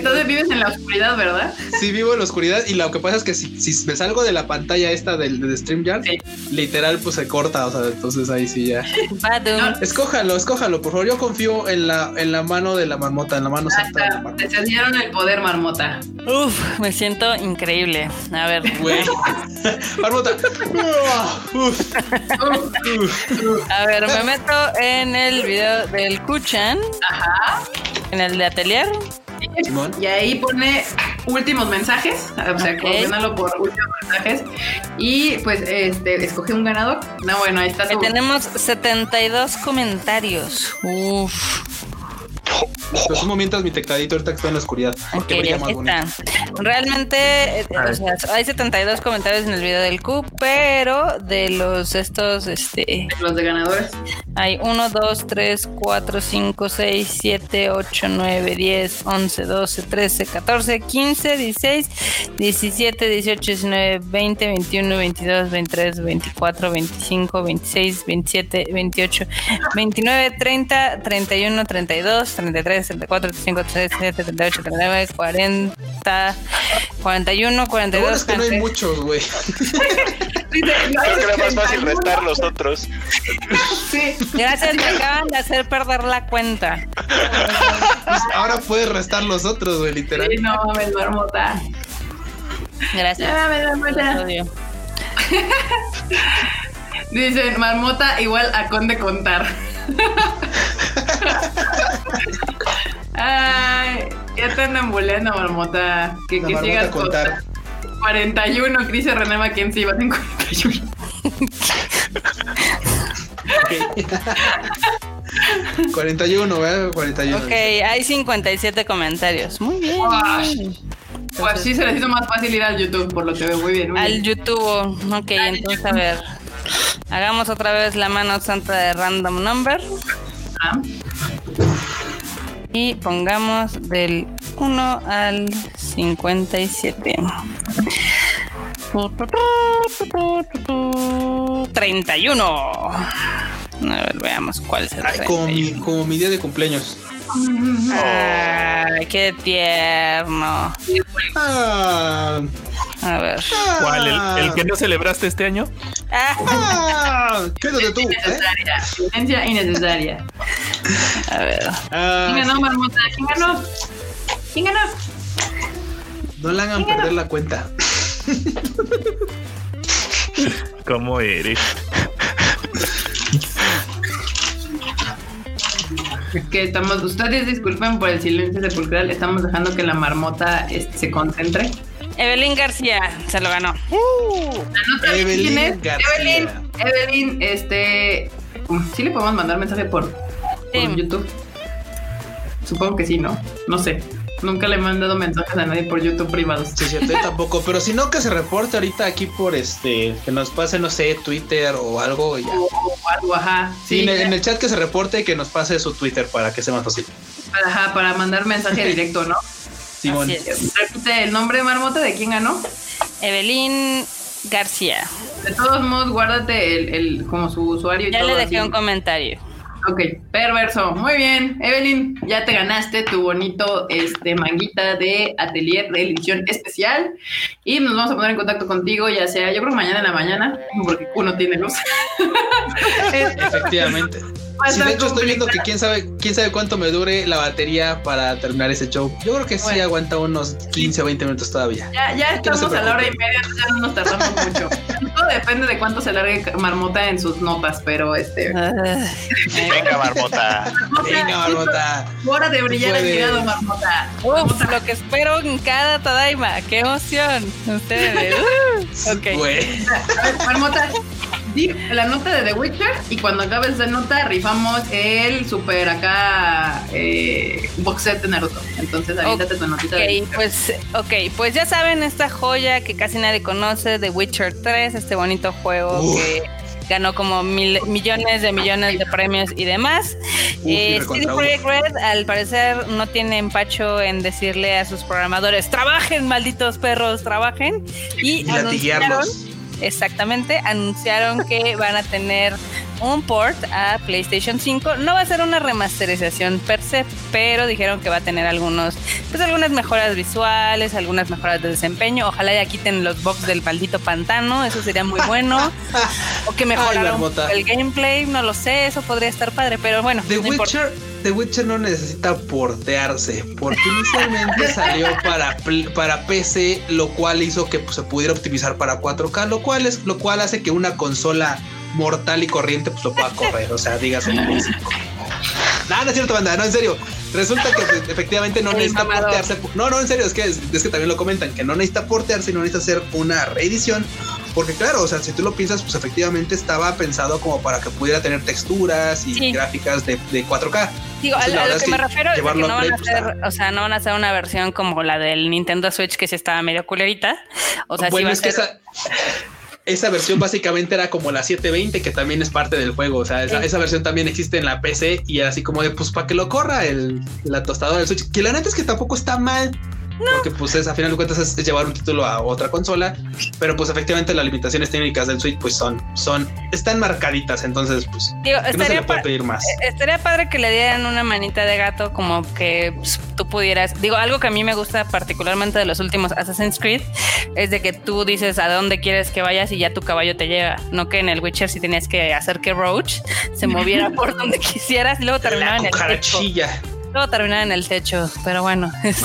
Porque estás vives en la oscuridad, ¿verdad? Sí, vivo en la oscuridad y lo que pasa es que si, si me salgo de la pantalla esta del de StreamYard, Sí. literal pues se corta, o sea, entonces ahí sí ya. Badum. Escójalo, escójalo, por favor. Yo confío en la, en la mano de la marmota, en la mano santa de la está. marmota. Te cedieron el poder, marmota. Uf, me siento increíble. A ver, Güey. [laughs] Marmota. Uf, uf. a ver, me meto en el video del Kuchan, Ajá. en el de Atelier. Y ahí pone últimos mensajes, o sea, Ok. coordínalo por últimos mensajes. Y pues, este, escoge un ganador. No, bueno, ahí está tu. tenemos 72 comentarios. Uf. Presumo mientras mi tecladito ahorita que está en la oscuridad. Ok, Porque brilla más bonito. Realmente, eh, o sea, hay 72 comentarios en el video del Q, pero de los estos, este, Los de ganadores. hay 1, 2, 3, 4, 5, 6, 7, 8, 9, 10, 11, 12, 13, 14, 15, 16, 17, 18, 19, 20, 21, 22, 23, 24, 25, 26, 27, 28, 29, 30, 31, 32, 33, 34, 35, 37, 38, 39, 40, 41, Lo bueno 42. es que no hay 43. muchos, güey. Creo que era más fácil restar los otros. Sí. Gracias, me acaban de hacer perder la cuenta. Pues ahora puedes restar los otros, güey, literal. Sí, no mames, marmota. Gracias. Ya mames, marmota. Odio. [laughs] Dicen, marmota igual a conde contar. [laughs] [laughs] Ay, ya te andan buleando, marmota. Que, La que marmota sigas contar. con 41, dice René Mackenzie, vas en 41. Ok. 41, ¿verdad? 41. Ok, hay 57 comentarios. Muy bien. Ay. Pues sí, se les hizo más fácil ir al YouTube, por lo que veo muy bien. muy Al bien. YouTube. Ok, entonces a ver. Hagamos otra vez la mano santa de random number. Ah, Y pongamos del 1 al 57. 31. A ver, veamos cuál el Ay, como mi, 31. como mi día de cumpleaños. Ay, qué tierno. Ah, A ver. ¿Cuál? ¿El, el que no celebraste este año? Ah, quédate tú. ¿eh? innecesaria. Violencia innecesaria. a ver. Ah, ¿Quién ganó, sí. marmota? ¿Quién ganó? ¿Quién ganó? No le hagan perder la cuenta. ¿Cómo eres? Es que estamos, ustedes disculpen por el silencio sepulcral, estamos dejando que la marmota este, se concentre. Evelyn García se lo ganó. Anota Evelyn es. García. Evelyn, Evelyn, este, sí le podemos mandar mensaje por, por Sí. YouTube. Supongo que sí, ¿no? No sé. Nunca le he mandado mensajes a nadie por YouTube privados. Sí, cierto, yo tampoco. Pero si no, que se reporte ahorita aquí por este. Que nos pase, no sé, Twitter o algo. ya. O, o algo, ajá. Sí, Sí, en, el, en el chat que se reporte y que nos pase su Twitter para que sea más fácil. ajá, para mandar mensaje [laughs] directo, ¿no? Simón. Repite el nombre de marmota de quién ganó. Evelyn García. De todos modos, guárdate el, el como su usuario y Ya todo le dejé así. un comentario. Ok, perverso. Muy bien, Evelyn, ya te ganaste tu bonito este manguita de atelier de edición especial y nos vamos a poner en contacto contigo, ya sea, yo creo que mañana en la mañana, porque uno tiene luz. [laughs] Efectivamente. A Sí, de hecho estoy viendo que quién sabe, quién sabe cuánto me dure la batería para terminar ese show. Yo creo que sí aguanta unos 15 o 20 minutos todavía. Ya, ya no estamos a la hora y media, ya no nos tardamos [laughs] mucho. Todo depende de cuánto se largue Marmota en sus notas, pero este. Venga, Marmota. Venga, Marmota. Hora de brillar ha llegado, Marmota. Uf, lo que espero en cada Tadaima. ¡Qué emoción! Ustedes. [laughs] Uh, ok. A ver, Marmota, di la nota de The Witcher y cuando acabes esa nota rifamos el super acá eh, box set de Naruto. Entonces avítate tu notita de pues, ok, pues ya saben esta joya que casi nadie conoce, The Witcher 3, este bonito juego Uf. que ganó como mil- millones de millones de premios y demás. Eh, CD uf. Projekt Red al parecer no tiene empacho en decirle a sus programadores, trabajen malditos perros, trabajen. Y, Y. exactamente, anunciaron que [laughs] van a tener un port a PlayStation 5. No va a ser una remasterización per se, pero dijeron que va a tener algunos, pues algunas mejoras visuales, algunas mejoras de desempeño. Ojalá ya quiten los bugs del maldito pantano, eso sería muy bueno. [laughs] o que poco el gameplay, no lo sé, eso podría estar padre, pero bueno, The no importa. The Witcher no necesita portearse, porque inicialmente [laughs] salió para, para PC, lo cual hizo que pues, se pudiera optimizar para 4K, lo cual es lo cual hace que una consola mortal y corriente pues lo pueda correr, o sea, dígase el Play 5. No, no es cierto, banda, no, en serio. Resulta que pues, efectivamente no necesita mamador. portearse. No, no, en serio, es que, es que también lo comentan, que no necesita portearse no necesita hacer una reedición. Porque claro, o sea, si tú lo piensas, pues efectivamente estaba pensado como para que pudiera tener texturas y Sí. gráficas de, de 4K. Digo, Entonces, a, lo que que me refiero es que no van a pues, hacer, o sea, no van a hacer una versión como la del Nintendo Switch que sí estaba medio culerita. O sea, sí bueno, a es que ser- esa, esa versión básicamente era como la 720, que también es parte del juego. O sea, esa, versión también existe en la PC y así como de, pues, para que lo corra el, la tostadora del Switch. Que la neta es que tampoco está mal. Porque pues es, a final de cuentas es, es llevar un título a otra consola, pero pues efectivamente las limitaciones técnicas del Switch pues son, son, están marcaditas, entonces pues Digo, que no se le puede pedir más. estaría padre que le dieran una manita de gato como que pues, tú pudieras, digo, algo que a mí me gusta particularmente de los últimos Assassin's Creed es de que tú dices a dónde quieres que vayas y ya tu caballo te lleva, no que en el Witcher si tenías que hacer que Roach se [laughs] moviera por donde quisieras y luego terminaba en el cucarachilla. Luego terminaba en el techo, pero bueno. [laughs] este,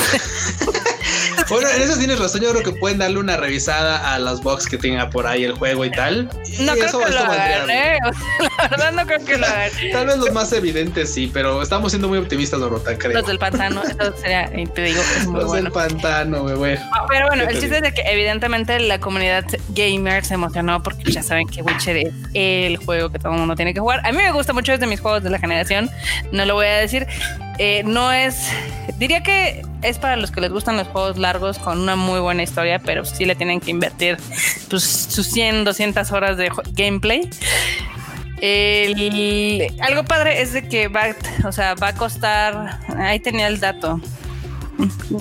Bueno, en eso tienes razón. Yo creo que pueden darle una revisada a las box que tenga por ahí el juego y tal. Y No creo que lo hagan, ¿eh? [laughs] O sea, la verdad no creo que lo hagan. Tal vez los más evidentes sí, pero estamos siendo muy optimistas, Dorota, creo. Los del pantano, eso sería, y te digo que es muy Los bueno. del pantano, güey, güey. Pero bueno, ¿Qué el te chiste es de que evidentemente la comunidad gamer se emocionó porque ya saben que Witcher es el juego que todo el mundo tiene que jugar. A mí me gusta mucho, es de mis juegos de la generación, no lo voy a decir. Eh, no es, diría que es para los que les gustan los juegos largos con una muy buena historia, pero sí le tienen que invertir pues, sus 100, 200 horas de gameplay. Algo padre es de que va, o sea, va a costar, ahí tenía el dato.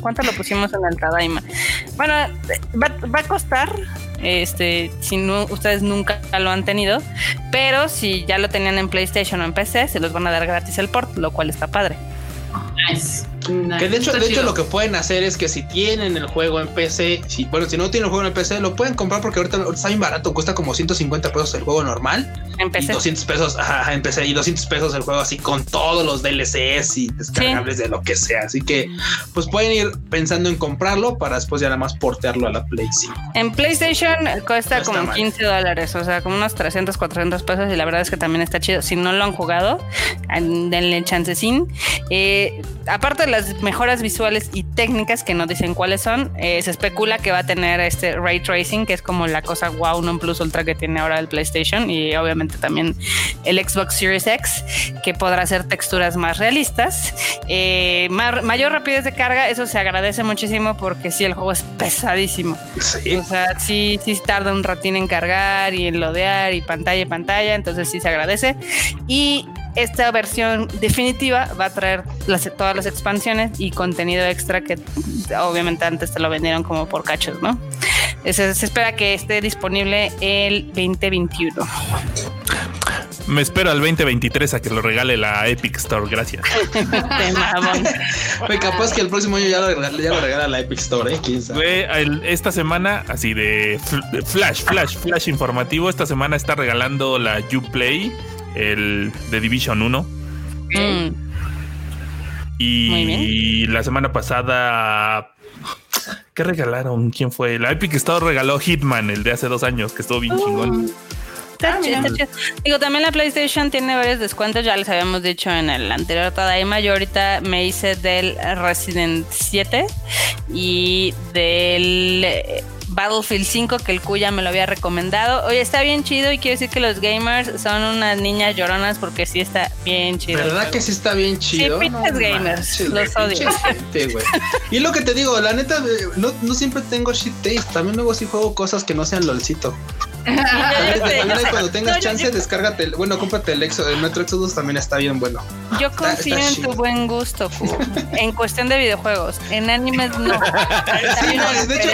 ¿Cuánto lo pusimos en el Tadaima? Bueno, va, va a costar, este, si no, ustedes nunca lo han tenido, pero si ya lo tenían en PlayStation o en PC, se los van a dar gratis el port, lo cual está padre. Nice. Que de hecho, de hecho lo que pueden hacer es que si tienen el juego en PC, si, bueno, si no tienen el juego en PC, lo pueden comprar porque ahorita, ahorita está bien barato, cuesta como 150 pesos el juego normal En y PC. 200 pesos ajá, en PC y 200 pesos el juego así con todos los DLCs y descargables de lo que sea. Así que pues pueden ir pensando en comprarlo para después ya nada más portearlo a la Play 5. En PlayStation cuesta No como mal. 15 dólares, o sea, como unos 300, 400 pesos y la verdad es que también está chido. Si no lo han jugado, denle chancecín. Eh, aparte de las mejoras visuales y técnicas que no dicen cuáles son, eh, se especula que va a tener este ray tracing, que es como la cosa wow, non plus ultra que tiene ahora el PlayStation y obviamente también el Xbox Series X, que podrá hacer texturas más realistas. Eh, mayor rapidez de carga, eso se agradece muchísimo porque sí, el juego es pesadísimo. Sí. O sea, sí, sí tarda un ratín en cargar y en lodear y pantalla y pantalla, entonces sí se agradece. Y esta versión definitiva va a traer las- todas las expansiones y contenido extra que obviamente antes te lo vendieron como por cachos, ¿no? Se, se espera que esté disponible el 2021. Me espero al 2023 a que lo regale la Epic Store. Gracias. [laughs] Güey, capaz que el próximo año ya lo regala, ya lo regala la Epic Store, ¿eh? ¿Quién sabe? El- esta semana, así de fl- de flash, flash, flash informativo, esta semana está regalando la Uplay, el de Division 1. Mm, Y la semana pasada ¿Qué regalaron? ¿Quién fue? La Epic Store regaló Hitman, el de hace dos años, que estuvo bien Uh. chingón. Está Ah, chido, mira. está chido. Digo, también la PlayStation tiene varios descuentos, ya les habíamos dicho en el anterior Tadaima. Yo ahorita me hice del Resident 7 y del Battlefield 5, que el Cuya me lo había recomendado. Oye, está bien chido y quiero decir que los gamers son unas niñas lloronas porque sí está bien chido. ¿Verdad que sí está bien chido? pinches gamers, manches, los odio. gente. Y lo que te digo, la neta, eh, no, no siempre tengo shit taste. También luego sí juego cosas que no sean LOLcito. Cuando tengas chance, yo- descárgate. el- Bueno, cómprate el, Exo, el Metro Exodus, también está bien bueno. Yo confío está en chido. tu buen gusto, [laughs] en cuestión de videojuegos. En animes no. Una no, de hecho-.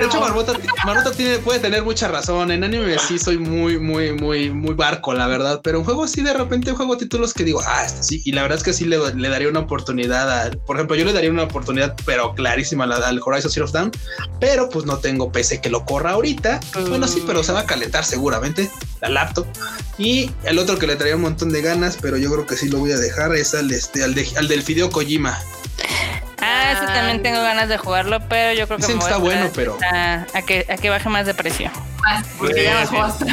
De hecho, Marmota, Marmota tiene, puede tener mucha razón. En anime sí soy muy, muy, muy, muy barco, la verdad. Pero en juegos sí, de repente juego títulos que digo, ah, este sí. Y la verdad es que sí le, le daría una oportunidad. A, por ejemplo, yo le daría una oportunidad, pero clarísima al, al Horizon Zero Dawn. Pero pues no tengo PC que lo corra ahorita. Bueno, sí, pero se va a calentar seguramente la laptop. Y el otro que le traía un montón de ganas, pero yo creo que sí lo voy a dejar, es al, este, al, de- al del Fideo Kojima. Ah, ese también tengo ganas de jugarlo, pero yo creo que Dicen me que voy está a bueno, esperar A, a que, a que baje más de precio. Más, porque ya Sí, bajó hasta.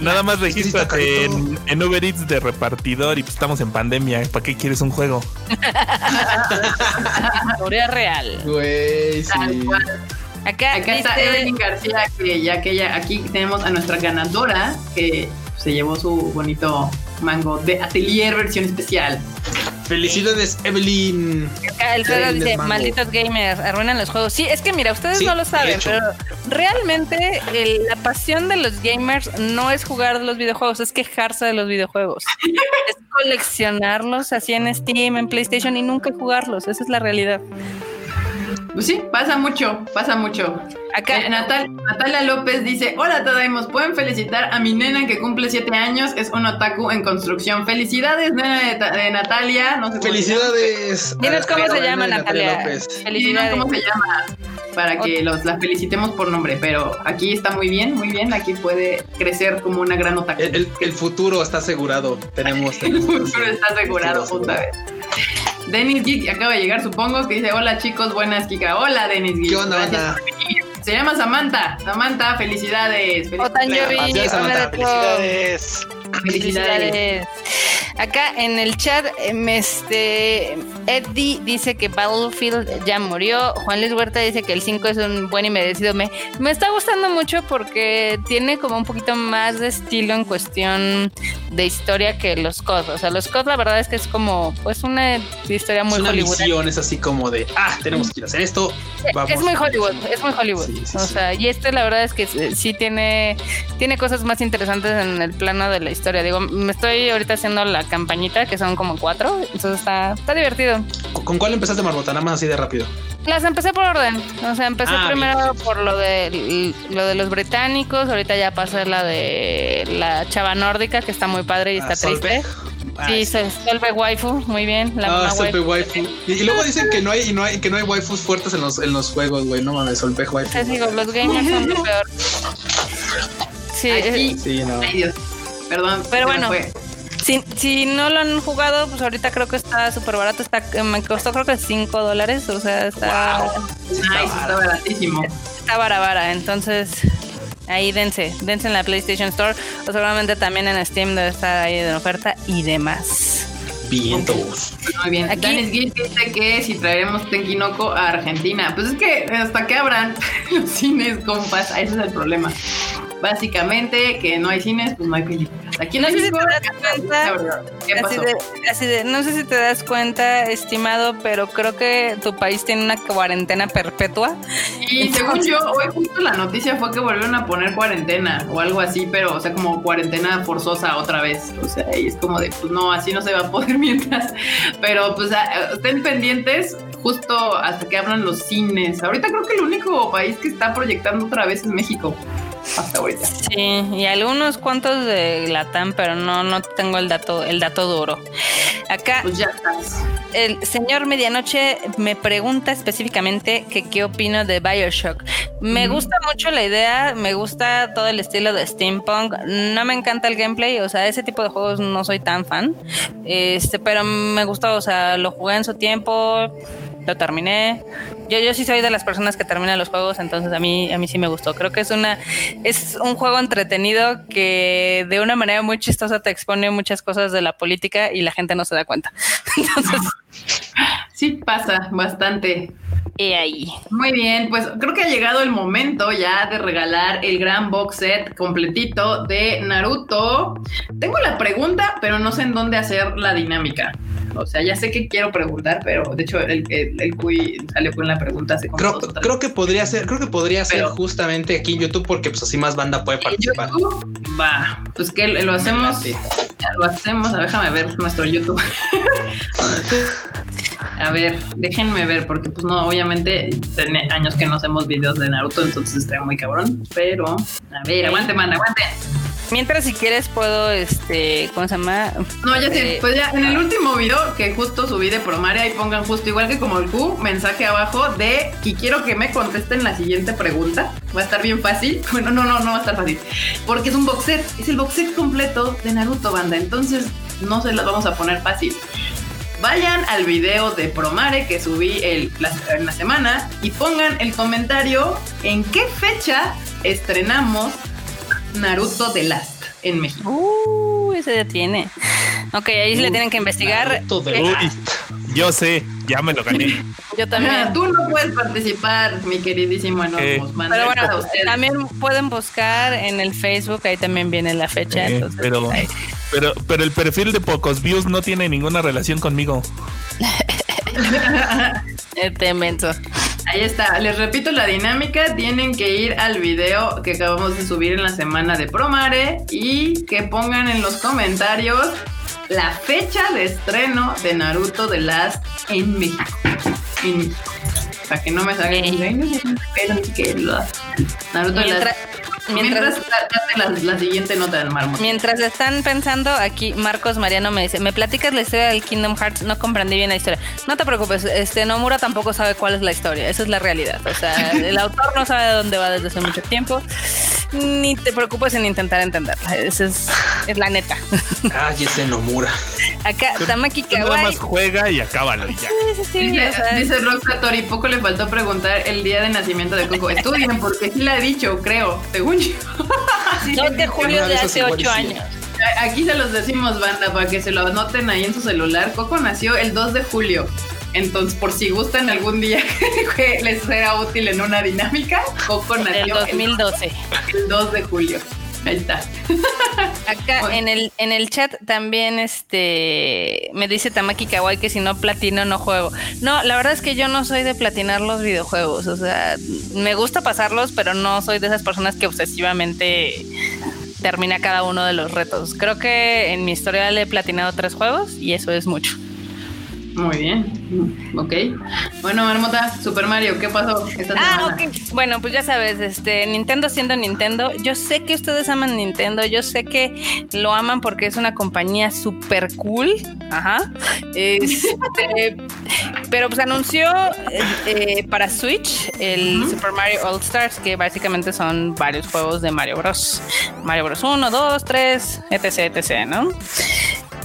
Nada más regístrate en, en Uber Eats de repartidor y pues estamos en pandemia. ¿Para qué quieres un juego? [laughs] Historia real. Güey, Tal sí. Acá, Acá está Evelyn García, que ya que ella, aquí tenemos a nuestra ganadora, que se llevó su bonito mango de Atelier versión especial. Felicidades, Evelyn. acá el Evelyn dice, malditos gamers, arruinan los juegos. Sí, es que mira, ustedes Sí, no lo saben, pero realmente el- la pasión de los gamers no es jugar los videojuegos, es quejarse de los videojuegos. [laughs] es coleccionarlos así en Steam, en PlayStation y nunca jugarlos. Esa es la realidad. Pues sí, pasa mucho, pasa mucho. Acá, Eh, Natal- Natalia López dice, hola Tadaimos, ¿pueden felicitar a mi nena que cumple 7 años? Es un otaku en construcción. Felicidades, nena de, Ta- de Natalia. No sé Felicidades. Dinos a- cómo se la llama Natalia. López. Felicidades. ¿Cómo se llama? Para que los, la felicitemos por nombre, pero aquí está muy bien, muy bien. Aquí puede crecer como una gran otaku. El, el- el futuro está asegurado. Tenemos. [laughs] El futuro está asegurado, puta vez. Denis Geek acaba de llegar, supongo, que dice, hola chicos, buenas Kika. Hola Denis Geek. ¿Qué onda. Se llama Samantha. Samantha, felicidades. Felicidades, Samantha. Omedeto. Felicidades. Felicidades. Acá en el chat, em, este Eddie dice que Battlefield ya murió. Juan Luis Huerta dice que el 5 es un buen y merecido. Me, me está gustando mucho porque tiene como un poquito más de estilo en cuestión de historia que los COD. O sea, los COD la verdad es que es como pues una historia muy es una Hollywood. misión, es así como de, ah, tenemos que ir a hacer esto. Vamos. Es muy Hollywood, es muy Hollywood. Sí, sí, o sí. sea, y este la verdad es que sí tiene, tiene cosas más interesantes en el plano de la historia. Digo, me estoy ahorita haciendo la campañita, que son como cuatro, entonces está, está divertido. ¿Con- ¿Con cuál empezaste, Marmota? Nada más así de rápido. Las empecé por orden. O sea, empecé Ah, primero bien. por lo de lo de los británicos, ahorita ya pasé la de la chava nórdica, que está muy padre y está Ah, triste. Ah, Sí, sí. Sol- Solveig waifu, muy bien. La Ah, Solveig waifu. waifu. Y, y luego dicen que no hay, y no hay, que no hay waifus fuertes en los, en los juegos, güey. No mames, Solveig waifu. Les digo, los gamers son lo peor. Sí, Aquí. eh, Sí, no. Ay, Dios. Perdón. Pero bueno. fue. Si, si no lo han jugado, pues ahorita creo que está súper barato. Está, me costó creo que 5 dólares. O sea, está, Nice, está baratísimo. está vara vara. Entonces, ahí dense. Dense en la PlayStation Store. O seguramente también en Steam debe estar ahí de oferta y demás. Vientos. Muy bien. Aquí- Danis Gil dice que si traeremos Tenkinoko a Argentina. Pues es que hasta que abran [laughs] los cines, compas, ese es el problema. Básicamente, que no hay cines, pues no hay películas. Aquí No hay sé si te das cuenta. ¿Qué Así de, así de, no sé si te das cuenta, estimado, pero creo que tu país tiene una cuarentena perpetua. Y según yo, hoy justo la noticia fue que volvieron a poner cuarentena o algo así, pero, o sea, como cuarentena forzosa otra vez. O sea, y es como de, pues no, así no se va a poder [laughs] mientras. Pero, pues, a- estén pendientes justo hasta que abran los cines. Ahorita creo que el único país que está proyectando otra vez es México. Hasta ahorita. Sí, y algunos cuantos de Latam, pero no, no tengo el dato, el dato duro. Acá Pues ya estás. el señor Medianoche me pregunta específicamente que qué opino de Bioshock. Me gusta mucho la idea, me gusta todo el estilo de steampunk. No me encanta el gameplay, o sea, ese tipo de juegos no soy tan fan. Este, pero me gustó, o sea, lo jugué en su tiempo. Lo terminé. Yo, yo sí soy de las personas que terminan los juegos, entonces a mí, a mí sí me gustó. Creo que es una, es un juego entretenido que de una manera muy chistosa te expone muchas cosas de la política y la gente no se da cuenta. [laughs] Entonces, Sí pasa bastante. Y ahí. Muy bien, pues creo que ha llegado el momento ya de regalar el gran box set completito de Naruto. Tengo la pregunta, pero no sé en dónde hacer la dinámica. O sea, ya sé que quiero preguntar, pero de hecho el, el, el Cui salió con la pregunta hace como Creo, dos que podría ser, creo que podría ser Pero- justamente aquí en YouTube porque pues así más banda puede ¿En participar. YouTube? Va, pues que lo hacemos, lo hacemos, déjame ver nuestro YouTube. [laughs] A ver, déjenme ver, porque pues no, obviamente tiene años que no hacemos videos de Naruto, entonces está muy cabrón. Pero, a ver, aguante, manda, aguante. Mientras si quieres puedo, este, ¿cómo se llama? No, ya sé, Eh, pues ya en el último video que justo subí de Promaria, ahí pongan justo igual que como el Q, mensaje abajo de y quiero que me contesten la siguiente pregunta. Va a estar bien fácil. [laughs] Bueno, no, no, no va a estar fácil. Porque es un box set, es el box set completo de Naruto, banda. Entonces, no se las vamos a poner fácil. Vayan al video de Promare que subí el, la, en la semana y pongan el comentario en qué fecha estrenamos Naruto The Last en México. Uh, ese ya tiene. Ok, ahí sí le tienen que investigar. Naruto de Eh, Uy, yo sé, ya me lo gané. Yo también. Tú no puedes participar, mi queridísimo Enormous. Eh, Pero bueno, también pueden buscar en el Facebook, ahí también viene la fecha. Eh, entonces, pero, ahí. pero, pero el perfil de pocos views no tiene ninguna relación conmigo. [laughs] Este menso. Ahí está. Les repito la dinámica. Tienen que ir al video que acabamos de subir en la semana de Promare y que pongan en los comentarios la fecha de estreno de Naruto The Last en México. En México. Para que no me salgan. Ok. "Ay, no sé, pero que lo- Naruto Mientras, Last. Mientras, mientras, la, la siguiente nota del mármol. mientras están pensando, aquí Marcos Mariano me dice, ¿me platicas la historia del Kingdom Hearts? No comprendí bien la historia. No te preocupes, este Nomura tampoco sabe cuál es la historia, esa es la realidad. O sea, [laughs] el autor no sabe de dónde va desde hace mucho tiempo. Ni te preocupes en intentar entenderla, esa es, es la neta. [laughs] Ay, ese Nomura. Acá, Tamaki Tú nada Kawaii. más juega y acábalo y ya. Sí, sí, sí, Dice, o sea, dice poco le faltó preguntar el día de nacimiento de Coco. Estudien, porque sí la he dicho, creo, según yo. Sí, 2 de julio de hace igual 8 sí. años. Aquí se los decimos, banda, para que se lo anoten ahí en su celular. Coco nació el 2 de julio. Entonces, por si gustan algún día [laughs] que les sea útil en una dinámica, Coco nació el, 2012. el 2 de julio. Ahí está. [laughs] Acá Bueno. en el, en el chat también este me dice Tamaki Kawaii que si no platino no juego. No, la verdad es que yo no soy de platinar los videojuegos. O sea, me gusta pasarlos, pero no soy de esas personas que obsesivamente termina cada uno de los retos. Creo que en mi historia le he platinado tres juegos y eso es mucho. Muy bien. Ok. Bueno, Marmota, Super Mario, ¿qué pasó esta Ah, semana? ok. Bueno, pues ya sabes, este, Nintendo siendo Nintendo, yo sé que ustedes aman Nintendo, yo sé que lo aman porque es una compañía súper cool, ajá. Este, [laughs] pero pues anunció eh, eh, para Switch el. Super Mario All Stars, que básicamente son varios juegos de Mario Bros. Mario Bros 1, 2, 3, etc, etc, ¿no?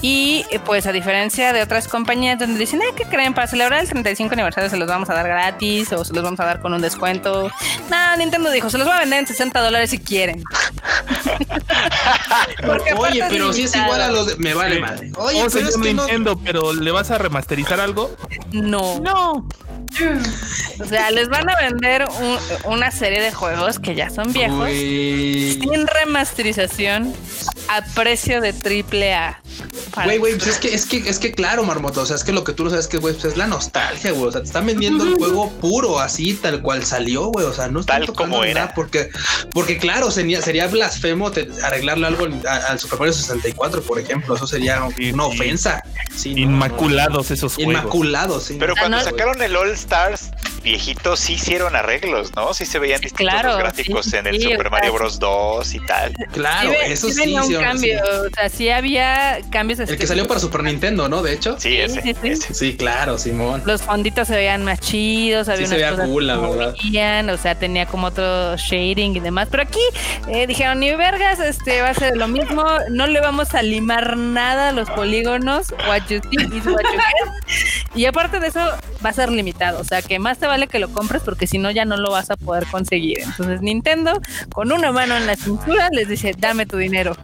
Y eh, pues a diferencia de otras compañías donde dicen, "Ay, ¿qué creen? Para celebrar el 35 aniversario se los vamos a dar gratis o se los vamos a dar con un descuento. No, Nintendo dijo, se los voy a vender en 60 dólares si quieren. [laughs] Porque Oye, pero si es igual a los de... Me vale Sí. madre. Oye, Oh, pero es no... Nintendo, pero ¿le vas a remasterizar algo? No. No. O sea, les van a vender un- una serie de juegos que ya son viejos. Sin remasterización a precio de triple A. Güey, güey, pues es que, es que, es que claro, Marmoto, o sea, es que lo que tú no sabes que, güey, pues es la nostalgia, güey, o sea, te están vendiendo el juego puro, así, tal cual salió, güey, o sea, no están Tal como nada, era. porque, porque claro, sería, sería blasfemo te- arreglarle algo al Super Mario 64, por ejemplo, eso sería una ofensa. Sí, no, Inmaculados esos juegos. Inmaculado, sí. Pero Ah, cuando sacaron el All Stars viejito, sí hicieron arreglos, ¿no? Sí se veían distintos Claro, los gráficos sí, en el sí, Super Mario Bros. 2 y tal. [laughs] claro, eso sí. venía un sí, cambio. O sea, sí había cambios. El que salió para Super Nintendo, ¿no? De hecho. Sí, ese, sí, sí. ese. Sí, claro, Simón. Los fonditos se veían más chidos, había Sí se veía cool, la verdad. o sea, tenía como otro shading y demás. Pero aquí eh, dijeron, ni vergas, este va a ser lo mismo, no le vamos a limar nada a los polígonos, what you see is what you get. Y aparte de eso, va a ser limitado. O sea, que más te vale que lo compres porque si no, ya no lo vas a poder conseguir. Entonces, Nintendo, con una mano en la cintura, les dice: dame tu dinero.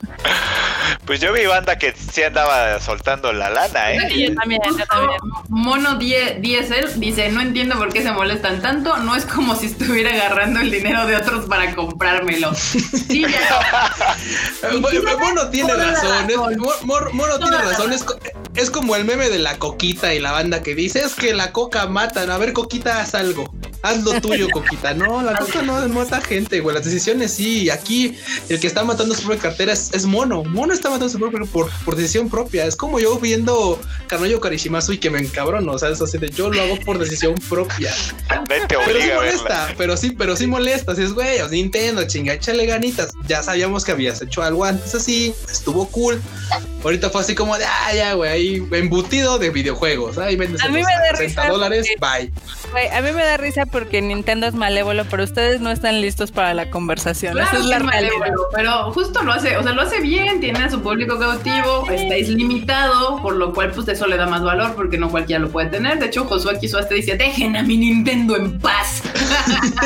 Pues yo vi banda que sí andaba soltando la lana, ¿eh? Y yo también, yo también. Mono 10 10 dice, no entiendo por qué se molestan tanto, no es como si estuviera agarrando el dinero de otros para comprármelo. Sí, ya. [laughs] Eh, Mono tiene razón. es- Mono tiene razón. Es, es como el meme de la coquita y la banda que dice es que la coca matan. A ver, coquita, haz algo. Haz lo tuyo, coquita. No, la coca no mata gente, güey. Las decisiones sí. Aquí el que está matando su propia cartera es, es Mono. Mono está matando su propia por, por decisión propia. Es como yo viendo Kanoyo Karishimasu y que me encabrono. O sea, es así de yo lo hago por decisión propia. Nadie te Pero sí obliga a molesta, pero sí, pero sí molesta. Si es güey, Nintendo, chinga, échale ganitas. Ya sabíamos que habías hecho algo antes así, estuvo cool. Ahorita fue así como de, ah, ya, güey, ahí embutido de videojuegos. Ahí vendes A mí me da 60 risa dólares, porque- bye. Güey, a mí me da risa porque Nintendo es malévolo, pero ustedes no están listos para la conversación. Claro Esa es que la es malévolo, pero justo lo hace, o sea, lo hace bien, tiene a su público cautivo, está, es limitado, por lo cual pues eso le da más valor porque no cualquiera lo puede tener. De hecho, Josué Kizuaste dice, dejen a mi Nintendo en paz. [laughs]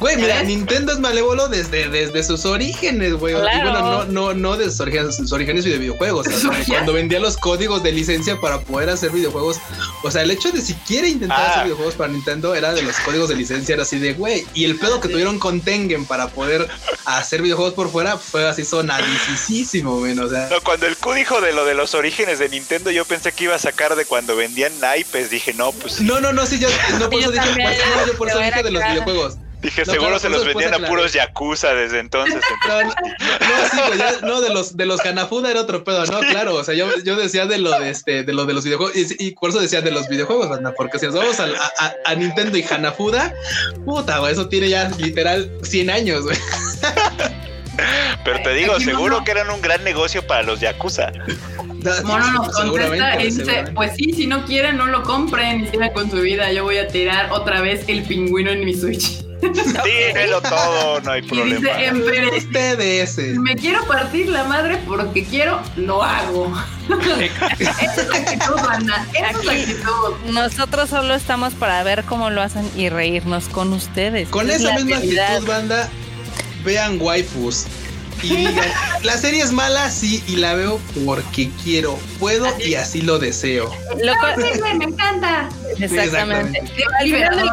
Güey, mira. Nintendo es malévolo desde, desde sus orígenes, güey. Y Claro. bueno, no, no, no de sus orígenes, sus orígenes de videojuegos. o sea, cuando vendía los códigos de licencia para poder hacer videojuegos. O sea, el hecho de siquiera intentar Ah. hacer videojuegos para Nintendo era de los códigos de licencia, era así de, güey. Y el pedo que tuvieron con Tengen para poder hacer videojuegos por fuera fue así sonadísimo, men. O sea, No, cuando el Q dijo de lo de los orígenes de Nintendo, yo pensé que iba a sacar de cuando vendían naipes. Dije, no, pues no, no, no, sí, yo, no, por Yo eso dije, también, no, yo por eso dije de los videojuegos. Dije, No, seguro claro, se por los vendían a puros Yakuza desde entonces. [laughs] No, no, no, sí, ya- no, de los de los Hanafuda era otro pedo, no, claro, o sea, yo, yo decía de lo de este, de lo de los videojuegos, y, y por eso decía de los videojuegos, banda, porque si nos vamos a, a- a Nintendo y Hanafuda, puta, güey, eso tiene ya literal 100 años, güey. Pero te digo, Aquí seguro que eran un gran negocio para los Yakuza. Mono nos contesta y dice, pues sí, si no quieren, no lo compren y sigan con su vida. Yo voy a tirar otra vez el pingüino en mi Switch. Dímelo todo, no hay Y problema. dice, Ustedes, Si me quiero partir la madre porque quiero, lo hago. Esa es la actitud, banda. Esa es la actitud. Nosotros solo estamos para ver cómo lo hacen y reírnos con ustedes. con es esa misma realidad. actitud, banda, vean waifus. Y digan, la serie es mala, sí, y la veo porque quiero, puedo y así lo deseo. Lo Sí, me encanta. exactamente. Exactamente. Liberador,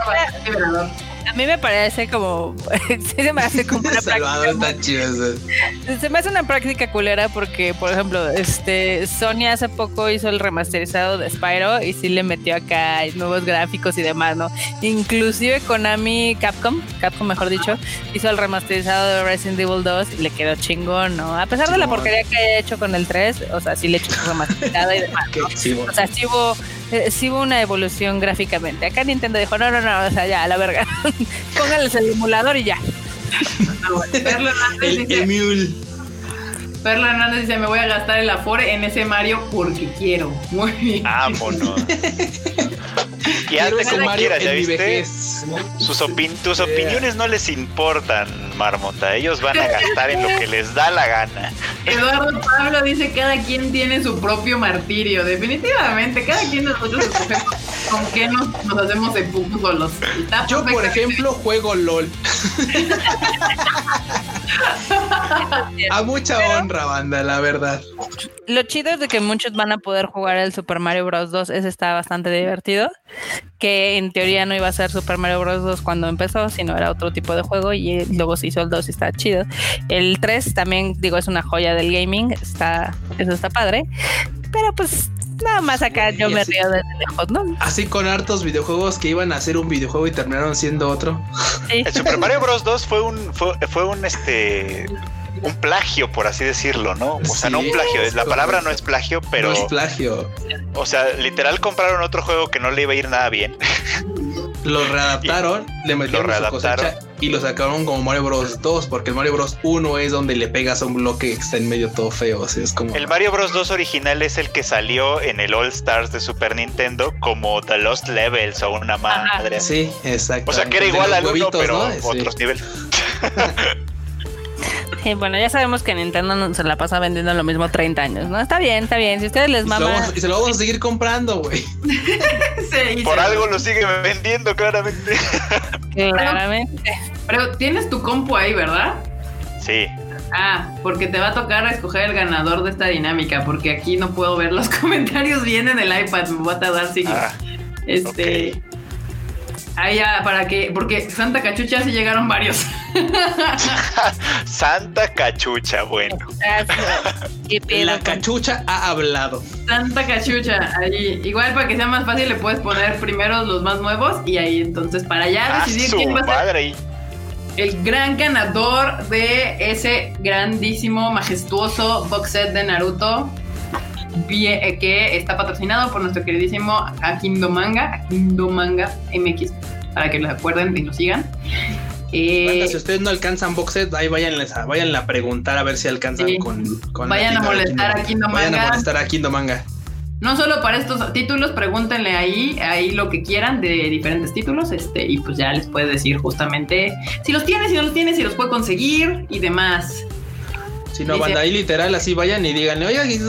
liberador. A mí me parece como [laughs] sí se me hace como una [laughs] Salvador práctica está chido. se me hace una práctica culera porque por ejemplo este Sony hace poco hizo el remasterizado de Spyro y sí le metió acá nuevos gráficos y demás no inclusive Konami Capcom Capcom mejor dicho hizo el remasterizado de Resident Evil 2 y le quedó chingón no a pesar de la porquería que haya hecho con el 3 o sea sí le echó su remasterizada y demás [laughs] chido. o sea, sí hubo, eh, sí hubo una evolución gráficamente. Acá Nintendo dijo, no, no, no, o sea, ya, a la verga. [laughs] Pónganles el emulador y ya. Perla Hernández El dice, Emule. Perla Hernández dice, me voy a gastar el Afore en ese Mario porque quiero. Muy bien. Vámonos. [laughs] Y hazle como quieras, ¿ya viste? vejez. Sus opin- tus Yeah. opiniones no les importan, Marmota. Ellos van a gastar en lo que les da la gana. Eduardo Pablo dice, cada quien tiene su propio martirio. Definitivamente, cada quien de nosotros escogemos con qué nos, nos hacemos empujos solos. Está Yo, por ejemplo, juego LOL. [laughs] A mucha honra, banda, la verdad. Lo chido es de que muchos van a poder jugar el Super Mario Bros. 2. Ese está bastante divertido. Que en teoría no iba a ser Super Mario Bros. 2 cuando empezó, sino era otro tipo de juego. Y luego se hizo el 2 y está chido. El 3 también, digo, es una joya del gaming. Está, eso está padre. Pero pues nada más acá yo me así- río desde lejos, ¿no? Así con hartos videojuegos que iban a ser un videojuego y terminaron siendo otro. Sí. El Super Mario Bros. 2 fue un, fue, fue un este un plagio, por así decirlo, ¿no? O sea, no un Sí, plagio, la palabra no es plagio, pero, No es plagio. o sea, literal compraron otro juego que no le iba a ir nada bien. Lo readaptaron, le metieron su readaptaron. cosecha y lo sacaron como Mario Bros 2, porque el Mario Bros 1 es donde le pegas a un bloque que está en medio todo feo. Así es como. El Mario Bros. 2 original es el que salió en el All Stars de Super Nintendo como The Lost Levels o una madre. Sí, exacto. O sea, que era igual al 1, pero otros niveles. [laughs] [laughs] bueno, ya sabemos que Nintendo se la pasa vendiendo lo mismo 30 años, ¿no? Está bien, está bien. Si ustedes les Y se, lo mama. vamos, y se lo vamos a seguir comprando, güey. [laughs] Sí, Por sí. algo lo sigue vendiendo claramente. [laughs] Claramente. Pero tienes tu compu ahí, ¿verdad? Sí. Ah, porque te va a tocar escoger el ganador de esta dinámica, porque aquí no puedo ver los comentarios bien en el iPad, me voy a tardar siglos. Ah, este. Ahí ya, para que. Porque Santa Cachucha sí llegaron varios. [laughs] Santa cachucha, bueno. ¿Qué pedo La con- cachucha ha hablado. Santa Cachucha. Ahí. Igual para que sea más fácil, le puedes poner primero los más nuevos y ahí entonces para ya Ah, decidir su quién va a ser madre. el gran ganador de ese grandísimo, majestuoso box set de Naruto que está patrocinado por nuestro queridísimo Akindo Manga, Akindo Manga MX, para que lo acuerden y lo sigan. Eh, Banda, si ustedes no alcanzan box set, ahí váyanles a, váyanle a preguntar a ver si alcanzan Sí. con, con Vayan a molestar a Kingdom Vayan a molestar a Kingdom Manga. no solo para estos títulos, pregúntenle ahí, ahí lo que quieran de diferentes títulos, este, y pues ya les puede decir justamente si los tiene, si no los tiene, si los puede conseguir y demás. Si no, Dice- banda, ahí literal, así vayan y díganle, oye,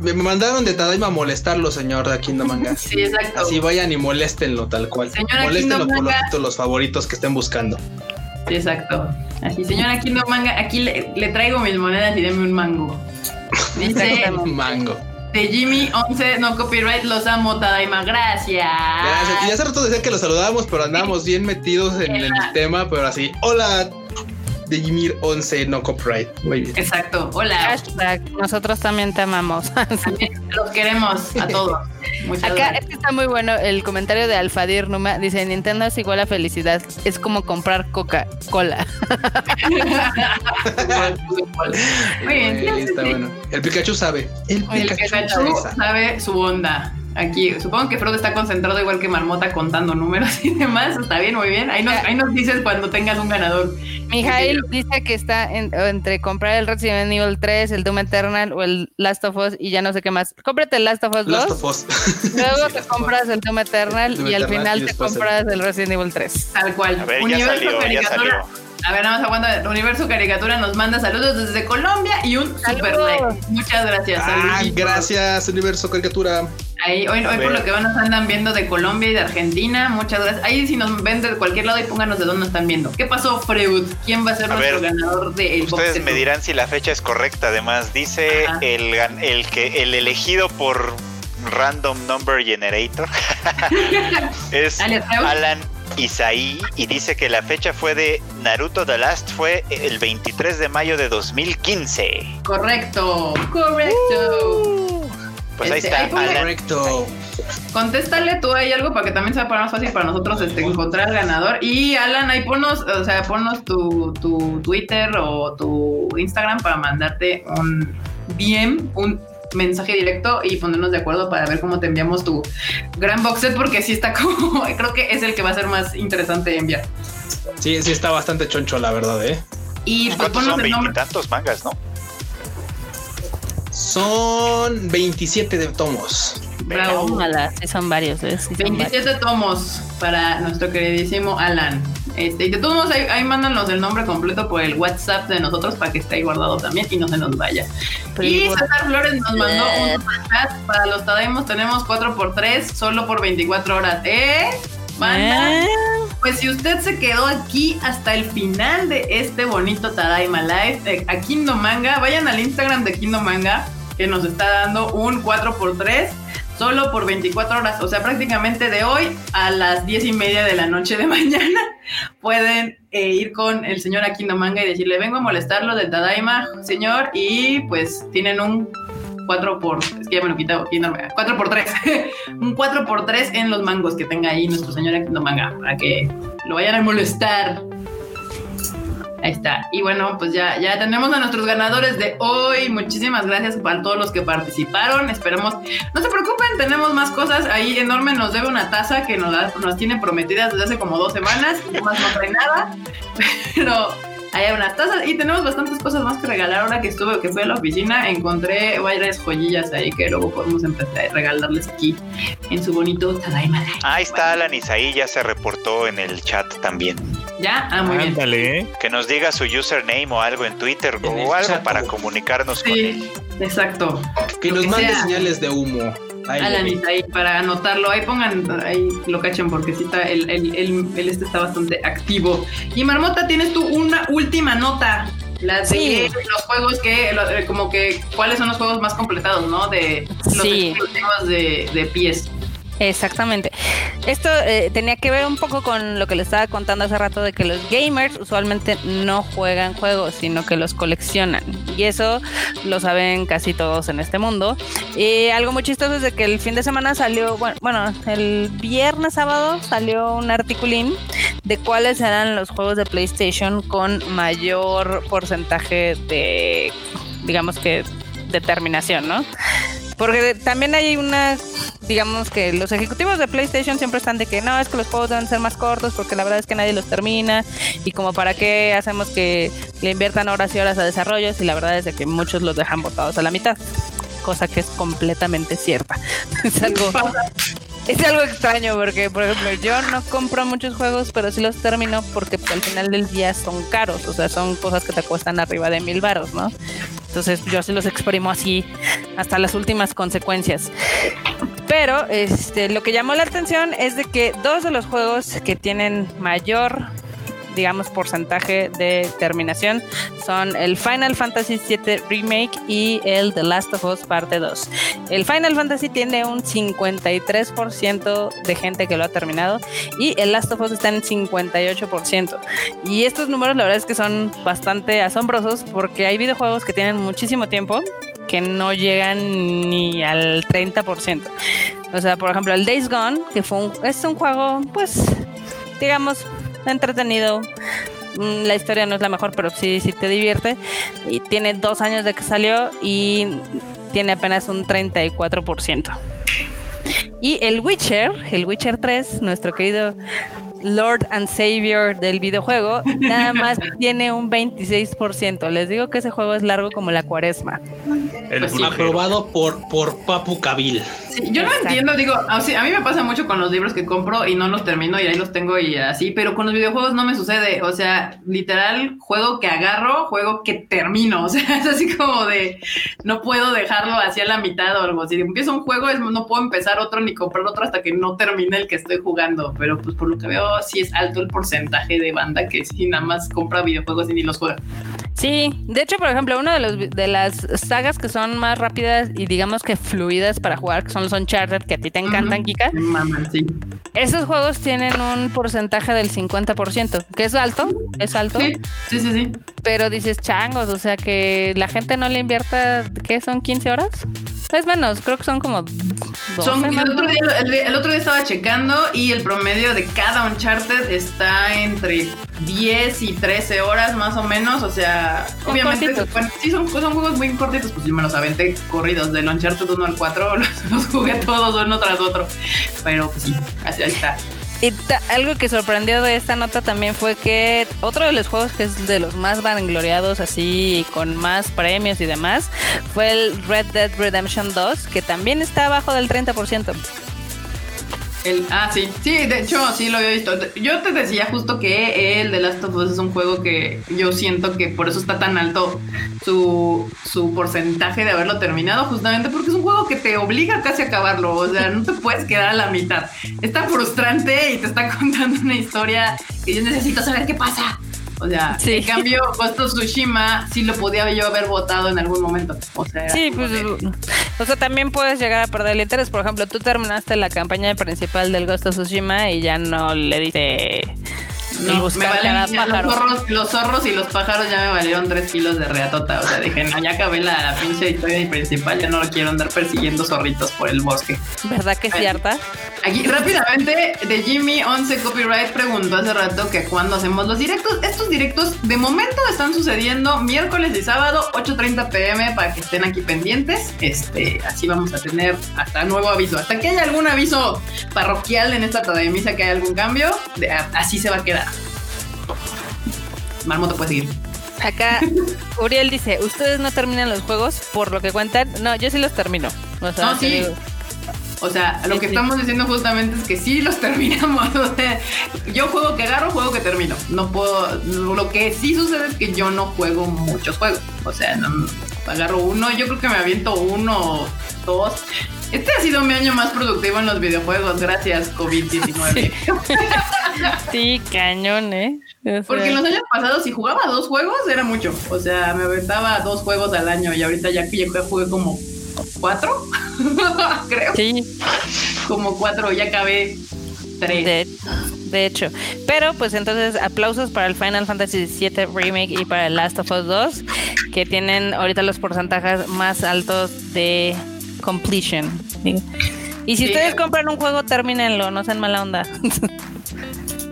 me mandaron de Tadaima a molestarlo, señor de Kingdom Manga. [laughs] Sí, exacto. Así vayan y moléstenlo tal cual. Señora moléstenlo Kingdom por los títulos favoritos que estén buscando. Sí, exacto. Así, señora Kingdom Manga, aquí le, le traigo mis monedas y deme un mango. [laughs] Dice Exactamente. Mango. de Jimmy 11, no copyright, los amo, Tadaima, gracias. Gracias. Y hace rato decía que lo saludábamos, pero andábamos bien metidos en el tema, pero así, hola, de Jimir 11, no copyright. Muy bien. Exacto, hola. Hashtag, nosotros también te amamos. [laughs] También los queremos a todos. Muchas Acá gracias. es que está muy bueno el comentario de Alfadir Numa. Dice: Nintendo es igual a felicidad. Es como comprar Coca-Cola. [laughs] Muy bien, está sí. bueno. El Pikachu sabe. El El Pikachu, Pikachu sabe. sabe su onda. Aquí, supongo que Frodo está concentrado igual que Marmota contando números y demás. Está bien, muy bien. Ahí nos, ahí nos dices cuando tengas un ganador. Mijail dice que está en- entre comprar el Resident Evil 3, el Doom Eternal o el Last of Us y ya no sé qué más. Cómprate el Last of Us 2. Last of Us. [laughs] Luego Sí, te Last of Us. compras el Doom Eternal Doom y al Eternal final y te el- compras el Resident Evil 3. Tal cual. A ver, ya salió, ya Caricatura. salió. A ver, nada más aguanta. Universo Caricatura nos manda saludos desde Colombia y un super like. Muchas gracias. Ah, gracias, Universo Caricatura. Ahí, hoy, por lo que van nos andan viendo de Colombia y de Argentina. Muchas gracias. Ahí si nos ven de cualquier lado y pónganos de dónde nos están viendo. ¿Qué pasó, Freud? ¿Quién va a ser A nuestro ver, ganador del box Ustedes me dirán si la fecha es correcta. Además, dice Ajá. el, el que el elegido por Random Number Generator [laughs] es. Alan Isaí y dice que la fecha fue de Naruto The Last fue el 23 de mayo de 2015. Correcto, correcto. Pues ahí Este, está ahí. Correcto. Contéstale tú ahí algo para que también sea para más fácil para nosotros este, encontrar al ganador. Y Alan, ahí ponnos, o sea, ponnos tu, tu Twitter o tu Instagram para mandarte un DM, un mensaje directo y ponernos de acuerdo para ver cómo te enviamos tu gran box set porque sí está [laughs] como, creo que es el que va a ser más interesante enviar. Sí, sí está bastante choncho, la verdad, ¿eh? Y pues ¿Cuántos ponnos son? el nombre. Veintitantos mangas, ¿no? Son 27 de tomos. Bravo. Son varios, ¿eh? Sí son varios. 27 tomos para nuestro queridísimo Alan. Este, y de todos modos, ahí, ahí mándanos el nombre completo por el WhatsApp de nosotros para que esté ahí guardado también y no se nos vaya. Y César Flores nos mandó un chat para los Tadaimos. Tenemos 4x3 solo por 24 horas. ¿Eh? Banda. ¿Eh? Pues si usted se quedó aquí hasta el final de este bonito Tadaima Live eh, a Kingdom Manga, vayan al Instagram de Kingdom Manga que nos está dando un 4x3 solo por 24 horas. O sea, prácticamente de hoy a las 10 y media de la noche de [laughs] mañana pueden eh, ir con el señor a Kingdom Manga y decirle, vengo a molestarlo del Tadaima, señor, y pues tienen un 4 por, es que ya me lo Manga, 4 por 3, [laughs] un 4 por 3 en los mangos que tenga ahí nuestro señor Kingdom Manga, para que lo vayan a molestar. Ahí está. Y bueno, pues ya, ya tenemos a nuestros ganadores de hoy. Muchísimas gracias para todos los que participaron. Esperemos, no se preocupen, tenemos más cosas. Ahí Enorme nos debe una taza que nos, nos tiene prometidas desde hace como dos semanas. Y más no trae nada. [laughs] Pero hay unas tazas y tenemos bastantes cosas más que regalar. Ahora que estuve, que fui a la oficina, encontré varias joyillas ahí que luego podemos empezar a regalarles aquí en su bonito Tadaima. Ahí está Alan Isaí, ya se reportó en el chat también. ¿Ya? Ah, muy bien. Ándale, ¿eh? Que nos diga su username o algo en Twitter En o algo chat, para comunicarnos con él. Exacto. Que Lo nos que mande sea. señales de humo. Ahí. Alan, ahí para anotarlo, ahí pongan, ahí lo cachen porque sí está, el, el, el, el este está bastante activo. Y Marmota, tienes tú una última nota, la de Sí. los juegos que, lo- eh, como que, cuáles son los juegos más completados, ¿no? De los Sí. exclusivos de, de PS. Exactamente. Esto eh, tenía que ver un poco con lo que le estaba contando hace rato de que los gamers usualmente no juegan juegos, sino que los coleccionan. Y eso lo saben casi todos en este mundo. Y algo muy chistoso es de que el fin de semana salió, bueno, bueno, el viernes sábado salió un articulín de cuáles eran los juegos de PlayStation con mayor porcentaje de, digamos que, determinación, ¿no? Porque también hay una, digamos que los ejecutivos de PlayStation siempre están de que no, es que los juegos deben ser más cortos porque la verdad es que nadie los termina y como para qué hacemos que le inviertan horas y horas a desarrollos y la verdad es de que muchos los dejan botados a la mitad, cosa que es completamente cierta. [laughs] es algo es algo extraño porque, por ejemplo, yo no compro muchos juegos, pero sí los termino porque al final del día son caros, o sea, son cosas que te cuestan arriba de mil varos, ¿no? Entonces yo sí los exprimo así hasta las últimas consecuencias. Pero este, lo que llamó la atención es de que dos de los juegos que tienen mayor digamos porcentaje de terminación son el Final Fantasy VII Remake y el The Last of Us Parte 2. El Final Fantasy tiene un 53% de gente que lo ha terminado y el Last of Us está en 58%. Y estos números la verdad es que son bastante asombrosos porque hay videojuegos que tienen muchísimo tiempo que no llegan ni al 30%. O sea, por ejemplo, el Days Gone, que fue es un juego, pues, digamos, entretenido. Mm, La historia no es la mejor, pero sí, sí te divierte. Y tiene dos años de que salió y tiene apenas un 34%. Y el Witcher, el Witcher 3, nuestro querido Lord and Savior del videojuego, nada más tiene un 26%. Les digo que ese juego es largo como la cuaresma. El Pues sí. brujero. Aprobado por, por Papu Cabil. Sí, yo no entiendo, digo, a sí, a mí me pasa mucho con los libros que compro y no los termino y ahí los tengo y así, pero con los videojuegos no me sucede. O sea, literal, juego que agarro, juego que termino. [laughs] O sea, es así como de no puedo dejarlo hacia la mitad o algo. Si empiezo un juego, es- no puedo empezar otro ni comprar otro hasta que no termine el que estoy jugando. Pero pues por lo que veo, sí es alto el porcentaje de banda que sí nada más compra videojuegos y ni los juega. Sí, de hecho, por ejemplo, una de, los, de las sagas que son más rápidas y digamos que fluidas para jugar, que son los Uncharted, que a ti te encantan, Ujú. Kika, Maman, sí. esos juegos tienen un porcentaje del 50%, que es alto, es alto, Sí, sí, sí, sí. pero dices changos, o sea que la gente no le invierta, ¿qué son 15 horas? Es menos, creo que son como 12 Son, el, otro día, el- el otro día estaba checando y el promedio de cada Uncharted está entre 10 y 13 horas más o menos. O sea, Son obviamente, cortitos. bueno, sí, son, son juegos muy cortitos. Pues yo me los aventé corridos del Uncharted 1 al 4, [laughs] los, los jugué todos uno tras otro. Pero pues sí, así ahí está. Y algo que sorprendió de esta nota también fue que otro de los juegos que es de los más vangloriados, así con más premios y demás, fue el Red Dead Redemption 2, que también está abajo del 30%. Ah, sí, sí, de hecho sí lo había visto. Yo te decía justo que el The Last of Us es un juego que yo siento que por eso está tan alto su, su porcentaje de haberlo terminado, justamente porque es un juego que te obliga casi a acabarlo. O sea, no te puedes quedar a la mitad. Está frustrante y te está [laughs] contando una historia que yo necesito saber qué pasa. O sea, Sí. en cambio, [laughs] Ghost of Tsushima sí lo podía yo haber votado en algún momento. O sea, Sí, pues, de- o sea, también puedes llegar a perder el interés. Por ejemplo, tú terminaste la campaña principal del Ghost of Tsushima y ya no le diste No, me buscar cada pájaro. los, zorros, los zorros y los pájaros ya me valieron tres kilos de reatota. O sea, dije, no, ya acabé la, la pinche historia principal, ya no quiero andar persiguiendo zorritos por el bosque. ¿Verdad que es cierta? Aquí rápidamente, de Jimmy 11 Copyright preguntó hace rato que cuándo hacemos los directos. Estos directos de momento están sucediendo miércoles y sábado 8.30 pm para que estén aquí pendientes. Este, así vamos a tener hasta nuevo aviso. Hasta que haya algún aviso parroquial en esta de misa que haya algún cambio, de- así se va a quedar. Marmoto puede seguir. Acá [laughs] Uriel dice, ustedes no terminan los juegos por lo que cuentan. No, yo sí los termino. O sea, No, sí. digo, O sea, lo que estamos diciendo justamente es que sí los [laughs] terminamos. O sea, yo juego que agarro, juego que termino. No puedo. Lo que sí sucede es que yo no juego muchos juegos. O sea, no, agarro uno. Yo creo que me aviento uno, dos. Este ha sido mi año más productivo en los videojuegos, gracias COVID-19. [laughs] Sí. cañón, ¿eh? Porque en los años pasados, si jugaba dos juegos, era mucho. O sea, me aventaba dos juegos al año y ahorita ya que jugué como cuatro, [laughs] creo. Sí. Como cuatro, ya acabé tres. De, hecho. Pero pues entonces aplausos para el Final Fantasy VII Remake y para el Last of Us 2, que tienen ahorita los porcentajes más altos de completion. Y si ustedes compran un juego, termínenlo, no sean mala onda.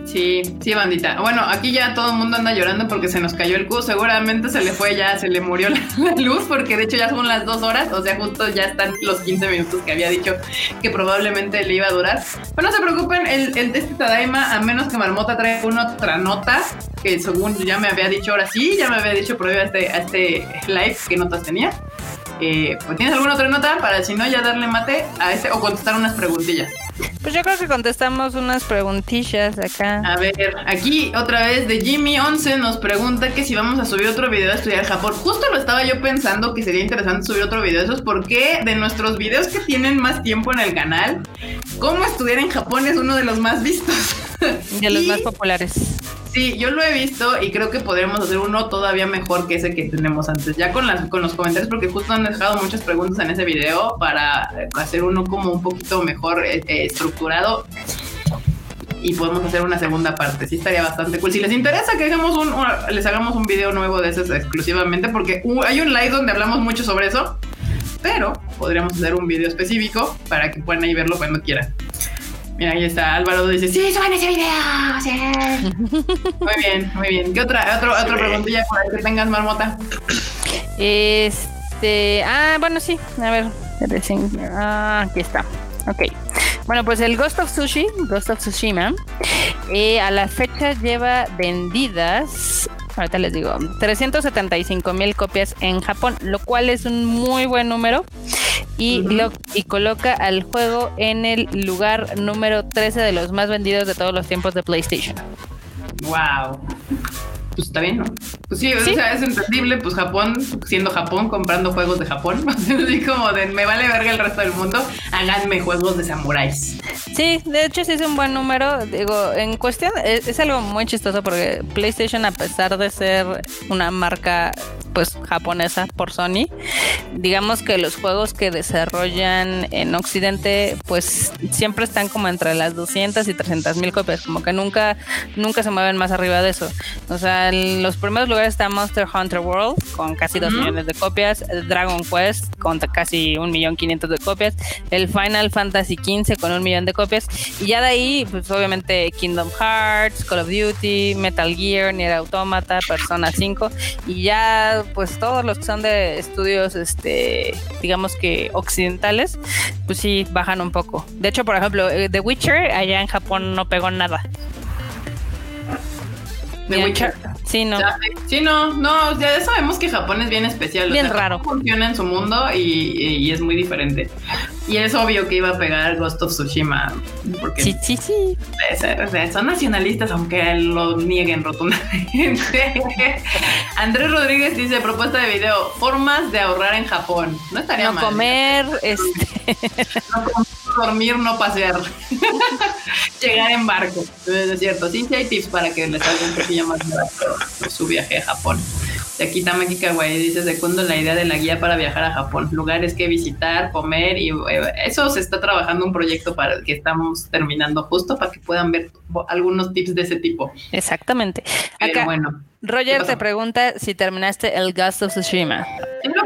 Sí, sí, bandita. Bueno, aquí ya todo el mundo anda llorando porque se nos cayó el Q. Seguramente se le fue ya, se le murió [laughs] la, luz, porque de hecho ya son las dos horas. O sea, justo ya están los 15 minutos que había dicho que probablemente le iba a durar. Pero no se preocupen, el, el de este Tadaima, a menos que Marmota traiga una otra nota, que según ya me había dicho ahora sí, ya me había dicho previo a este, a este live qué notas tenía. Eh, ¿Tienes alguna otra nota para si no ya darle mate a este o contestar unas preguntillas? Pues yo creo que contestamos unas preguntillas acá. A ver, aquí otra vez de Jimmy11 nos pregunta que si vamos a subir otro video de estudiar Japón. Justo lo estaba yo pensando que sería interesante subir otro video. Eso es porque de nuestros videos que tienen más tiempo en el canal, cómo estudiar en Japón es uno de los más vistos. [laughs] De los más populares. Sí, yo lo he visto y creo que podríamos hacer uno todavía mejor que ese que tenemos antes. Ya con las con los comentarios, porque justo han dejado muchas preguntas en ese video para hacer uno como un poquito mejor eh, eh, estructurado. Y podemos hacer una segunda parte. Sí, estaría bastante cool. Si les interesa que hagamos un, les hagamos un video nuevo de esos exclusivamente, porque hay un live donde hablamos mucho sobre eso. Pero podríamos hacer un video específico para que puedan ahí verlo cuando quieran. Mira, ahí está. Álvaro dice, sí, suban ese video. Sí. [laughs] muy bien, muy bien. ¿Qué otra, otro, otra preguntilla para que tengas, Marmota? Este... Ah, bueno, sí. A ver. Ah, aquí está. Ok. Bueno, pues el Ghost of Sushi, Ghost of Tsushima, eh, a la fecha lleva vendidas ahorita les digo, 375 mil copias en Japón, lo cual es un muy buen número y, lo, y coloca al juego en el lugar número 13 de los más vendidos de todos los tiempos de PlayStation. Wow pues está bien, ¿no? Pues sí, o sea, es entendible, pues Japón, siendo Japón, comprando juegos de Japón, [laughs] así como de me vale verga el resto del mundo, háganme juegos de samuráis. Sí, de hecho sí es un buen número, digo, en cuestión, es, es algo muy chistoso porque PlayStation, a pesar de ser una marca pues japonesa por Sony. Digamos que los juegos que desarrollan en Occidente pues siempre están como entre las 200 y 300 mil copias, como que nunca, nunca se mueven más arriba de eso. O sea, en los primeros lugares está Monster Hunter World con casi 2 millones de copias, Dragon Quest con casi un millón 500 de copias, el Final Fantasy 15 con un millón de copias y ya de ahí pues obviamente Kingdom Hearts, Call of Duty, Metal Gear, Nier Automata, Persona 5 y ya pues todos los que son de estudios, este, digamos que occidentales, pues sí bajan un poco. De hecho, por ejemplo, eh, The Witcher allá en Japón no pegó nada. The Witcher. Sí, no. Sí, no, no, ya sabemos que Japón es bien especial. Bien raro. Funciona en su mundo y, es muy diferente. Y es obvio que iba a pegar Ghost of Tsushima. Porque sí, sí, sí. son nacionalistas, aunque lo nieguen rotundamente. [laughs] Andrés Rodríguez dice: propuesta de video: formas de ahorrar en Japón. No estaría no Comer, este. no comer, dormir, no pasear. [laughs] Llegar en barco. Es cierto. Sí, sí hay tips para que les salga un poquillo más barato su viaje a Japón. De aquí Tamaki Kawaii dice, segundo la idea de la guía para viajar a Japón, lugares que visitar, comer y eh, eso se está trabajando un proyecto para el que estamos terminando justo para que puedan ver algunos tips de ese tipo. Exactamente. Acá, bueno. Roger te pregunta si terminaste el Ghost of Tsushima.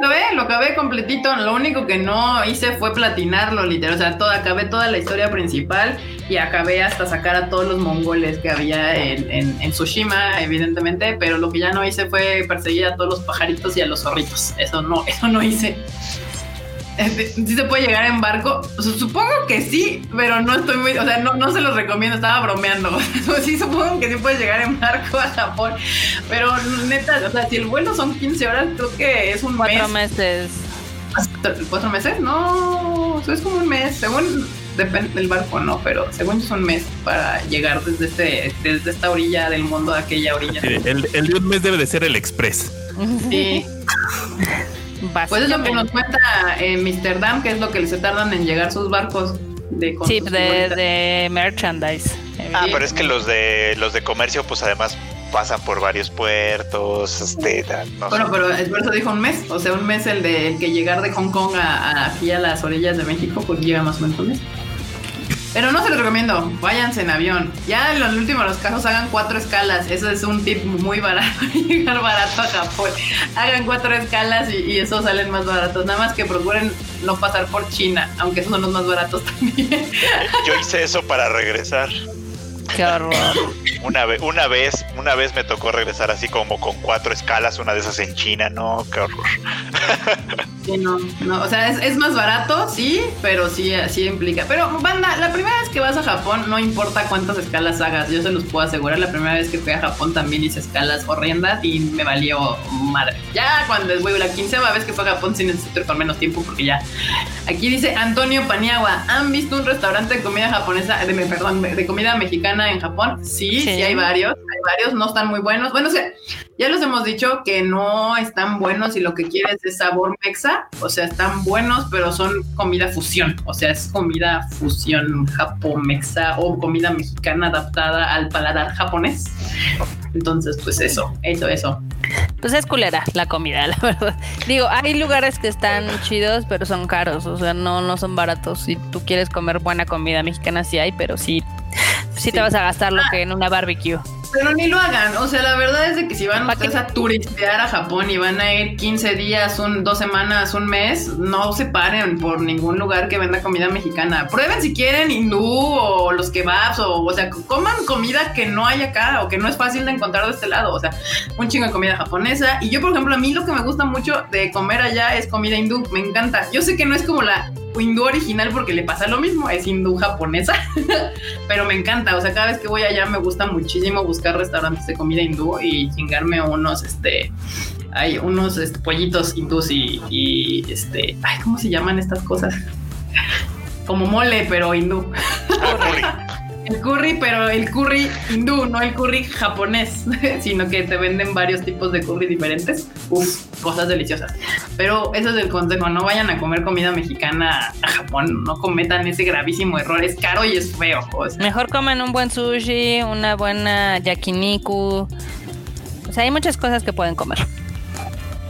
Acabé, lo acabé completito. Lo único que no hice fue platinarlo, literal. O sea, todo, acabé toda la historia principal y acabé hasta sacar a todos los mongoles que había en, en, Tsushima, evidentemente. Pero lo que ya no hice fue perseguir a todos los pajaritos y a los zorritos. Eso no, [laughs] eso no hice. Este, ¿Sí se puede llegar en barco? supongo que sí, pero no estoy muy, o sea, no, no se los recomiendo, estaba bromeando. [laughs] sí, supongo que sí puedes llegar en barco a Japón, pero neta, o sea, si el vuelo son 15 horas, creo que es un Cuatro meses. ¿Hasta ¿Cuatro meses? No, eso es como un mes, según depende del barco, no, pero según yo es un mes para llegar desde este, desde esta orilla del mundo a aquella orilla. Sí, el, el de un mes debe de ser el express. Sí. [laughs] Pues es lo que nos cuenta eh, Mr. Dam, que es lo que se tardan en llegar sus barcos de Sí, de, de merchandise. Ah, pero es que los de los de comercio, pues además pasan por varios puertos, este, no sé. Bueno, pero el eso dijo un mes, o sea, un mes el de el que llegar de Hong Kong a, a aquí a las orillas de México, pues llega más o menos un mes. Pero no se los recomiendo, váyanse en avión. Ya en los últimos los casos hagan cuatro escalas, eso es un tip muy barato, [laughs] llegar barato a Japón. Hagan cuatro escalas y, y esos salen más baratos. Nada más que procuren no pasar por China, aunque esos son los más baratos [laughs] también. Yo hice eso para regresar. Qué horror. Una vez, una vez, una vez me tocó regresar así como con cuatro escalas, una de esas en China, no, qué horror. [laughs] Sí, no, no, o sea, es, es más barato, sí, pero sí, sí implica. Pero, banda, la primera vez que vas a Japón, no importa cuántas escalas hagas, yo se los puedo asegurar. La primera vez que fui a Japón también hice escalas horrendas y me valió madre. Ya cuando es, güey, la quinceava vez que fue a Japón, sí necesito con menos tiempo porque ya. Aquí dice Antonio Paniagua: ¿Han visto un restaurante de comida japonesa, de, perdón, de comida mexicana en Japón? Sí, sí, Sí. hay varios. Hay varios, no están muy buenos. Bueno, o sea, ya los hemos dicho que no están buenos y lo que quieres es sabor mexa. O sea, están buenos, pero son comida fusión. O sea, es comida fusión japo-mexa o comida mexicana adaptada al paladar japonés. Entonces, pues eso, eso, eso. Pues es culera la comida, [laughs] la verdad. Digo, hay lugares que están chidos, pero son caros. O sea, no, no son baratos. Si tú quieres comer buena comida mexicana, sí hay, pero sí, sí, te vas a gastar lo que en una barbecue. Pero ni lo hagan. O sea, la verdad es de que si van ¿Pa' ustedes a turistear a Japón y van a ir 15 días, un, dos semanas, un mes, no se paren por ningún lugar que venda comida mexicana. Prueben si quieren hindú o los kebabs o, o sea, coman comida que no hay acá o que no es fácil de encontrar de este lado. O sea, un chingo de comida japonesa. Y yo, por ejemplo, a mí lo que me gusta mucho de comer allá es comida hindú. Me encanta. Yo sé que no es como la hindú original porque le pasa lo mismo, es hindú japonesa, [laughs] pero me encanta, o sea, cada vez que voy allá me gusta muchísimo buscar restaurantes de comida hindú y chingarme unos, este, hay unos este, pollitos hindús y, y, este, ay, ¿cómo se llaman estas cosas? [laughs] Como mole, pero hindú. Ah. [laughs] El curry, pero el curry hindú, no el curry japonés, [laughs] sino que te venden varios tipos de curry diferentes. Uf, cosas deliciosas. Pero ese es el consejo, no vayan a comer comida mexicana a Japón, no cometan ese gravísimo error, es caro y es feo. Mejor comen un buen sushi, una buena yakiniku. O sea, hay muchas cosas que pueden comer.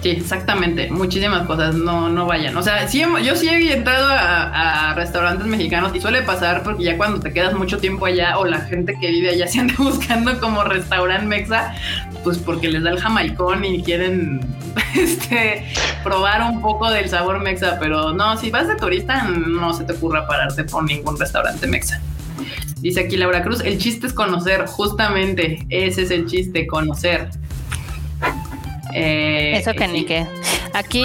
Sí, exactamente, muchísimas cosas, no, no vayan. O sea, sí, yo sí he entrado a, a restaurantes mexicanos y suele pasar porque ya cuando te quedas mucho tiempo allá o la gente que vive allá [laughs] se anda buscando como restaurante mexa, pues porque les da el jamaicón y quieren [laughs] este, probar un poco del sabor mexa, pero no, si vas de turista no se te ocurra pararte por ningún restaurante mexa. Dice aquí Laura Cruz, el chiste es conocer, justamente, ese es el chiste, conocer. Eh, Eso que ni qué. Aquí,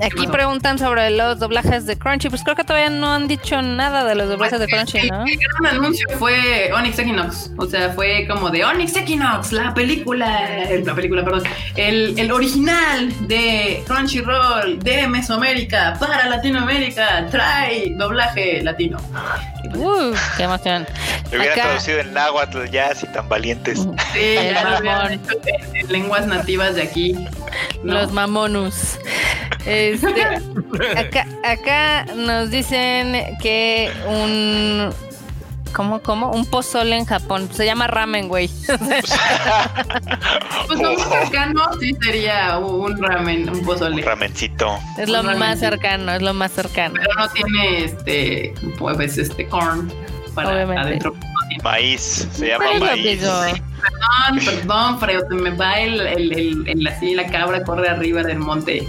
Ah, aquí preguntan sobre los doblajes de Crunchy. Pues creo que todavía no han dicho nada de los doblajes de Crunchy, ¿no? El gran anuncio fue Onyx Equinox. O sea, fue como de Onyx Equinox, la película, el- la película, perdón, el, el original de Crunchyroll de Mesoamérica para Latinoamérica. Trae doblaje latino. Uh, qué emoción. Lo hubiera Acá- traducido en náhuatl ya, así tan valientes. Sí, ya lo hubieran hecho en, en lenguas nativas de aquí. ¿no? Los mamonus. Este, [laughs] acá, acá nos dicen que un. ¿Cómo, cómo? Un pozole en Japón. Se llama ramen, güey. [laughs] Pues lo más cercano sí sería un ramen, un pozole. Un ramencito. es lo Un más cercano, es lo más cercano. Pero no tiene este, pues este corn para Obviamente. adentro. Maíz, se llama maíz. Perdón, perdón, Freo, se me va el, el, el, el- así la cabra corre arriba del monte.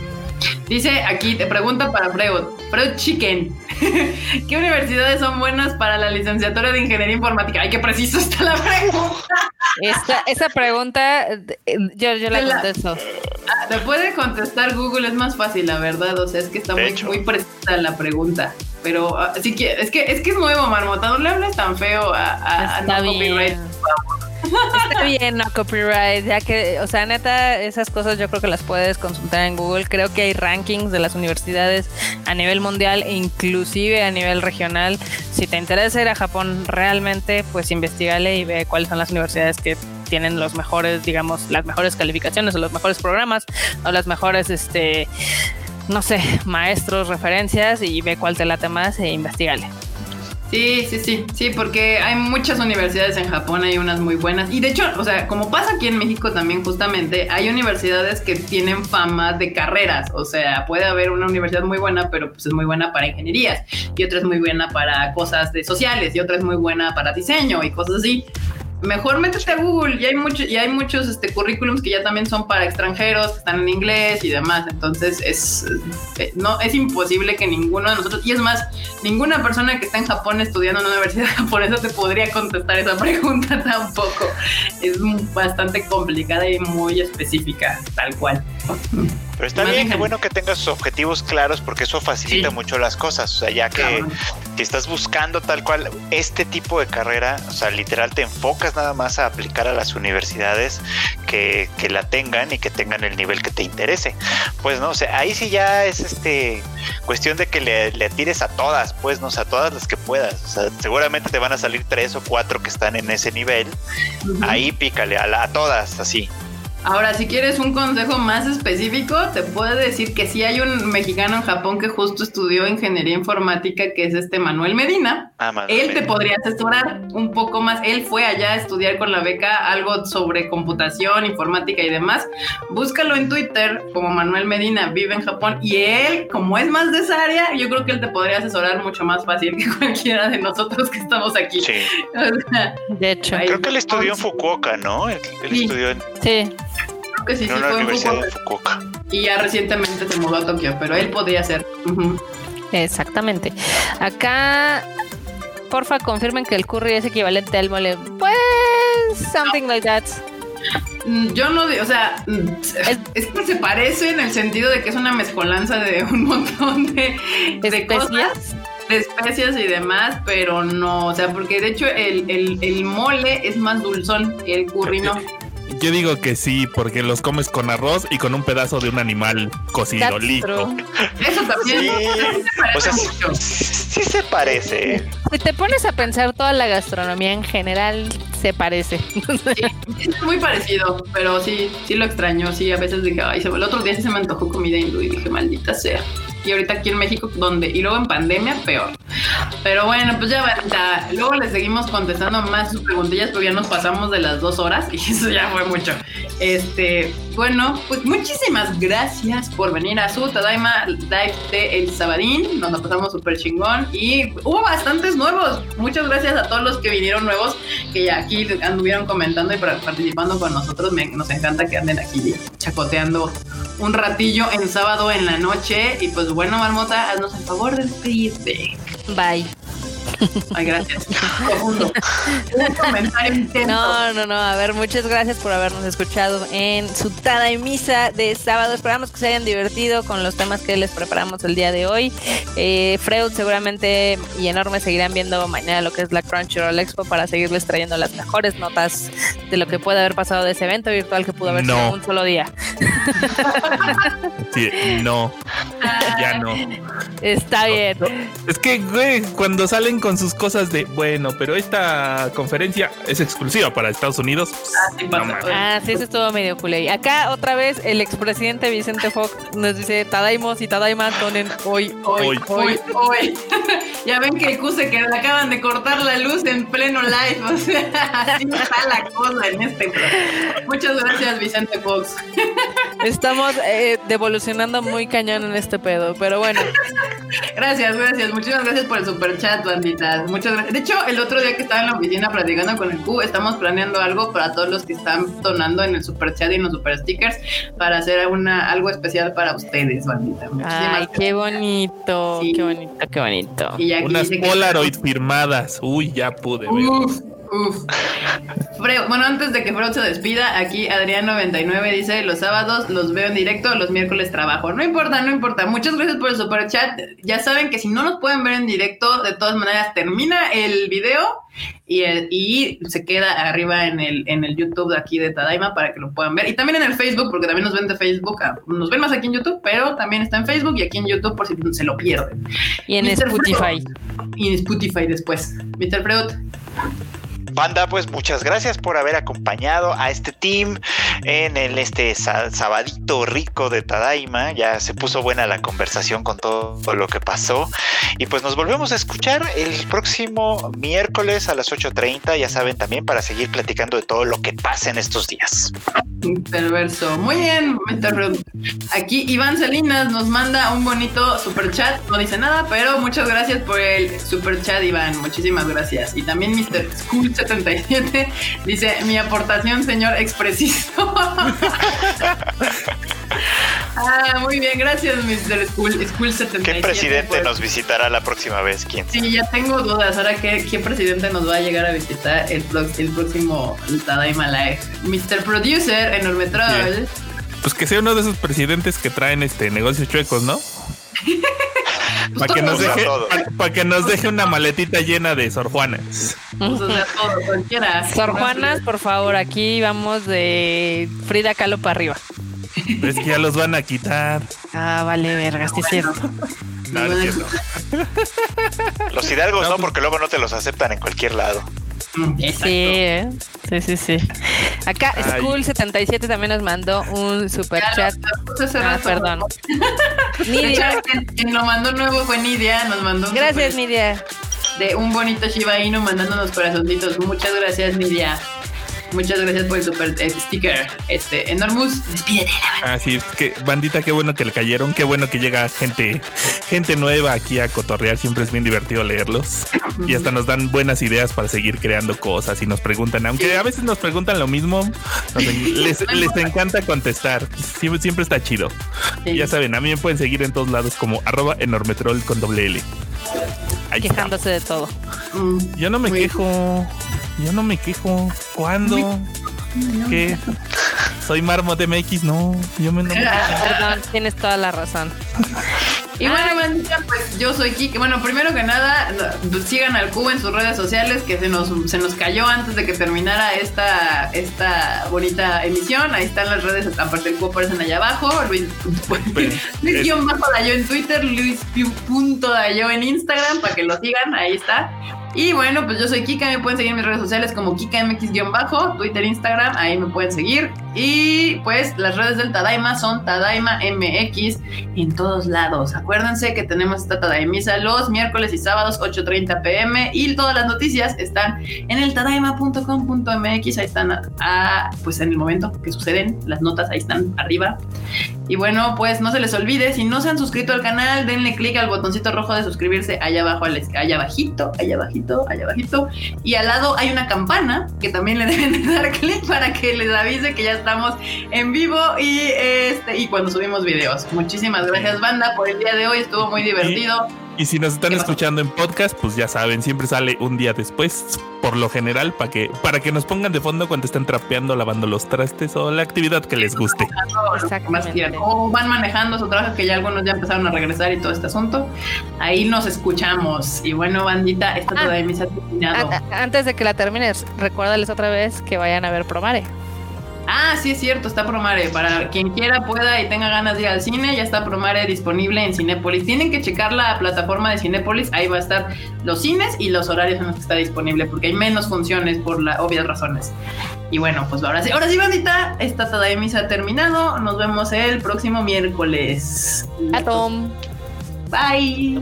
Dice aquí, te pregunta para Freud, Freud Chicken, [laughs] ¿qué universidades son buenas para la licenciatura de Ingeniería Informática? Ay, qué preciso está la pregunta. Esta, esa pregunta, eh, yo, yo la Te la- contesto. Te puede contestar Google, es más fácil, la verdad, o sea, es que está muy, muy precisa la pregunta. Pero ah, sí que, es que es que es nuevo, Marmota, no le hables tan feo a, a, no copyright. Está bien, no copyright, ya que, o sea, neta, esas cosas yo creo que las puedes consultar en Google. Creo que hay rankings de las universidades a nivel mundial e inclusive a nivel regional. Si te interesa ir a Japón realmente, pues investigale y ve cuáles son las universidades que tienen los mejores, digamos, las mejores calificaciones o los mejores programas o las mejores, este, no sé, maestros, referencias y ve cuál te late más e investigale. Sí, sí, sí, sí, porque hay muchas universidades en Japón, hay unas muy buenas. Y de hecho, o sea, como pasa aquí en México también justamente, hay universidades que tienen fama de carreras. O sea, puede haber una universidad muy buena, pero pues es muy buena para ingenierías. Y otra es muy buena para cosas de sociales. Y otra es muy buena para diseño y cosas así mejor métete a Google y hay muchos y hay muchos este currículums que ya también son para extranjeros que están en inglés y demás. Entonces es eh, no es imposible que ninguno de nosotros y es más ninguna persona que está en Japón estudiando en una universidad [laughs] japonesa te podría contestar esa pregunta [laughs] tampoco. Es bastante complicada y muy específica tal cual pero está bien, qué bueno que tengas sus objetivos claros porque eso facilita mucho las cosas. O sea, ya que, estás buscando tal cual este tipo de carrera, o sea, literal te enfocas nada más a aplicar a las universidades que, que la tengan y que tengan el nivel que te interese. Pues no, o sea, ahí sí ya es este cuestión de que le, le tires a todas, pues, no, o sea, a todas las que puedas. O sea, seguramente te van a salir tres o cuatro que están en ese nivel. Ahí pícale a, a todas, así. Ahora, si quieres un consejo más específico, te puedo decir que sí hay un mexicano en Japón que justo estudió ingeniería informática, que es este Manuel Medina. Ah, él te podría asesorar un poco más. Él fue allá a estudiar con la beca algo sobre computación, informática y demás. Búscalo en Twitter como Manuel Medina, vive en Japón. Y él, como es más de esa área, yo creo que él te podría asesorar mucho más fácil que [laughs] cualquiera de nosotros que estamos aquí. Sí. [laughs] de hecho, creo que él estudió en Fukuoka, ¿no? Él, estudió en. Sí que sí, sí fue en Fukuoka. Y ya recientemente se mudó a Tokio, pero él podría ser. Exactamente. Acá, porfa, confirmen que el curry es equivalente al mole. Pues, something like that. Mm, yo no, o sea, mm, es, que se parece en el sentido de que es una mezcolanza de [laughs] un montón de, de cosas de especias y demás, pero no, o sea, porque de hecho el, el, el mole es más dulzón, el curry no. Yo digo que sí, porque los comes con arroz y con un pedazo de un animal cocido, listo. Eso también. o sea, sí, se parece. Si te pones a pensar toda la gastronomía en general, se parece. es muy parecido, pero sí, sí lo extraño. Sí, a veces dije, ay, el otro día sí se me antojó comida hindú y dije, maldita sea y ahorita aquí en México, donde, y luego en pandemia, peor. Pero bueno, pues ya, ya luego le seguimos contestando más sus preguntillas, pero ya nos pasamos de las dos horas y [laughs] eso ya fue mucho. Este, bueno, pues muchísimas gracias por venir a su Tadaima Live de El Sabadín. Nos lo pasamos súper chingón y hubo bastantes nuevos. Muchas gracias a todos los que vinieron nuevos, que ya aquí anduvieron comentando y participando con nosotros. nos encanta que anden aquí chacoteando un ratillo en sábado en la noche. Y pues bueno, Marmota, haznos el favor de despedirte. Bye. Ay, gracias. Un comentario No, no, no. A ver, muchas gracias por habernos escuchado en su tada y misa de sábado. Esperamos que se hayan divertido con los temas que les preparamos el día de hoy. Eh, Freud seguramente y Enorme seguirán viendo mañana lo que es la Crunchyroll Expo para seguirles trayendo las mejores notas de lo que puede haber pasado de ese evento virtual que pudo haber sido un solo día. Sí, no. Ya no. Está bien. Es que, güey, cuando salen con sus cosas de, bueno, pero esta conferencia es exclusiva para Estados Unidos. Ah, sí, ah, sí eso estuvo medio culé. Acá otra vez el expresidente Vicente Fox nos dice Tadaimos y Tadaima Tonen hoy, hoy, hoy, hoy. [laughs] ya ven que Cuse que le acaban de cortar la luz en pleno live. O sea, [laughs] así está la cosa en este. Muchas gracias, Vicente Fox. [laughs] Estamos eh, devolucionando muy cañón en este pedo, pero bueno. Gracias, gracias. Muchísimas gracias por el super chat, Muchas gracias. De hecho, el otro día que estaba en la oficina platicando con el Q, estamos planeando algo para todos los que están donando en el super chat y en los super stickers para hacer una, algo especial para ustedes, bandita. Ay, qué bonito, qué bonito, qué bonito. Unas Polaroid firmadas. Uy, ya pude ver. Uf. bueno, antes de que Freud se despida, aquí Adrián99 dice: Los sábados los veo en directo, los miércoles trabajo. No importa, no importa. Muchas gracias por el super chat. Ya saben que si no nos pueden ver en directo, de todas maneras termina el video y, y se queda arriba en el, en el YouTube de aquí de Tadaima para que lo puedan ver. Y también en el Facebook, porque también nos ven de Facebook, ah, nos ven más aquí en YouTube, pero también está en Facebook y aquí en YouTube por si se lo pierden. Y en Mr. Spotify. Freud. Y en Spotify después. Mr. Freud. Banda, pues muchas gracias por haber acompañado a este team en el este sa- sabadito rico de Tadaima. Ya se puso buena la conversación con todo lo que pasó. Y pues nos volvemos a escuchar el próximo miércoles a las 8.30, ya saben, también para seguir platicando de todo lo que pasa en estos días. Perverso. Muy bien. Freud. Aquí Iván Salinas nos manda un bonito super chat. No dice nada, pero muchas gracias por el super chat, Iván. Muchísimas gracias. Y también Mr. School77 dice: Mi aportación, señor expresisto. [laughs] ah, muy bien, gracias, Mr. School, School77. ¿Qué presidente por- nos visitará la próxima vez? ¿Quién? Sí, ya tengo dudas. Ahora, ¿qué, qué presidente nos va a llegar a visitar el, próximo Tadaima Live? Mr. Producer, Enorme Troll. Pues que sea uno de esos presidentes que traen este negocios chuecos, ¿no? [laughs] Para que, nos deje, todos. pa- pa' que nos deje una maletita llena de Sor Juanas. Pues, o sea, todo, cualquiera. Sor Juanas, por favor, aquí vamos de Frida Kahlo para arriba. Es que ya los van a quitar. Ah, vale, vergas, sí es cierto. No, no es cierto. Los hidalgos no, porque luego no te los aceptan en cualquier lado. Sí, ¿eh? sí, sí, sí. Acá Ay. School77 también nos mandó un super Ya chat. Ah, perdón. [laughs] Nidia. quien, quien lo mandó nuevo fue Nidia. Nos mandó un Gracias, super- Nidia. de un bonito Shiba Inu mandándonos corazoncitos. Muchas gracias, Nidia. Muchas gracias por el super eh, sticker. Este, Enormus, despídete. Ah, sí, es que bandita, qué bueno que le cayeron, qué bueno que llega gente, gente nueva aquí a cotorrear, siempre es bien divertido leerlos. Y hasta nos dan buenas ideas para seguir creando cosas y nos preguntan, aunque a veces nos preguntan lo mismo, nos les, les encanta contestar, siempre, siempre está chido. Ya saben, a mí me pueden seguir en todos lados como arroba enormetrol con doble L. Ahí está. Quejándose de todo. Mm, Yo no me Muy- quejo, yo no me quejo. ¿Cuándo? ¿Qué? Soy Marmot MX, no, yo me me [laughs] Perdón, tienes toda la razón. Y bueno, bandita, pues yo soy Kike. Bueno, primero que nada, sigan al Cubo en sus redes sociales, que se nos, se nos cayó antes de que terminara esta, esta bonita emisión. Ahí están las redes, aparte del Cubo aparecen allá abajo. Luis, [laughs] Luis guion bajo Dayo en Twitter, Luis punto Dayo en Instagram, para que lo sigan, ahí está. Y bueno, pues yo soy Kika, me pueden seguir mis redes sociales como KikaMX-bajo, Twitter, Instagram, ahí me pueden seguir. Y pues las redes del Tadaima son Tadaima MX en todos lados. Acuérdense que tenemos esta Tadaimisa los miércoles y sábados 8.30 pm y todas las noticias están en el tadaima.com.mx, ahí están ah, pues en el momento que suceden, las notas ahí están arriba. Y bueno, pues no se les olvide, si no se han suscrito al canal, denle clic al botoncito rojo de suscribirse allá abajo, allá abajito, allá abajito, allá abajito. Y al lado hay una campana que también le [laughs] deben de dar clic para que les avise que ya estamos en vivo y este y cuando subimos videos. Muchísimas gracias, banda, por el día de hoy. Estuvo muy divertido. Y si nos están escuchando en podcast, pues ya saben, siempre sale un día después, por lo general, para que, para que nos pongan de fondo cuando estén trapeando, lavando los trastes o la actividad que les guste. O van manejando su trabajo, que ya algunos ya empezaron a regresar y todo este asunto. Ahí nos escuchamos. Y bueno, bandita, esta Ah. todavía se ha terminado. Antes de que la termines, recuérdales otra vez que vayan a ver Promare. Ah, sí es cierto, está Promare. Para quien quiera, pueda y tenga ganas de ir al cine, ya está Promare disponible en Cinépolis. Tienen que checar la plataforma de Cinépolis, ahí va a estar los cines y los horarios en los que está disponible, porque hay menos funciones por las obvias razones. Y bueno, pues ahora sí, ahora sí, bandita, esta ha terminado. Nos vemos el próximo miércoles. Atom. Bye.